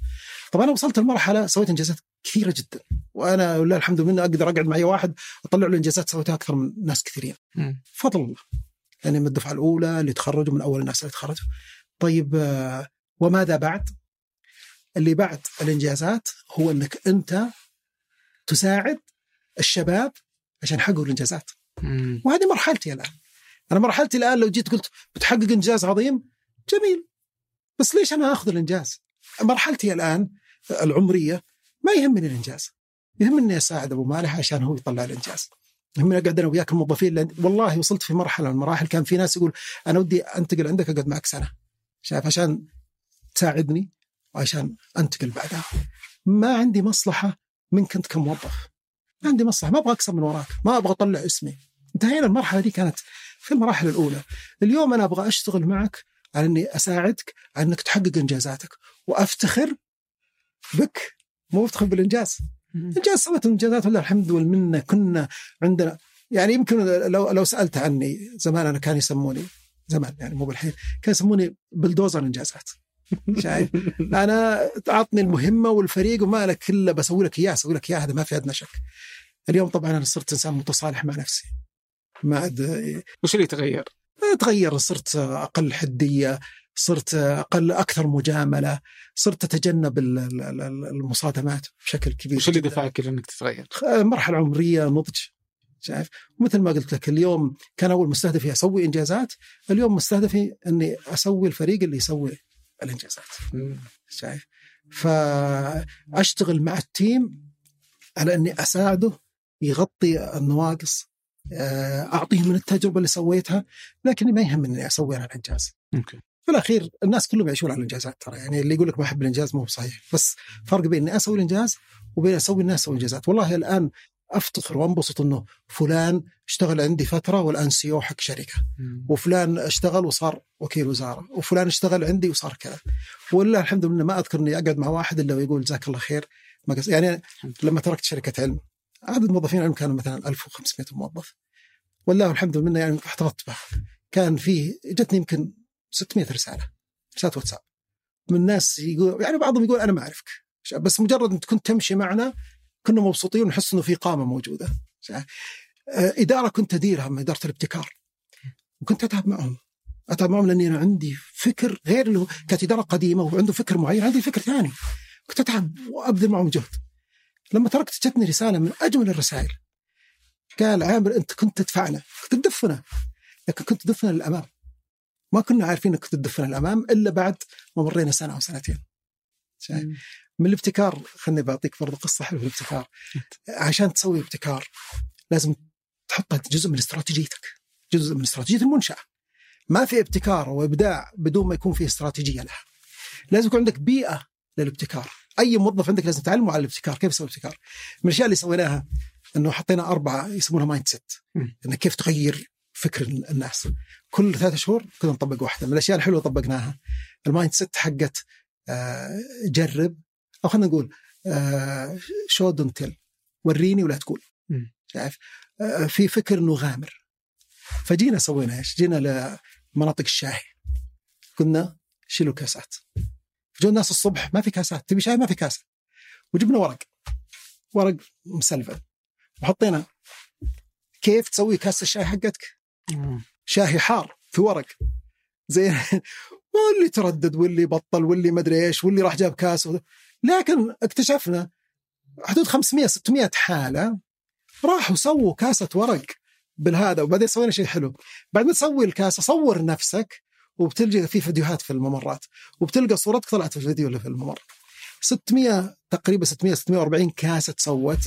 طبعا أنا وصلت لمرحلة سويت إنجازات كثيرة جدا وأنا ولله الحمد لله أقدر أقعد معي واحد أطلع له إنجازات سويتها أكثر من ناس كثيرين. بفضل الله يعني من الدفعة الأولى اللي تخرجوا من أول الناس اللي تخرجوا طيب آه، وماذا بعد؟ اللي بعد الإنجازات هو إنك أنت تساعد الشباب عشان يحققوا الإنجازات. وهذه مرحلتي الآن أنا مرحلتي الآن لو جيت قلت بتحقق إنجاز عظيم جميل بس ليش أنا آخذ الإنجاز؟ مرحلتي الآن العمرية ما يهمني الإنجاز. يهمني اني اساعد أبو مالح عشان هو يطلع الإنجاز. يهمني أقعد أنا وياك الموظفين لأن والله وصلت في مرحلة من المراحل كان في ناس يقول أنا ودي أنتقل عندك أقعد معك سنة. شايف؟ عشان تساعدني وعشان أنتقل بعدها. ما عندي مصلحة منك أنت كموظف. ما عندي مصلحة ما أبغى اكسب من وراك ما أبغى أطلع اسمي. انتهينا المرحلة دي كانت في المراحل الأولى. اليوم أنا أبغى أشتغل معك على إني أساعدك على إنك تحقق إنجازاتك. وأفتخر بك مو افتخر بالإنجاز. إنجاز سويت إنجازات ولله الحمد والمنة كنا عندنا. يعني يمكن لو لو سألت عني زمان أنا كانوا يسموني زمان يعني مو بالحين كانوا يسموني بلدوزر إنجازات. شايف؟ أنا أعطني المهمة والفريق وما لك الا بسوي لك إياه أسوي لك إياه هذا ما في ادنى شك. اليوم طبعا أنا صرت إنسان متصالح مع نفسي. ما عاد وش اللي تغير؟ تغير صرت أقل حدية. صرت أقل أكثر مجاملة صرت أتجنب ال- ال- ال- المصادمات بشكل كبير وش اللي. دفعك إنك تتغير؟ مرحلة عمرية نضج شايف مثل ما قلت لك اليوم كان أول مستهدفي أسوي إنجازات اليوم مستهدفي إني أسوي الفريق اللي يسوي الإنجازات. شايف فأشتغل مع التيم على إني أساعده يغطي النواقص آه، أعطيه من التجربة اللي سويتها لكن ما يهمني إني أسوي أنا الإنجاز okay في الأخير الناس كلهم يعيشون على الإنجازات ترى. يعني اللي يقول لك ما أحب الإنجاز مو بصحيح. بس فرق بين إني أسوي الإنجاز وبين أسوي الناس يسوي انجازات والله الآن أفتخر وأنبسط إنه فلان اشتغل عندي فترة والآن CEO حق شركة. مم. وفلان اشتغل وصار وكيل وزارة. وفلان اشتغل عندي وصار كذا. ولله الحمد لله ما أذكر إني أقعد مع واحد إلا ويقول جزاك الله خير. ما قص... يعني لما تركت شركة علم عدد موظفين علم كانوا مثلا 1500 موظف. والله الحمد لله يعني احتفظت به كان فيه جتني يمكن 600 رسالة رسالة واتساب. من ناس يقول يعني بعضهم يقول أنا ما أعرفك. بس مجرد أنت كنت تمشي معنا كنا مبسوطين ونحس إنه في قامة موجودة. آه، إدارة كنت أديرها من إدارة الابتكار. وكنت أتعب معهم. أتعب معهم لأني أنا عندي فكر غير اللي كانت إدارة قديمة وعنده فكر معين عندي فكر ثاني. كنت أتعب وأبذل معهم جهد. لما تركت جتني رسالة من أجمل الرسائل قال عامر أنت كنت تدفعنا. كنت تدفنا. لكن كنت تدفنا للأمام. ما كنا عارفين انك كنت تدفنا للامام إلا بعد ما مرينا سنة أو سنتين. شايف؟ من الابتكار خلني بعطيك برضه قصة حلوة في الابتكار. عشان تسوي ابتكار لازم تحطها جزء من استراتيجيتك. جزء من استراتيجية المنشأة. ما في ابتكار وابداع بدون ما يكون في استراتيجية لها. لازم يكون عندك بيئة للابتكار. أي موظف عندك لازم تعلمه على الابتكار. كيف يسوي ابتكار؟ من الأشياء اللي سويناها إنه حطينا أربعة يسمونها mindset. إنه كيف تغير فكر الناس. كل ثلاثة شهور كنا نطبق واحدة. من الأشياء الحلوة طبقناها ال mindset حقت آه، جرب أو خلينا نقول show don't tell وريني ولا تقول. شايف آه، في فكر إنه غامر. فجينا سوينا إيش؟ جينا لمناطق الشاي قلنا شيلوا الكاسات جو الناس الصبح ما في كاسات. تبي شاي؟ ما في كاسة. وجبنا ورق. ورق مسلفل. وحطينا كيف تسوي كاسة الشاي حقتك؟ مم. شاهي حار في ورق. زي واللي تردد واللي بطل واللي مدري إيش واللي راح جاب كاس. لكن اكتشفنا حدود 500 600 حالة راحوا سووا كاسة ورق بالهذا. وبعدين سوينا شيء حلو. بعد ما تسوي الكاسة صور نفسك وبتلقى في فيديوهات في الممرات. وبتلقى صورتك طلعت في الفيديو اللي في الممر. 600 تقريبا 600 640 كاسة تسوت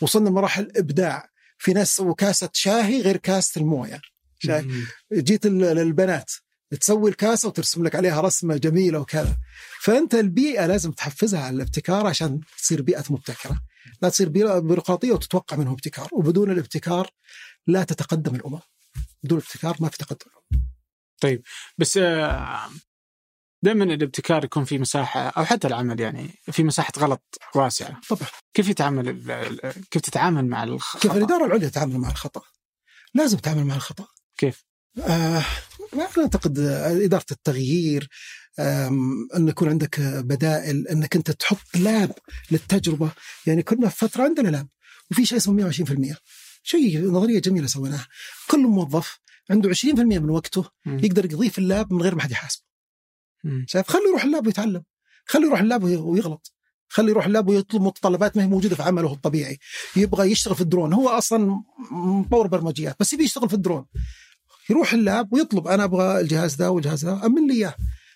وصلنا لمراحل إبداع. في ناس سووا كاسة شاهي غير كاسة الموية. شايف. جيت للبنات تسوي الكاسة وترسم لك عليها رسمة جميلة وكذا. فأنت البيئة لازم تحفزها على الابتكار عشان تصير بيئة مبتكرة. لا تصير بيئة بيروقراطية وتتوقع منهم ابتكار. وبدون الابتكار لا تتقدم الأمم. بدون الابتكار ما في تقدم. طيب بس دائما الابتكار يكون في مساحة أو حتى العمل يعني في مساحة غلط واسعة. طبعا. كيف يتعامل كيف تتعامل مع الخطأ؟ كيف الإدارة العليا تتعامل مع الخطأ؟ لازم تتعامل مع الخطأ. كيف؟ آه ما أعتقد إدارة التغيير أن يكون عندك بدائل أنك أنت تحط lab للتجربة. يعني كنا في فترة عندنا lab وفي شيء اسمه 120% شيء نظرية جميلة سويناها. كل موظف عنده 20% من وقته. يقدر يقضيه في ال lab من غير ما حد يحاسبه. شايف؟ خليه يروح ال lab ويتعلم. خليه يروح ال lab وي- ويغلط. خليه يروح ال lab ويطلب متطلبات ما هي موجودة في عمله الطبيعي. يبغى يشتغل في الدرون. هو أصلا مطور برمجيات بس يبي يشتغل في الدرون. يروح ال lab ويطلب أنا أبغى الجهاز ده والجهاز ده أمن لي إياه.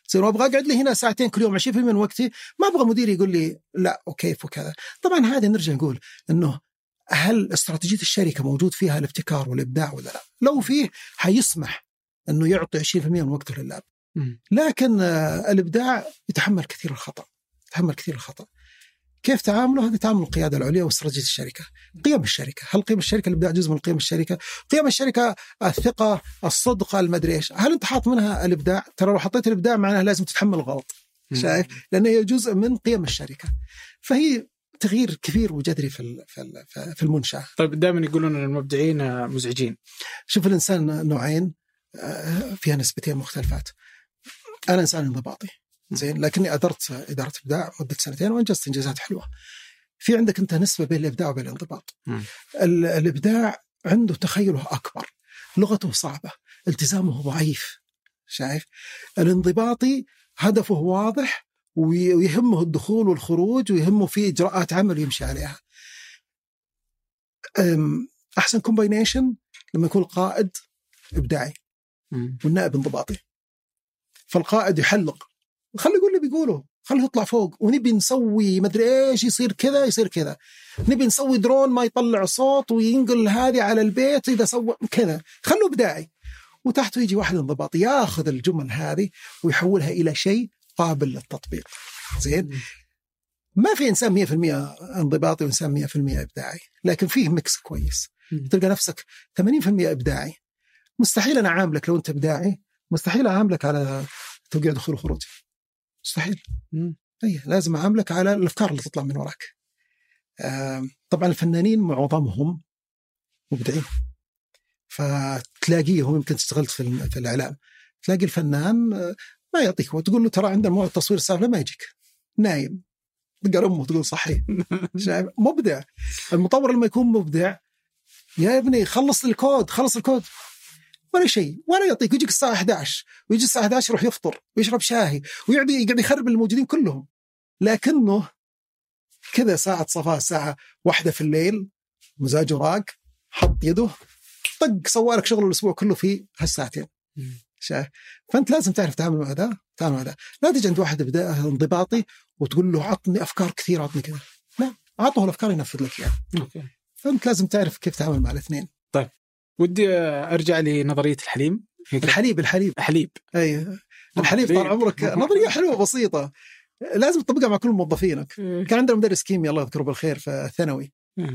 يصير أبغى أقعد لي هنا ساعتين كل يوم 20% من وقتي. ما أبغى مديري يقول لي لا وكيف وكذا طبعا هذه نرجع نقول إنه هل استراتيجية الشركة موجود فيها الابتكار والإبداع ولا لا؟ لو فيه حيسمح إنه يعطي 20% من وقته لللاب. مم. لكن آه، الإبداع يتحمل كثير الخطأ. يتحمل كثير الخطأ. كيف تعامله؟ هذا تعامل القيادة العليا واستراتيجيه الشركة. قيم الشركة. هل قيم الشركة الابداع جزء من قيم الشركة؟ قيم الشركة الثقة الصدق المدري إيش. هل أنت حاط منها الإبداع؟ ترى لو حطيت الإبداع معناها لازم تتحمل الغلط. شايف؟ لأن هي جزء من قيم الشركة. فهي تغيير كبير وجذري في في ال- في المنشأة. طيب دائما يقولون إن المبدعين مزعجين. شوف الإنسان نوعين آه، فيها نسبتين مختلفات. أنا إنسان انضباطي. زين. لكني أدرت اداره إبداع مدة سنتين وانجزت إنجازات حلوة. في عندك أنت نسبة بين الإبداع وبين الانضباط. الإبداع عنده تخيله أكبر. لغته صعبة. التزامه ضعيف. شايف؟ الانضباطي هدفه واضح وي- ويهمه الدخول والخروج ويهمه في إجراءات عمل يمشي عليها. أحسن combination لما يكون القائد إبداعي. والنائب انضباطي. فالقائد يحلق. خليه يقول اللي بيقوله. خليه يطلع فوق. ونبي نسوي مدري إيش يصير كذا يصير كذا. نبي نسوي درون ما يطلع صوت وينقل هذه على البيت إذا سوى كذا. خلوه ابداعي وتحته يجي واحد انضباطي ياخذ الجمل هذه ويحولها إلى شيء قابل للتطبيق. زين. ما في إنسان 100% انضباطي وإنسان 100% إبداعي. لكن فيه ميكس كويس. تلقى نفسك 80% إبداعي. مستحيل أنا أعاملك لو أنت إبداعي. مستحيل أعاملك على توقيع دخول وخروج. مستحيل. اي لازم اعاملك على الأفكار اللي تطلع من وراك. طبعا الفنانين معظمهم مبدعين. فتلاقيهم يمكن اشتغلت في في الإعلام. تلاقي الفنان آه، ما يعطيك وتقول له ترى عندنا موعد تصوير الساعة ما يجيك. نايم. قال أمه تقول صحي شايف؟ مبدع. المطور لما يكون مبدع يا ابني خلص الكود خلص الكود. ولا شيء ولا يعطيك يجيك الساعة 11 ويجي الساعة 11 يروح يفطر ويشرب شاي ويقعد يقعد يخرب الموجودين كلهم. لكنه كذا ساعة صفاء الساعة واحدة في الليل مزاجه راق حط يده طق سوى لك شغله الأسبوع كله في هالساعتين. شايف فأنت لازم تعرف تتعامل مع ذا تتعامل مع ذا لا تجي عند واحد بدا- انضباطي وتقول له عطني أفكار كثير عطني كذا. لا أعطه الأفكار ينفذ لك إياها. okay. فأنت لازم تعرف كيف تتعامل مع الاثنين. ودي أرجع لنظرية الحليم. الحليب الحليب. الحليب. أي الحليب طال عمرك نظرية حلوة بسيطة. لازم تطبقها مع كل موظفينك. كان عندنا مدرس كيمياء الله يذكره بالخير في الثانوي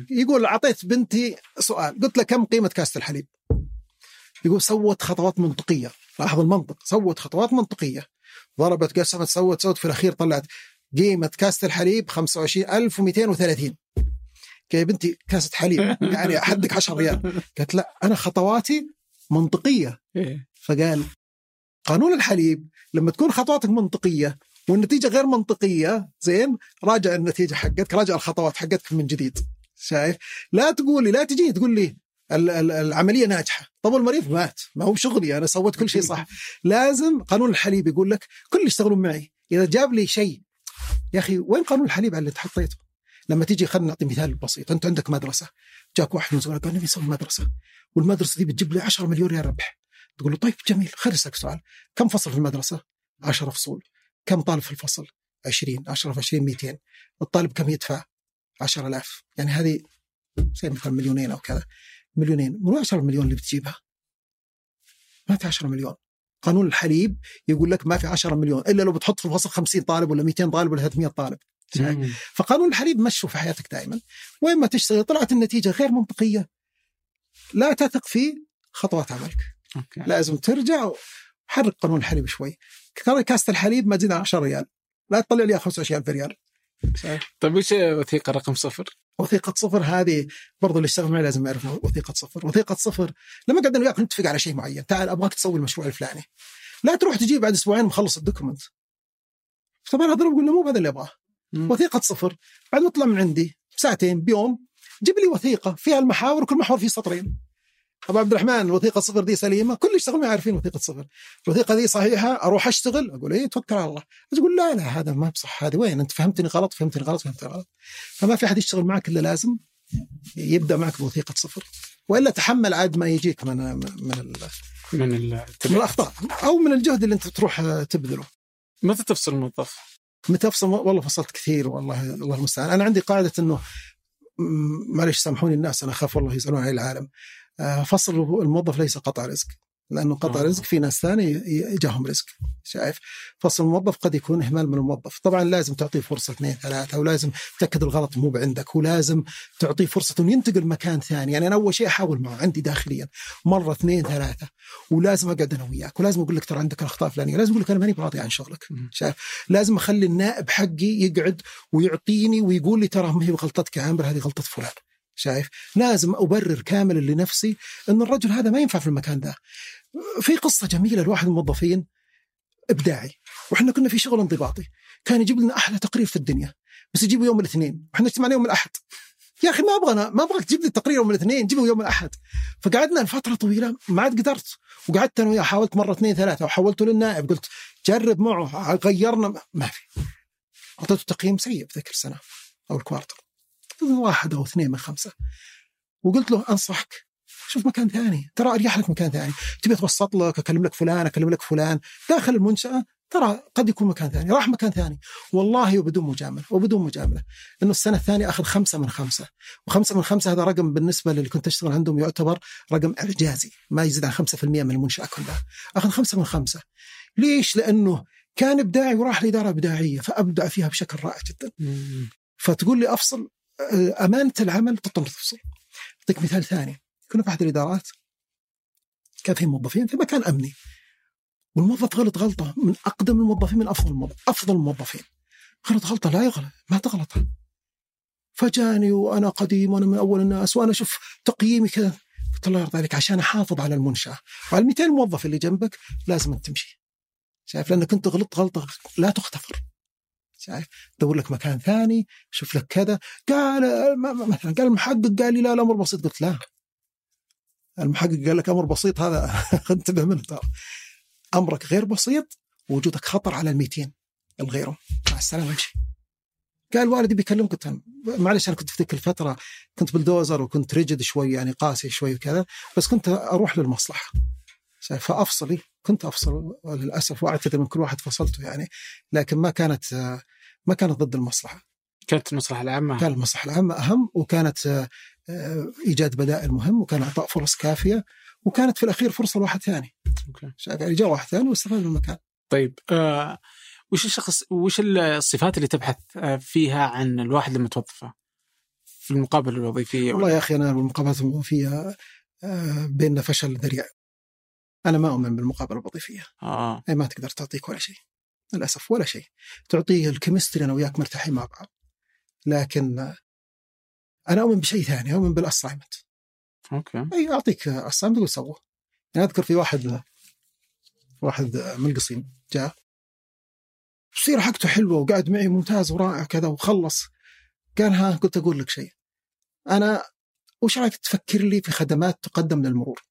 يقول اعطيت بنتي سؤال. قلت له كم قيمة كاسة الحليب؟ يقول سوت خطوات منطقية. لاحظ المنطق. سوت خطوات منطقية. ضربت قسمت سوت سوت في الأخير طلعت قيمة كاسة الحليب 25230 يا بنتي كاسة حليب يعني أحدك 10 ريال. قالت لا أنا خطواتي منطقية. إيه. فقال قانون الحليب لما تكون خطواتك منطقية والنتيجة غير منطقية زين راجع النتيجة حقتك راجع الخطوات حقتك من جديد. شايف؟ لا تقول لي لا تجي تقول لي ال- ال- العملية ناجحة. طب المريض مات ما هو شغلي أنا سويت كل شيء صح. لازم قانون الحليب يقول لك كل اللي يشتغلون معي. إذا جاب لي شيء يا أخي وين قانون الحليب على اللي حطيته لما تيجي خلينا نعطي مثال بسيط. أنت عندك مدرسة. جاك واحد من قال نبي نسوي مدرسة. والمدرسة دي بتجيب لي 10 مليون ريال ربح. تقول له طيب جميل. خليني أسألك سؤال. كم فصل في المدرسة؟ 10 فصول. كم طالب في الفصل؟ 20 10 في 20 200 الطالب كم يدفع؟ 10000 يعني هذه زي مثلا مليونين أو كذا. مليونين. من 10 مليون اللي بتجيبها. ما في 10 مليون. قانون الحليب يقول لك ما في 10 مليون. إلا لو بتحط في الفصل 50 طالب ولا 200 طالب ولا 300 طالب. فقانون الحليب مشوا في حياتك دائما وين ما تشتغل طلعت النتيجة غير منطقية. لا تثق في خطوات عملك. okay. لازم ترجع وحرك قانون الحليب شوي ترى كاسه الحليب ما تزيد عن 10 ريال. لا تطلع لي 25000 ريال. طيب وش وثيقة رقم صفر؟ وثيقة صفر هذه برضو اللي يشتغل معي لازم يعرف وثيقة صفر، وثيقة صفر. لما قعدنا وياك نتفق على شيء معين، تعال أبغاك تسوي المشروع الفلاني. لا تروح تجيب بعد أسبوعين مخلص ال document. طبعا هذا بقول له مو هذا اللي أبغاه، مم. وثيقة صفر، بعد ما اطلع من عندي ساعتين بيوم جيب لي وثيقة فيها المحاور وكل محور فيه سطرين. أبو عبد الرحمن الوثيقة صفر دي سليمة، كل اللي يشتغل معي عارفين وثيقة صفر. الوثيقة دي صحيحة أروح أشتغل أقول إيه توكل على الله. تقول لا لا هذا ما بصح هذه وين أنت فهمتني غلط فهمتني غلط فهمتني غلط. فما في أحد يشتغل معك إلا لازم يبدأ معك بوثيقة صفر وإلا تحمل عاد ما يجيك من من ال- من. من الأخطاء أو من الجهد اللي أنت تروح تبذله متى تفصل الموظف؟ متى افصل والله فصلت كثير والله الله المستعان. أنا عندي قاعدة إنه معلش سامحوني الناس أنا أخاف والله يسالون عن العالم. آه، فصل الموظف ليس قطع رزق. لأنه قطع. رزق في ناس ثاني يجاهم رزق شايف؟ فصل الموظف قد يكون إهمال من الموظف. طبعا لازم تعطيه فرصة اثنين ثلاثة ولازم تأكد الغلط مو بعندك ولازم تعطيه فرصة إنه ينتقل مكان ثاني. يعني أنا أول شيء أحاول معه عندي داخليا مرة اثنين ثلاثة ولازم أقعد أنا وياك ولازم أقول لك ترى عندك الأخطاء الفلانية لازم أقول لك أنا ماني براضي عن شغلك. شايف؟ لازم أخلي النائب حقي يقعد ويعطيني ويقول لي ترى ما هي غلطتك يا عامر هذه غلطة فلان شايف؟ لازم أبرر كامل لنفسي إن الرجل هذا ما ينفع في المكان ده. في قصة جميلة لواحد الموظفين إبداعي وإحنا كنا في شغل انضباطي. كان يجيب لنا أحلى تقرير في الدنيا بس يجيبه يوم الاثنين. وإحنا اجتمعنا يوم الأحد. يا أخي ما أبغى أنا ما أبغاك تجيب لي التقرير يوم الاثنين جيبه يوم الأحد. فقعدنا لفترة طويلة ما عاد قدرت. وقعدت أنا وياه حاولت مرة اثنين ثلاثة وحولته للنائب. قلت جرب معه غيرنا. ما في. أعطيته تقييم سيء في ذيك السنة أو الكوارتر. واحد أو اثنين من خمسة. وقلت له أنصحك شوف مكان ثاني. ترى أريح لك مكان ثاني. تبي أتوسط لك أكلم لك فلان أكلم لك فلان. داخل المنشأة ترى قد يكون مكان ثاني. راح مكان ثاني. والله وبدون مجاملة وبدون مجاملة. إنه السنة الثانية اخذ خمسة من خمسة. وخمسة من خمسة هذا رقم بالنسبة للي كنت أشتغل عندهم يعتبر رقم إعجازي. ما يزيد عن 5% من المنشأة كلها. اخذ خمسة من خمسة. ليش؟ لأنه كان إبداعي وراح لإدارة إبداعية فأبدع فيها بشكل رائع جدا. فتقول لي أفصل آه، أمانة العمل تضطر تفصل. أعطيك مثال ثاني. كنا في أحد الإدارات. كان في موظفين في مكان أمني. والموظف غلط غلطة. من أقدم الموظفين من أفضل الموظف أفضل الموظفين. غلط غلطة لا يغلط ما تغلطها فجاني وأنا قديم وأنا من أول الناس وأنا أشوف تقييمي كذا. قلت الله يرضى عليك عشان أحافظ على المنشأة. وعلى ال 200 موظف اللي جنبك لازم أن تمشي. شايف؟ لأنك انت غلطت غلطة لا تغتفر. شايف؟ دور لك مكان ثاني شوف لك كذا. قال مثلا قال المحقق قال لي لا الأمر بسيط. قلت لا. المحقق قال لك أمر بسيط هذا انتبه منه. ترى أمرك غير بسيط وجودك خطر على ال 200 الغيرهم مع السلامة امشي قال والدي بيكلمك قلت معلش أنا كنت في ذيك الفترة كنت بلدوزر وكنت ريجد شوي يعني قاسي شوي وكذا بس كنت أروح للمصلحة. فأفصلي كنت أفصل للأسف وأعتذر من كل واحد فصلته يعني لكن ما كانت ما كانت ضد المصلحة. كانت المصلحة العامة. كان المصلحة العامة أهم وكانت آه، إيجاد بدائل مهم وكان إعطاء فرص كافية وكانت في الأخير فرصة لواحد ثاني. شايف يعني جاء واحد ثاني واستفاد من المكان. طيب آه وش الشخص وش الصفات اللي تبحث آه، فيها عن الواحد لما توظفه في المقابله الوظيفية؟ والله يا أخي أنا المقابلات الوظيفية آه، بيننا فشل ذريع. أنا ما أؤمن بالمقابلة الوظيفية. آه. اي ما تقدر تعطيك ولا شيء. للأسف ولا شيء. تعطيه الكيمستري أنا وياك مرتاحين مع بعض. لكن أنا أؤمن بشيء ثاني أؤمن بال assignment okay. أي أعطيك assignment تقول سوه يعني أذكر في واحد واحد من القصيم جاء. السيرة حقته حلوة وقاعد معي ممتاز ورائع كذا وخلص. قال ها قلت أقول لك شيء. أنا وش رأيك تفكر لي في خدمات تقدم للمرور؟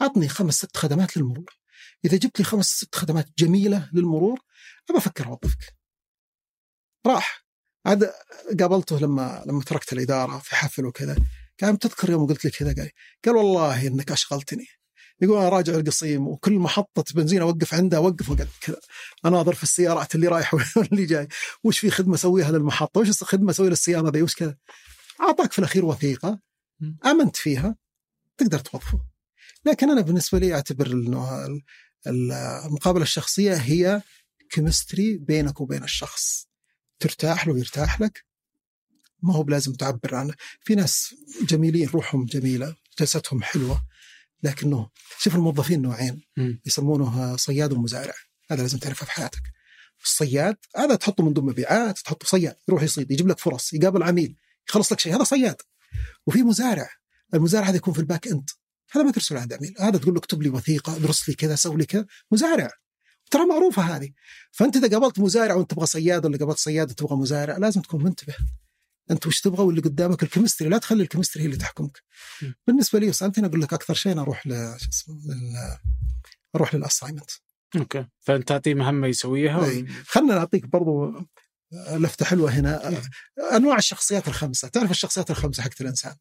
عطني خمس ست خدمات للمرور. إذا جبت لي خمس ست خدمات جميلة للمرور أبى أفكر أوظفك راح. عاد قابلته لما لما تركت الإدارة في حفل وكذا قال تذكر يوم قلت لك كذا قال قال والله إنك أشغلتني. يقول أنا راجع القصيم وكل محطه بنزين أوقف عندها أوقف وقعد كذا. اناظر في السيارات اللي رايح واللي جاي. وش في خدمة أسويها للمحطة؟ وش خدمه أسوي للسيارة ذي؟ وش كذا؟ أعطاك في الأخير وثيقة آمنت فيها تقدر توظفه. لكن أنا بالنسبة لي أعتبر إنه المقابلة الشخصية هي chemistry بينك وبين الشخص. ترتاح له يرتاح لك ما هو بلازم تعبر عنه. في ناس جميلين روحهم جميلة جلستهم حلوة لكنه شوف الموظفين نوعين يسمونه صياد ومزارع. هذا لازم تعرفه في حياتك. الصياد هذا تحطه من ضمن مبيعات تحطه صياد يروح يصيد يجيب لك فرص يقابل عميل يخلص لك شيء هذا صياد. وفي مزارع المزارع هذا يكون في ال back end هذا ما ترسل عند عميل. هذا تقول له اكتب لي وثيقة ادرس لي كذا سوي لي كذا. مزارع. ترى معروفة هذه. فأنت إذا قابلت مزارع وأنت تبغى صياد ولا قابلت صياد وتبغى مزارع لازم تكون منتبه. أنت وش تبغى واللي قدامك ال chemistry لا تخلي ال chemistry هي اللي تحكمك. م. بالنسبة لي سالتني أقول لك أكثر شيء أنا أروح ل أروح لل assignment okay. فأنت تعطيه مهمة يسويها و... خلنا نعطيك برضو لفتة حلوة هنا. أنواع الشخصيات الخمسة. تعرف الشخصيات الخمسة حقت الإنسان؟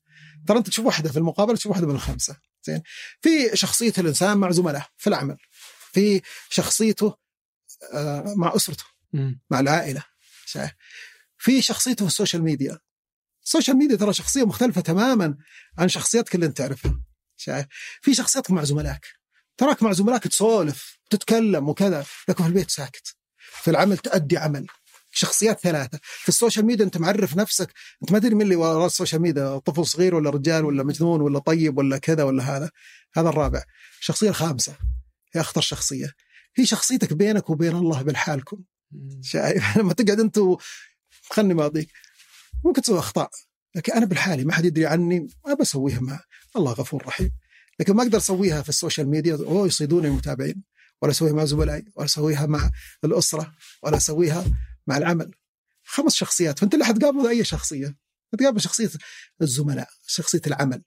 ترى أنت تشوف واحدة في المقابله تشوف واحدة من الخمسة. زين. في شخصية الإنسان مع زملائه في العمل. في شخصيته آه، مع أسرته. مع العائلة. شايف في شخصيته في ال social media. ال social media ترى شخصية مختلفة تماما عن شخصياتك اللي أنت تعرفها. شايف في شخصيتك مع زملائك. تراك مع زملائك تسولف تتكلم وكذا لكن في البيت ساكت. في العمل تأدي عمل. شخصيات ثلاثة. في ال social media أنت معرف نفسك. أنت ما تدري من اللي وراء ال social media طفل صغير ولا رجال ولا مجنون ولا طيب ولا كذا ولا هذا. هذا الرابع. الشخصية الخامسة. هي أخطر شخصية. هي شخصيتك بينك وبين الله بالحالكم. شايف؟ لما تقعد أنت خلني ما أضيق. ممكن تسوي أخطاء لكن أنا بالحالي ما حد يدري عني ما بسويها مع الله غفور رحيم. لكن ما أقدر أسويها في ال social media اوه يصيدوني المتابعين ولا أسويها مع زملائي ولا أسويها مع الأسرة ولا أسويها مع العمل. خمس شخصيات فأنت اللي حتقابل أي شخصية. تقابل شخصية الزملاء شخصية العمل.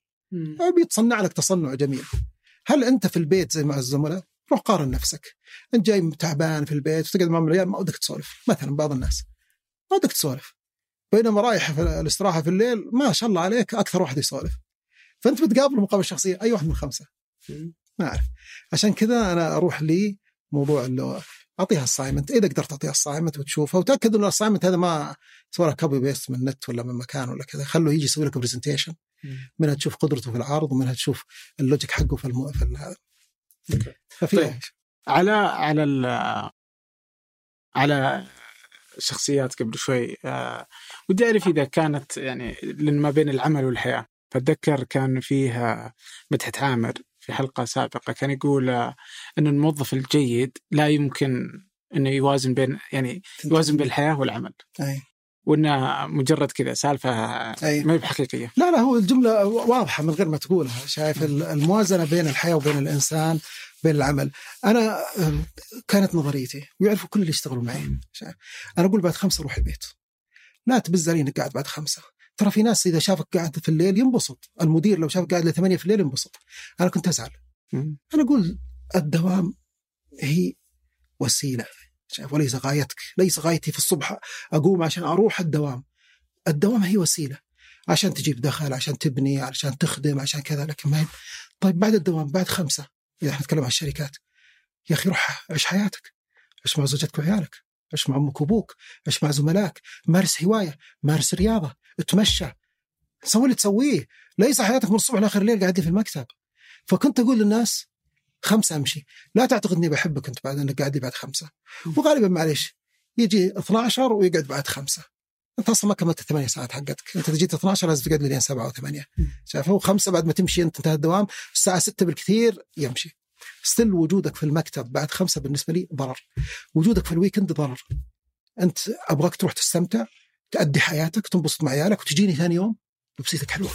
بيتصنع لك تصنع جميل. هل أنت في البيت زي مع الزملاء؟ روح قارن نفسك. أنت جاي تعبان في البيت وتقعد مع العيال ما ودك تسولف. مثلا بعض الناس ما بدك تسولف. بينما رايح في الاستراحة في الليل ما شاء الله عليك أكثر واحد يسولف. فأنت بتقابل مقابله شخصية أي واحد من الخمسة. ما أعرف. عشان كذا أنا أروح لي موضوع اللي أعطيها assignment إذا قدرت تعطيها assignment وتشوفها وتأكد انه ال assignment هذا ما سوى copy paste من النت ولا من مكان ولا كذا خلوه يجي يسوي لك presentation منها تشوف قدرته في العرض ومنها تشوف ال logic حقه في الم... في هذا ففي طيب. على على على شخصيات قبل شوي آه ودي أعرف إذا كانت يعني لأن ما بين العمل والحياة فأتذكر كان فيها مدحت عامر في حلقة سابقة كان يقول آه إن الموظف الجيد لا يمكن إنه يوازن بين يعني يوازن بين الحياة والعمل. أي. وانها مجرد كذا سالفة ما هي بحقيقية. لا لا هو الجملة واضحة من غير ما تقولها، شايف الموازنة بين الحياة وبين الإنسان بين العمل. أنا كانت نظريتي ويعرفوا كل اللي يشتغلوا معي. أنا أقول بعد خمسة روح البيت. لا تبز علي انك قاعد بعد خمسة. ترى في ناس إذا شافك قاعد في الليل ينبسط. المدير لو شافك قاعد لثمانية في الليل ينبسط. أنا كنت أزعل. أنا أقول الدوام هي وسيلة. شايف وليس غايتك ليس غايتي في الصبح أقوم عشان أروح الدوام. الدوام هي وسيلة عشان تجيب دخل عشان تبني عشان تخدم عشان كذا لكن ما طيب بعد الدوام بعد خمسة إذا إحنا نتكلم عن الشركات. يا أخي روح عيش حياتك. عيش مع زوجتك وعيالك. عيش مع أمك وأبوك. عيش مع زملائك. مارس هواية مارس رياضة اتمشى. سوي اللي تسويه. ليس حياتك من الصبح لآخر الليل قاعد في المكتب. فكنت أقول للناس خمسة امشي لا تعتقد إني بحبك أنت بعد أنك قاعد لي بعد خمسة. وغالبا معليش يجي 12 ويقعد بعد خمسة. أنت أصلا ما كملت الثمانية ساعات حقتك. أنت جيت 12 لازم تقعد لي لين سبعة وثمانية. شايف؟ هو خمسة بعد ما تمشي أنت انتهى الدوام الساعة 6 بالكثير يمشي. still وجودك في المكتب بعد خمسة بالنسبة لي ضرر. وجودك في ال weekend ضرر. أنت أبغاك تروح تستمتع تأدي حياتك تنبسط مع عيالك وتجيني ثاني يوم نفسيتك حلوة.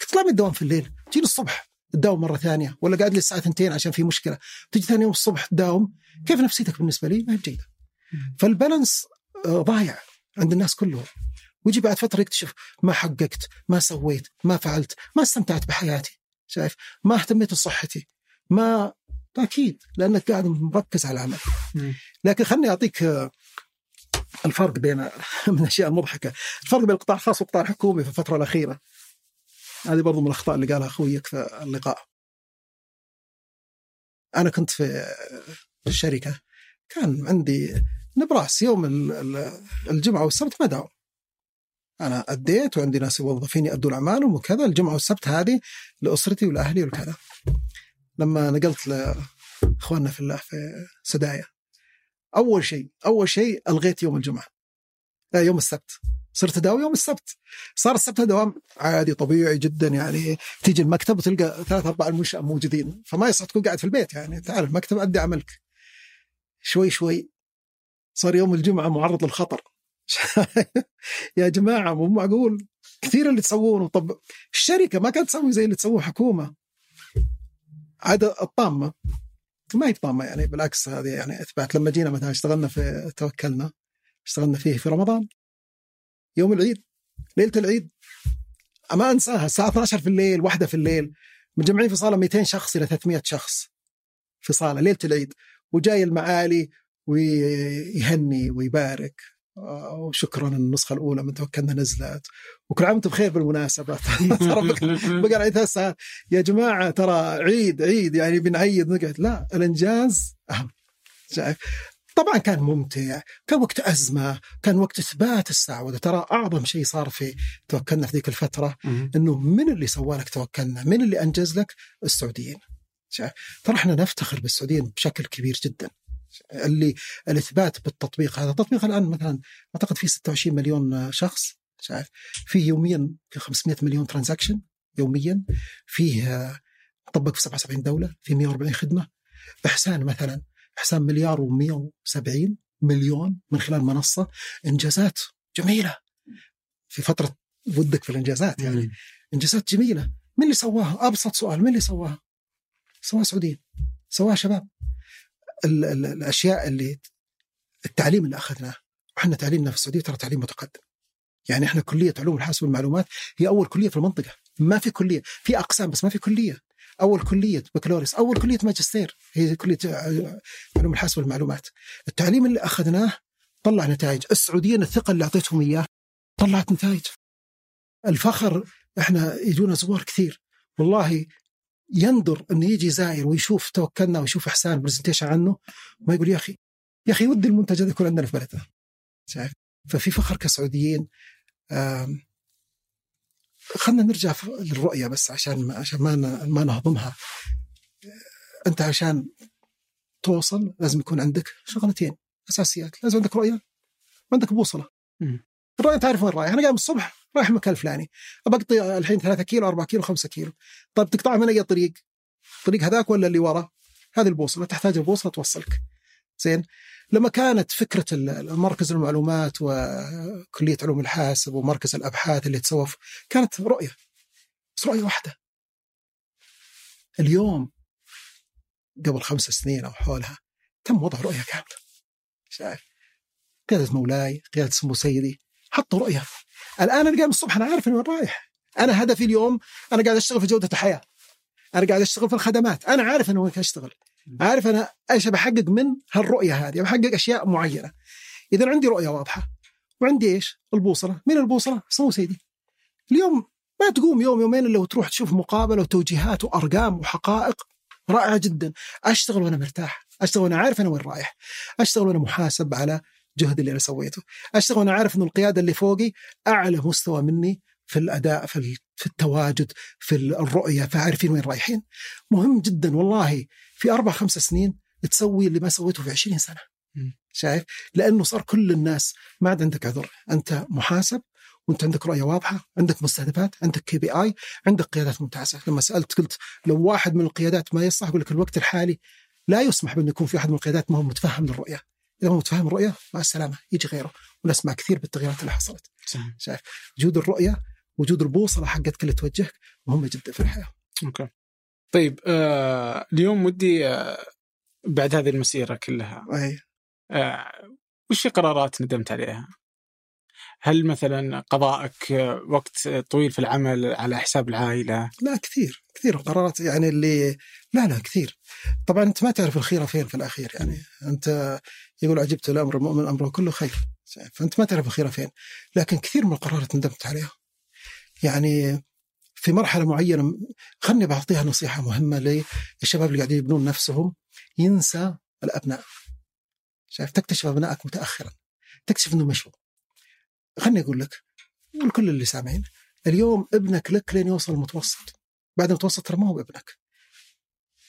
تطلع من الدوام في الليل تجيني الصبح. تداوم مرة ثانية ولا قاعد لي الساعة 2 عشان في مشكلة. تجي ثاني يوم الصبح تداوم كيف نفسيتك بالنسبة لي؟ ما هي جيده فال balance آه، ضايع عند الناس كلهم. ويجي بعد فترة يكتشف ما حققت ما سويت ما فعلت ما استمتعت بحياتي شايف؟ ما اهتميت بصحتي ما أكيد لأنك قاعد مركز على العمل. لكن خلني أعطيك آه، الفرق بين من الاشياء المضحكه الفرق بين القطاع الخاص والقطاع الحكومي في الفترة الأخيرة. هذه برضو من الأخطاء اللي قالها أخويك في اللقاء. أنا كنت في الشركة كان عندي نبراس يوم الجمعة والسبت ما داوم. أنا أديت وعندي ناس موظفين يادون اعمالهم وكذا الجمعة والسبت هذه لأسرتي ولأهلي وكذا. لما نقلت لأخواننا في الله في سدايا أول شيء أول شيء ألغيت يوم الجمعة لا يوم السبت. صرت اداوم يوم السبت. صار السبت دوام عادي طبيعي جدا يعني. تيجي المكتب وتلقى ثلاث أربع المنشأ موجودين. فما يصح تكون قاعد في البيت يعني. تعال المكتب أدي عملك. شوي شوي صار يوم الجمعة معرض للخطر. يا جماعة مو معقول. كثير اللي تسوونه. طب الشركة ما كانت تسوي زي اللي تسووه حكومة. عاد الطامة. ما هي طامة يعني بالعكس هذه يعني أثبات. لما جينا مثلا اشتغلنا في توكلنا. اشتغلنا فيه في رمضان. يوم العيد ليلة العيد. ما أنساها الساعة 12 في الليل واحدة في الليل. مجمعين في صاله 200 شخص إلى 300 شخص في صاله ليلة العيد. وجاي المعالي ويهني ويبارك. وشكرا النسخة الأولى من توكلنا نزلت. وكل عام وأنتم بخير بالمناسبة. ترى بقى على ثلاث ساعات يا جماعة ترى عيد عيد يعني بنعيد. نقعد. لا الإنجاز أهم. شايف؟ طبعا كان ممتع كان وقت أزمة كان وقت إثبات السعودة ترى أعظم شيء صار في توكلنا في ذيك الفترة أنه من اللي سوى لك توكلنا؟ من اللي أنجز لك؟ السعوديين. ترى إحنا نفتخر بالسعوديين بشكل كبير جدا. اللي الإثبات بالتطبيق هذا التطبيق الآن مثلا أعتقد في 26 مليون شخص شايف فيه يوميا 500 مليون ترانزاكشن يوميا فيه طبق في 77 دولة في 140 خدمة. إحسان مثلا احسان مليار و170 مليون من خلال منصة إنجازات جميلة. في فترة ودك في الإنجازات يعني. إنجازات جميلة. من اللي سواها؟ أبسط سؤال من اللي سواها؟ سواها سعوديين سواها شباب. ال ال الأشياء اللي التعليم اللي أخذناه. وحنا تعليمنا في السعودية ترى تعليم متقدم. يعني إحنا كلية علوم الحاسب والمعلومات هي أول كلية في المنطقة. ما في كلية. في أقسام بس ما في كلية. أول كلية بكالوريوس أول كلية ماجستير هي كلية علوم الحاسب والمعلومات. التعليم اللي أخذناه طلع نتائج. السعوديين الثقة اللي أعطيتهم إياه طلعت نتائج. الفخر إحنا يجونا زوار كثير. والله يندر إنه يجي زائر ويشوف توكلنا ويشوف إحسان برزنتيشن عنه ما يقول يا أخي يا أخي ودي المنتج هذا يكون عندنا في بلدنا. شايف؟ ففي فخر كسعوديين خلينا نرجع للرؤية بس عشان عشان ما ما نهضمها. أنت عشان توصل لازم يكون عندك شغلتين أساسيات. لازم عندك رؤية وعندك بوصلة. الرؤية تعرف وين رايح أنا قايم الصبح رايح المكان الفلاني. بقطي الحين 3 كيلو 4 كيلو 5 كيلو. طيب تقطع من أي طريق؟ الطريق هذاك ولا اللي ورا؟ هذه البوصلة. تحتاج البوصلة توصلك. زين؟ لما كانت فكرة مركز المعلومات وكلية علوم الحاسب ومركز الأبحاث اللي تسوى كانت رؤية. بس رؤية واحدة. اليوم قبل خمس سنين أو حولها تم وضع رؤية كاملة. شايف؟ قيادة مولاي قيادة سمو سيدي حطوا رؤية. الآن أنا قايم الصبح أنا عارف وين رايح. أنا هدفي اليوم أنا قاعد أشتغل في جودة الحياة. أنا قاعد أشتغل في الخدمات. أنا عارف أنا وين اشتغل عارف أنا إيش بحقق من هالرؤية هذه؟ بحقق أشياء معينة. إذا عندي رؤية واضحة وعندي إيش؟ البوصلة. من البوصلة؟ سووا سيدي اليوم ما تقوم يوم يومين إلا وتروح تشوف مقابلة وتوجيهات وأرقام وحقائق رائعة جدا. أشتغل وأنا مرتاح. أشتغل وأنا عارف أنا وين رايح. أشتغل وأنا محاسب على جهد اللي أنا سويته. أشتغل وأنا عارف انه القيادة اللي فوقي أعلى مستوى مني في الأداء في في التواجد في الرؤية فعارفين وين رايحين. مهم جدا والله في أربع خمس سنين تسوي اللي ما سويته في 20 سنة. شايف؟ لأنه صار كل الناس ما عاد عندك عذر. أنت محاسب وأنت عندك رؤية واضحة عندك مستهدفات عندك كي بي اي عندك قيادات ممتازة. لما سألت قلت لو واحد من القيادات ما يصلح أقول لك الوقت الحالي لا يسمح بأن يكون في أحد من القيادات ما هو متفهم للرؤية. إذا هو متفهم الرؤية مع السلامة يجي غيره. ونسمع كثير بالتغييرات اللي حصلت. صحيح. شايف؟ وجود الرؤية وجود البوصلة حقتك اللي توجهك مهمة جدا في الحياة. أوكي. طيب آه اليوم ودي آه بعد هذه المسيرة كلها أي. آه وش قرارات ندمت عليها؟ هل مثلا قضائك وقت طويل في العمل على حساب العائلة؟ لا كثير كثير قرارات يعني اللي لا لا كثير طبعا أنت ما تعرف الخيره فين في الأخير يعني أنت يقول عجبت الأمر المؤمن أمره كله خير فأنت ما تعرف الخيره فين لكن كثير من القرارات ندمت عليها يعني في مرحلة معينة خلني بعطيها نصيحة مهمة للشباب اللي قاعدين يبنون نفسهم ينسى الأبناء. شايف؟ تكتشف أبنائك متاخرا. تكتشف انه مشوا. خلني أقول لك ولكل اللي سامعين اليوم ابنك لك لين يوصل المتوسط. بعد المتوسط ترى ما هو ابنك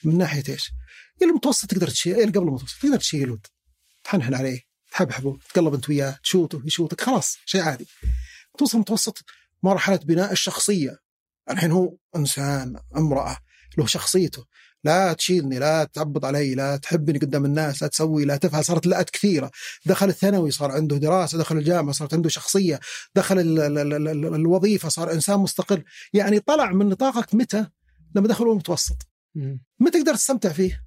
من ناحية إيش؟ المتوسط تقدر تشيل قبل المتوسط تقدر تشيله تحنحن عليه تحبحبه تقلب أنت وياه تشوته يشوتك خلاص شيء عادي. توصل المتوسط مرحلة بناء الشخصية. الحين هو إنسان امرأة له شخصيته. لا تشيلني لا تعبط علي لا تحبني قدام الناس لا تسوي لا تفعل. صارت لأت كثيرة. دخل الثانوي صار عنده دراسة دخل الجامعة صارت عنده شخصية. دخل ال ال ال ال الوظيفة صار إنسان مستقل. يعني طلع من نطاقك متى؟ لما دخل المتوسط متى تقدر تستمتع فيه؟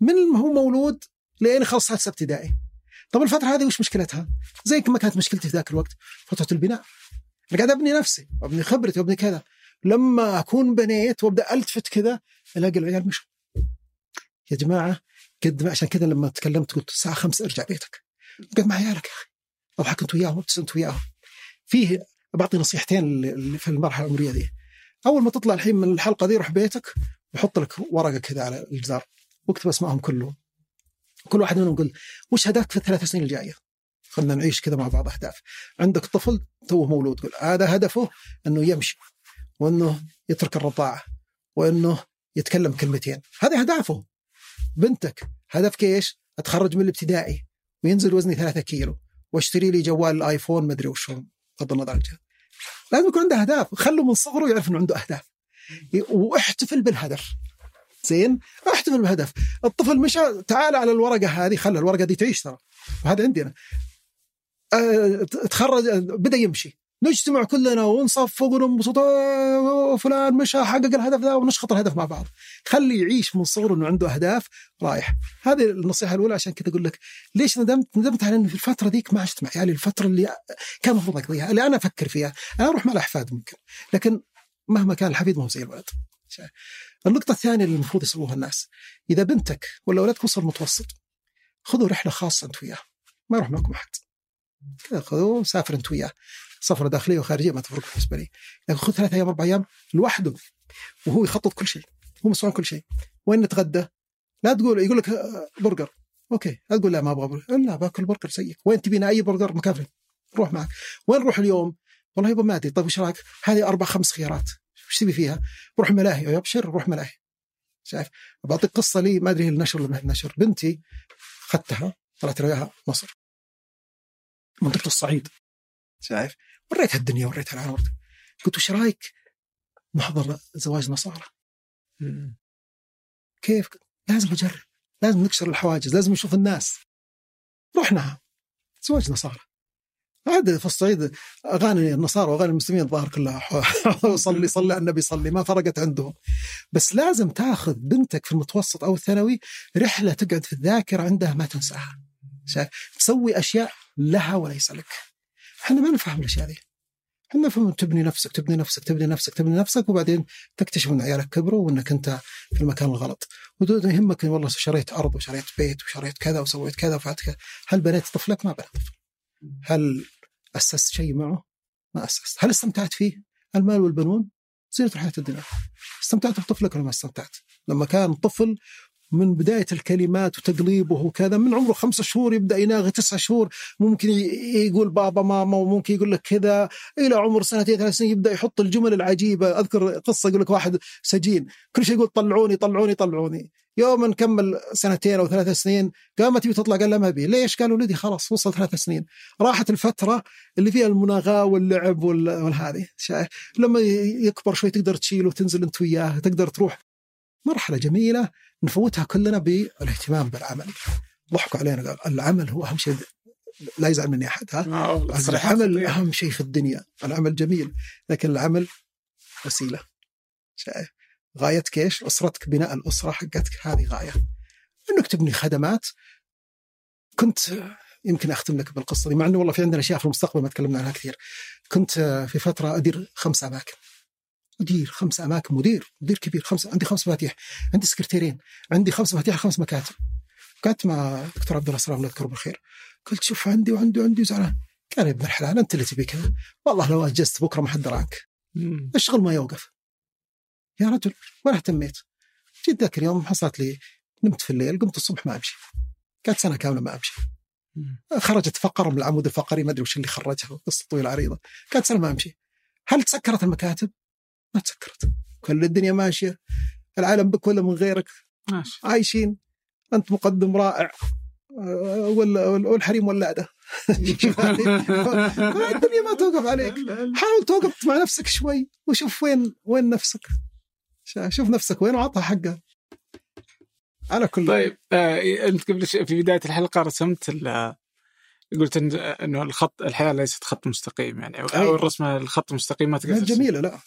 من هو مولود لين خلص سادسة ابتدائي. طب الفترة هذه وش مشكلتها؟ زي ما كانت مشكلتي في ذاك الوقت فترة البناء. أنا قاعد أبني نفسي وأبني خبرتي وأبني كذا. لما أكون بنيت وأبدأ ألتفت كذا ألاقي العيال مشوا. يا جماعة قد ما عشان كذا لما تكلمت قلت الساعة 5 أرجع بيتك. قد مع عيالك يا أخي. أضحك أنت وياهم وابتسمت وياهم. فيه بعطي نصيحتين في المرحلة العمرية دي. أول ما تطلع الحين من الحلقة دي روح بيتك وحط لك ورقة كذا على الجدار واكتب أسمائهم كلهم. كل واحد منهم قل وش هدفك في الثلاث سنين الجاية؟ خلينا نعيش كذا مع بعض أهداف. عندك طفل توه مولود قل هذا هدفه أنه يمشي. وأنه يترك الرضاعة وأنه يتكلم كلمتين. هذه أهدافه. بنتك. هدفك إيش؟ أتخرج من الابتدائي وينزل وزني ثلاثة كيلو واشتري لي جوال الآيفون ما أدري وش بغض النظر عن لازم يكون عنده أهداف. خلوا من صغره يعرف إنه عنده أهداف. واحتفل بالهدف. زين؟ احتفل بالهدف. الطفل مشى تعال على الورقة هذه خلى الورقة دي تعيش ترى. وهذا عندنا أه تخرج بدأ يمشي. نجتمع كلنا ونصفق وننبسط. آه، فلان مشى حقق الهدف ذا ونشخط الهدف مع بعض. خلي يعيش من صغره إنه عنده أهداف رايح. هذه النصيحة الأولى عشان كذا أقول لك ليش ندمت؟ ندمت على انه في الفترة ذيك ما عشت مع عيالي الفترة اللي كان المفروض أقضيها اللي أنا أفكر فيها. أنا أروح مع الأحفاد ممكن لكن مهما كان الحفيد ما هو زي الولد. النقطة الثانية اللي المفروض يسووها الناس إذا بنتك ولا ولدك وصل متوسط خذوا رحلة خاصة أنت وياه. ما يروح معكم أحد. كذا خذوه سافر أنت وياه. سفره داخلية وخارجية ما تفرق بالنسبة لي. لكن خذ ثلاث أيام أربع أيام لوحده وهو يخطط كل شيء هو مسؤول كل شيء. وين نتغدى؟ لا تقول يقول لك آه، برجر. okay لا تقول لا ما أبغى برجر. لا باكل برجر زيك وين تبينا أي برجر؟ مكافئ روح معك. وين نروح اليوم؟ والله يبا ما ادري طيب وش رأيك؟ هذه أربع خمس خيارات. وش تبي فيها؟ بروح ملاهي. أبشر روح ملاهي. شايف؟ بعطيك قصة لي ما أدري هي النشر ولا ما النشر بنتي اخذتها طلعت وياها مصر. منطقة الصعيد. شايف؟ وريتها الدنيا وريتها العالم قلت وش رأيك؟ محضر زواج نصارى. كيف؟ لازم نجرب لازم نكسر الحواجز. لازم نشوف الناس. رحنا. زواج نصارى. عاد في الصعيد أغاني النصارى وأغاني المسلمين الظاهر كلها. صلي صلي على النبي صلي. ما فرقت عندهم. بس لازم تاخذ بنتك في المتوسط أو الثانوي رحلة تقعد في الذاكرة عندها ما تنساها. شايف؟ تسوي أشياء لها وليس لك. إحنا ما نفهم الاشياء هذه إحنا نفهم تبني نفسك تبني نفسك تبني نفسك تبني نفسك وبعدين تكتشف إن عيالك كبروا وإنك أنت في المكان الغلط ويهمك والله شريت أرض وشريت بيت وشريت كذا وسويت كذا وفعلت كذا هل بنيت طفلك؟ ما بنيت طفل هل أسست شيء معه؟ ما أسست هل استمتعت فيه؟ المال والبنون زينة الحياة الدنيا استمتعت بطفلك ولا ما استمتعت؟ لما كان طفل من بداية الكلمات وتقليبه وكذا من عمره خمسة شهور يبدأ يناغي تسعة شهور ممكن يقول بابا ماما وممكن يقول لك كذا إلى عمر سنتين ثلاث سنين يبدأ يحط الجمل العجيبة. أذكر قصة يقول لك واحد سجين كل شيء يقول طلعوني طلعوني طلعوني. يوم نكمل سنتين أو ثلاث سنين قامت تبي تطلع قال لا ما أبي. ليش؟ قال ولدي خلاص وصل ثلاث سنين. راحت الفترة اللي فيها المناغاة واللعب والهذه. لما يكبر شوي تقدر تشيله وتنزل أنت وياه تقدر تروح مرحلة جميلة نفوتها كلنا بالاهتمام بالعمل ضحكوا علينا قال العمل هو أهم شيء لا يزعل مني أحد ها العمل أهم شيء في الدنيا العمل جميل لكن العمل وسيلة شايف غايتك إيش؟ أسرتك بناء الأسرة حقتك هذه غاية. إنك تبني خدمات كنت يمكن أختم لك بالقصة دي مع إنه والله في عندنا أشياء في المستقبل ما تكلمنا عنها كثير. كنت في فترة أدير خمس أماكن. ادير خمس أماكن مدير مدير كبير خمس عندي خمس مفاتيح عندي سكرتيرين عندي خمس مفاتيح خمس مكاتب. قعدت مع دكتور عبد الله سلام الله يذكره بالخير. قلت شوف عندي وعندي وعندي زعلان قال يا ابن الحلال أنت اللي تبي كذا والله لو أجزت بكرة ما حد دراك الشغل ما يوقف. يا رجل ولا اهتميت؟ جيت ذاك اليوم حصلت لي نمت في الليل قمت الصبح ما أمشي. قعدت سنة كاملة ما أمشي. خرجت فقره من العمود الفقري ما أدري وش اللي خرجها قصة طويلة عريضة. قعدت سنة ما أمشي. هل تسكرت المكاتب؟ ما تسكرت. كل الدنيا ماشية. العالم بك ولا من غيرك. ماشي. عايشين. أنت مقدم رائع. ولا والحريم ولاده الدنيا ما توقف عليك. حاول توقف مع نفسك شوي وشوف وين وين نفسك. شوف نفسك وين وعطها حقها. على كل طيب آه أنت قبل في بداية الحلقة رسمت قلت إنه الخط الحياة ليست خط مستقيم يعني أو الرسمة الخط المستقيم ما تقدر جميلة لا.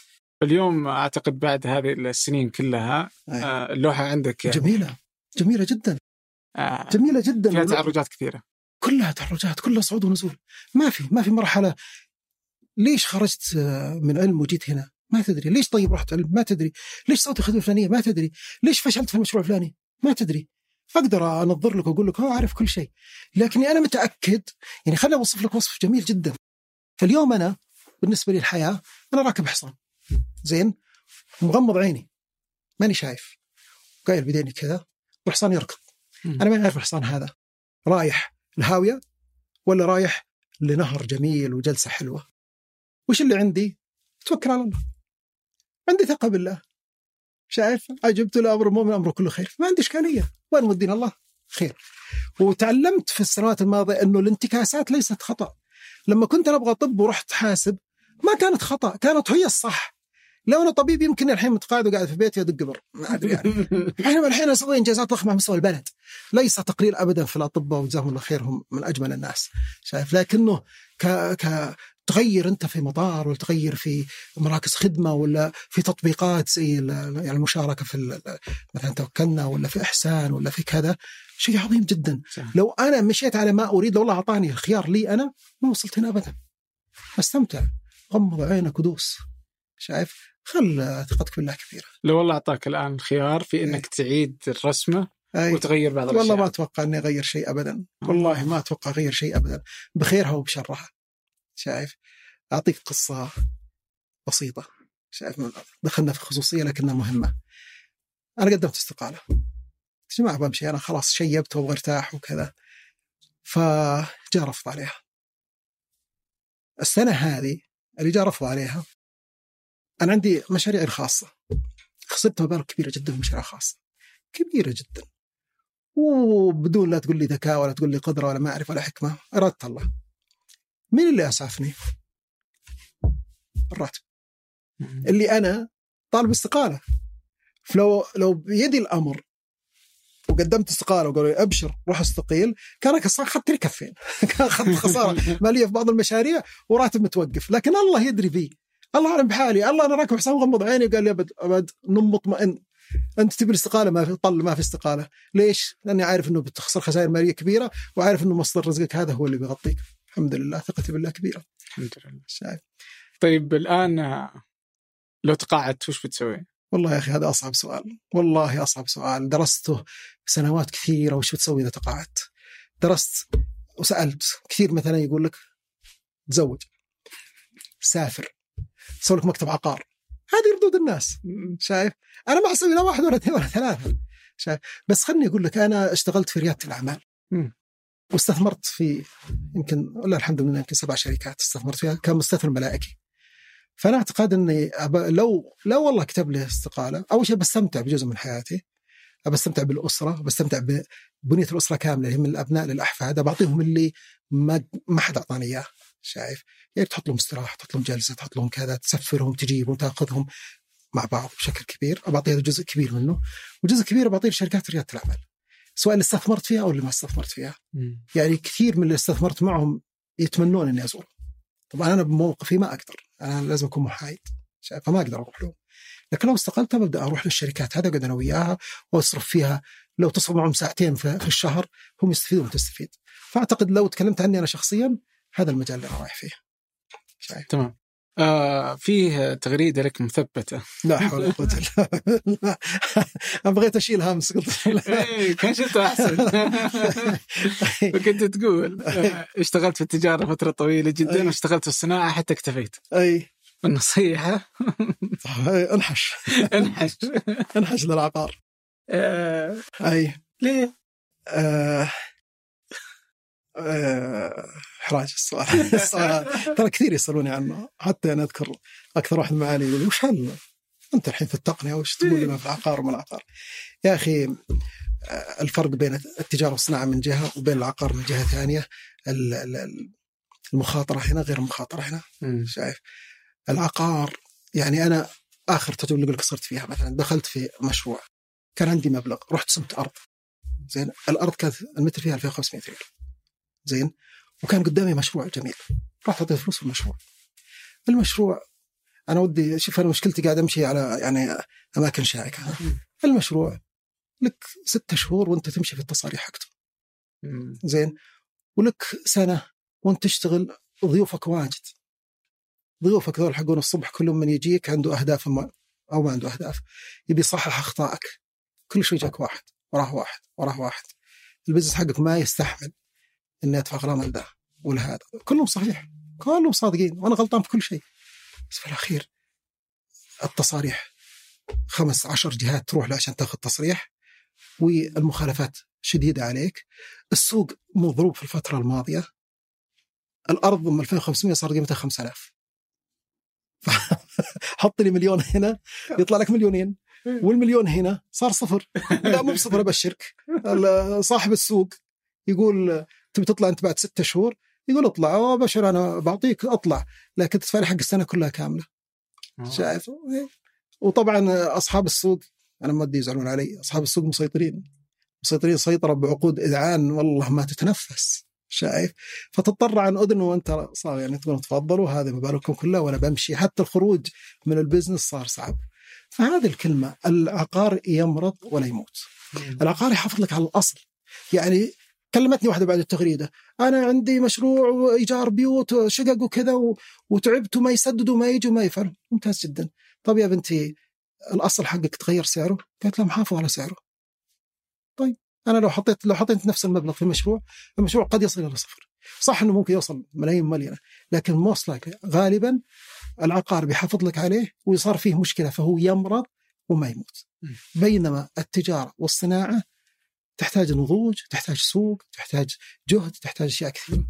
اليوم أعتقد بعد هذه السنين كلها آه اللوحة عندك يعني جميلة. جميلة جدا. آه جميلة جدا. فيها تعرجات كثيرة. كلها تعرجات كلها صعود ونزول. ما في ما في مرحلة. ليش خرجت آه، من علم وجيت هنا؟ ما تدري. ليش طيب رحت علم؟ ما تدري. ليش سويت الخدمه الفلانيه ما تدري. ليش فشلت في المشروع الفلاني؟ ما تدري. أقدر أنظر لك وأقول لك هو أعرف كل شيء. لكني أنا متأكد يعني خليني أوصف لك وصف جميل جدا. فاليوم أنا بالنسبة لي الحياة أنا راكب حصان. زين؟ مغمض عيني. ماني شايف. قايل بديني كذا والحصان يركض. أنا ما أعرف الحصان هذا. رايح الهاوية ولا رايح لنهر جميل وجلسة حلوة؟ وش اللي عندي؟ توكل على الله. عندي ثقة بالله. شايف؟ عجبت الأمر المؤمن امره كله خير. ما عندي إشكالية. وين ودينا الله؟ خير. وتعلمت في السنوات الماضية إنه الانتكاسات ليست خطأ. لما كنت أنا أبغى طب ورحت حاسب ما كانت خطأ. كانت هي الصح. لو أنا طبيب يمكن الحين متقاعد وقاعد في بيتي أدق قبر ما أدري يعني. إحنا الحين أسوي إنجازات ضخمة مستوى البلد. ليس تقليل ابدا في الأطباء وجزاهم الله خير هم من أجمل الناس شايف؟ لكنه ك ك تغير أنت في مطار ولا تغير في مراكز خدمة ولا في تطبيقات زي يعني المشاركة في مثلا توكلنا ولا في إحسان ولا في كذا. شيء عظيم جدا. صح. لو أنا مشيت على ما أريد لو الله أعطاني الخيار لي أنا ما وصلت هنا ابدا. أستمتع. غمض عينك ودوس. شايف؟ خل ثقتك بالله كبيره لو والله أعطاك الآن خيار في إنك أي. تعيد الرسمة أي. وتغير بعض الاشياء والله ما أتوقع إني أغير شيء ابدا. والله ما أتوقع أغير شيء ابدا. بخيرها وبشرها. شايف؟ أعطيك قصة بسيطة. شايف؟ دخلنا في خصوصية لكنها مهمة. أنا قدمت استقالة. جماعة بمشي أنا خلاص شيبت وأبغى أرتاح وكذا. فجاء رفض عليها. السنة هذه اللي جاء رفض عليها أنا عندي مشاريع الخاصه خسرت مبالغ كبيرة جدا في مشاريع خاصة. كبيرة جدا. وبدون لا تقول لي ذكاء ولا تقول لي قدرة ولا ما اعرف ولا حكمة اراده الله. مين اللي أسعفني؟ الراتب. اللي أنا طالب استقالة. فلو لو بيدي الأمر وقدمت استقالة وقالوا لي أبشر روح استقيل كان اخذت لي كفين. كان اخذت خسارة مالية في بعض المشاريع وراتب متوقف. لكن الله يدري بي. الله أعلم بحالي. الله أنا راكب حسام غمض عيني وقال لي أبد أبد نم مطمئن. أنت تبي الاستقالة؟ ما في طل ما في استقالة. ليش؟ لأني عارف إنه بتخسر خسائر مالية كبيرة وعارف إنه مصدر رزقك هذا هو اللي بيغطيك. الحمد لله ثقتي بالله كبيرة. الحمد لله. شايف. طيب الآن لو تقاعدت وش بتسوي؟ والله يا أخي هذا أصعب سؤال. والله أصعب سؤال. درسته سنوات كثيرة وش بتسوي إذا تقاعدت؟ درست وسألت كثير مثلا يقول لك تزوج. سافر. سوي لك مكتب عقار. هذه ردود الناس شايف؟ أنا ما أسوي لا واحد ولا اثنين ولا ثلاثة شايف؟ بس خلني أقول لك أنا اشتغلت في ريادة الأعمال. واستثمرت في يمكن ولا الحمد لله يمكن سبع شركات استثمرت فيها كمستثمر ملائكي. فأنا أعتقد إني. لو لو والله كتب لي استقالة أول شيء بستمتع بجزء من حياتي بستمتع بالأسرة بستمتع ببنية الأسرة كاملة اللي هي من الأبناء للأحفاد بعطيهم اللي ما ما حد أعطاني إياه. شايف؟ يعني تحط لهم استراحة تحط لهم جلسة تحط لهم كذا تسفرهم تجيبهم تاخذهم مع بعض بشكل كبير. بعطي هذا جزء كبير منه. وجزء كبير بعطيه لشركات ريادة الأعمال. سواء اللي استثمرت فيها أو اللي ما استثمرت فيها. مم. يعني كثير من اللي استثمرت معهم يتمنون إني ازور طبعا أنا بموقفي ما أقدر. أنا لازم أكون محايد شايف؟ فما أقدر أروح لهم. لكن لو استقلت ببدا أروح للشركات هذا أقعد أنا وياها وأصرف فيها. لو تصرف معهم ساعتين في في الشهر هم يستفيدون وتستفيد. فأعتقد لو تكلمت عني أنا شخصيا هذا المجال اللي أنا رايح فيه. شايف؟ تمام. آه فيه تغريدة لك مثبتة. لا حول ولا قوة إلا بالله. أنا بغيت أشيل همس قلت. إيه، كان شفته أحسن. وكنت تقول اشتغلت في التجارة فترة طويلة جدا أي. واشتغلت في الصناعة حتى اكتفيت. أي. والنصيحة انحش. انحش. انحش للعقار. آه، أي. ليه؟ آه، احراج السؤال السؤال ترى كثير يسألوني عنه. حتى أنا أذكر أكثر واحد معالي يقول وش هل أنت الحين في التقنية وش تقول لنا في العقار وما العقار؟ يا أخي آه، الفرق بين التجارة والصناعة من جهة وبين العقار من جهة ثانية. ال- ال- المخاطرة هنا غير المخاطرة هنا. شايف؟ العقار يعني أنا آخر تجربة اللي صرت فيها مثلا دخلت في مشروع كان عندي مبلغ رحت سمت أرض. زين؟ الأرض كانت المتر فيها 2500 ريال. زين؟ وكان قدامي مشروع جميل. رحت اعطيت فلوس في المشروع. المشروع أنا ودي شوف أنا مشكلتي قاعد أمشي على يعني أماكن شائكة. المشروع لك ستة شهور وأنت تمشي في التصاريح حقته. زين؟ ولك سنة وأنت تشتغل ضيوفك واجد. ضيوفك ذول حقون الصبح كلهم من يجيك عنده أهداف ما أو ما عنده أهداف. يبي يصحح أخطائك. كل شوي جاك واحد وراه واحد وراه واحد. البزنس حقك ما يستحمل. إني ادفع غرامه لده ولهذا كلهم صحيح. كلهم صادقين. وأنا غلطان في كل شيء. بس في الأخير التصاريح خمس عشر جهات تروح له عشان تاخذ تصريح والمخالفات شديدة عليك. السوق مضروب في الفترة الماضية. الأرض من 2500 صار قيمتها 5000 حط لي مليون هنا يطلع لك مليونين. والمليون هنا صار صفر. لا مو بصفر أبشرك. صاحب السوق يقول تبي تطلع أنت بعد ستة شهور يقول اطلع. "أوه ابشر أنا بعطيك اطلع. لكن تدفع لي حق السنة كلها كاملة. شايف؟ وطبعا أصحاب السوق أنا ما ودي يزعلون علي أصحاب السوق مسيطرين. مسيطرين سيطرة بعقود إذعان والله ما تتنفس. شايف؟ فتضطر عن أذن وأنت صار يعني تقول تفضلوا هذا مبالغكم كلها وأنا بمشي. حتى الخروج من البزنس صار صعب. فهذه الكلمة العقار يمرض ولا يموت. العقار يحافظ لك على الأصل. يعني كلمتني واحدة بعد التغريدة. أنا عندي مشروع وإيجار بيوت شقق وكذا و... وتعبت وما يسدد وما يجي وما يفعل ممتاز جدا. طب يا بنتي الأصل حقك تغير سعره؟ قالت لا محافظ على سعره. طيب أنا لو حطيت لو حطيت نفس المبلغ في المشروع المشروع قد يصل إلى صفر. صح إنه ممكن يوصل ملايين مليانه لكن موست غالبا العقار بيحافظ لك عليه ويصار فيه مشكلة فهو يمرض وما يموت. بينما التجارة والصناعة تحتاج نضوج تحتاج سوق تحتاج جهد تحتاج أشياء كثيره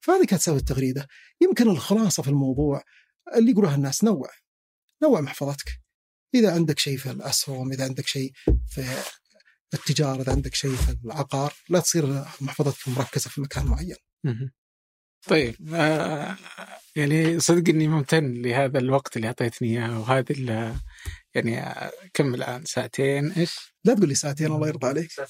فهذه كانت سبب التغريدة. يمكن الخلاصة في الموضوع اللي يقولها الناس نوع نوع محفظتك. إذا عندك شيء في الأسهم إذا عندك شيء في التجارة إذا عندك شيء في العقار لا تصير محفظتك مركزة في مكان معين. طيب آه يعني صدق إني ممتن لهذا الوقت اللي أعطيتني إياه وهذه يعني كم الآن. ساعتين إيش؟ لا تقول لي ساعتين الله يرضى عليك. لا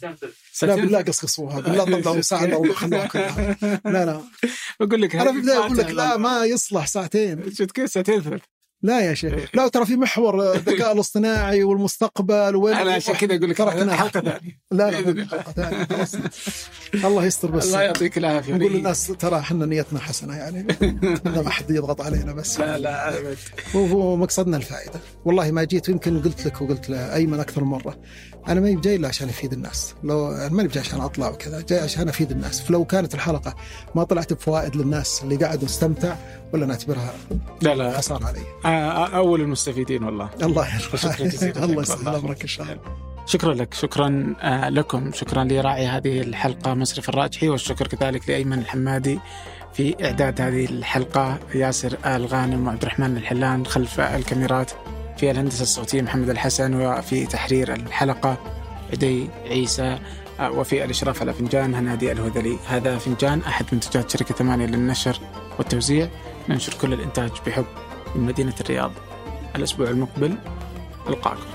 ساعتين؟ بالله قصقصوها. بالله طلعوا ساعة الا خلوها كلها لا لا. بقول لك أنا في البداية أقول لك لا ما يصلح ساعتين. شفت كيف؟ ساعتين ثلاث لا يا شيخ. لا ترى في محور الذكاء الاصطناعي والمستقبل وين أنا عشان كذا أقول لك حلقة ثانية. لا لا الله. ثانية، خلاص. الله يستر بس. الله يعطيك العافية. نقول للناس ترى إحنا نيتنا حسنة يعني. ما حد يضغط علينا بس. لا لا أبد. هو هو مقصدنا الفائدة. والله ما جيت يمكن قلت لك وقلت لأيمن أكثر مرة. أنا ما جاي إلا عشان أفيد الناس. لو ماني جاي عشان أطلع وكذا جاي عشان أفيد الناس. فلو كانت الحلقة ما طلعت بفوائد للناس اللي قعدوا استمتع ولا نعتبرها لا لا خسارة علي. آه، أول المستفيدين والله. الله يرحمه. الله والله. امرك إن شاء الله. شكرا لك. شكرا آه، لكم. شكرا لراعي هذه الحلقة مصرف الراجحي والشكر كذلك لأيمن الحمادي في إعداد هذه الحلقة ياسر آل غانم وعبد الرحمن الحلان خلف الكاميرات. في الهندسة الصوتية محمد الحسن وفي تحرير الحلقة عدي عيسى وفي الإشراف على فنجان هنادي الهذلي. هذا فنجان أحد منتجات شركة ثمانية للنشر والتوزيع. ننشر كل الإنتاج بحب من مدينة الرياض. الأسبوع المقبل ألقاكم.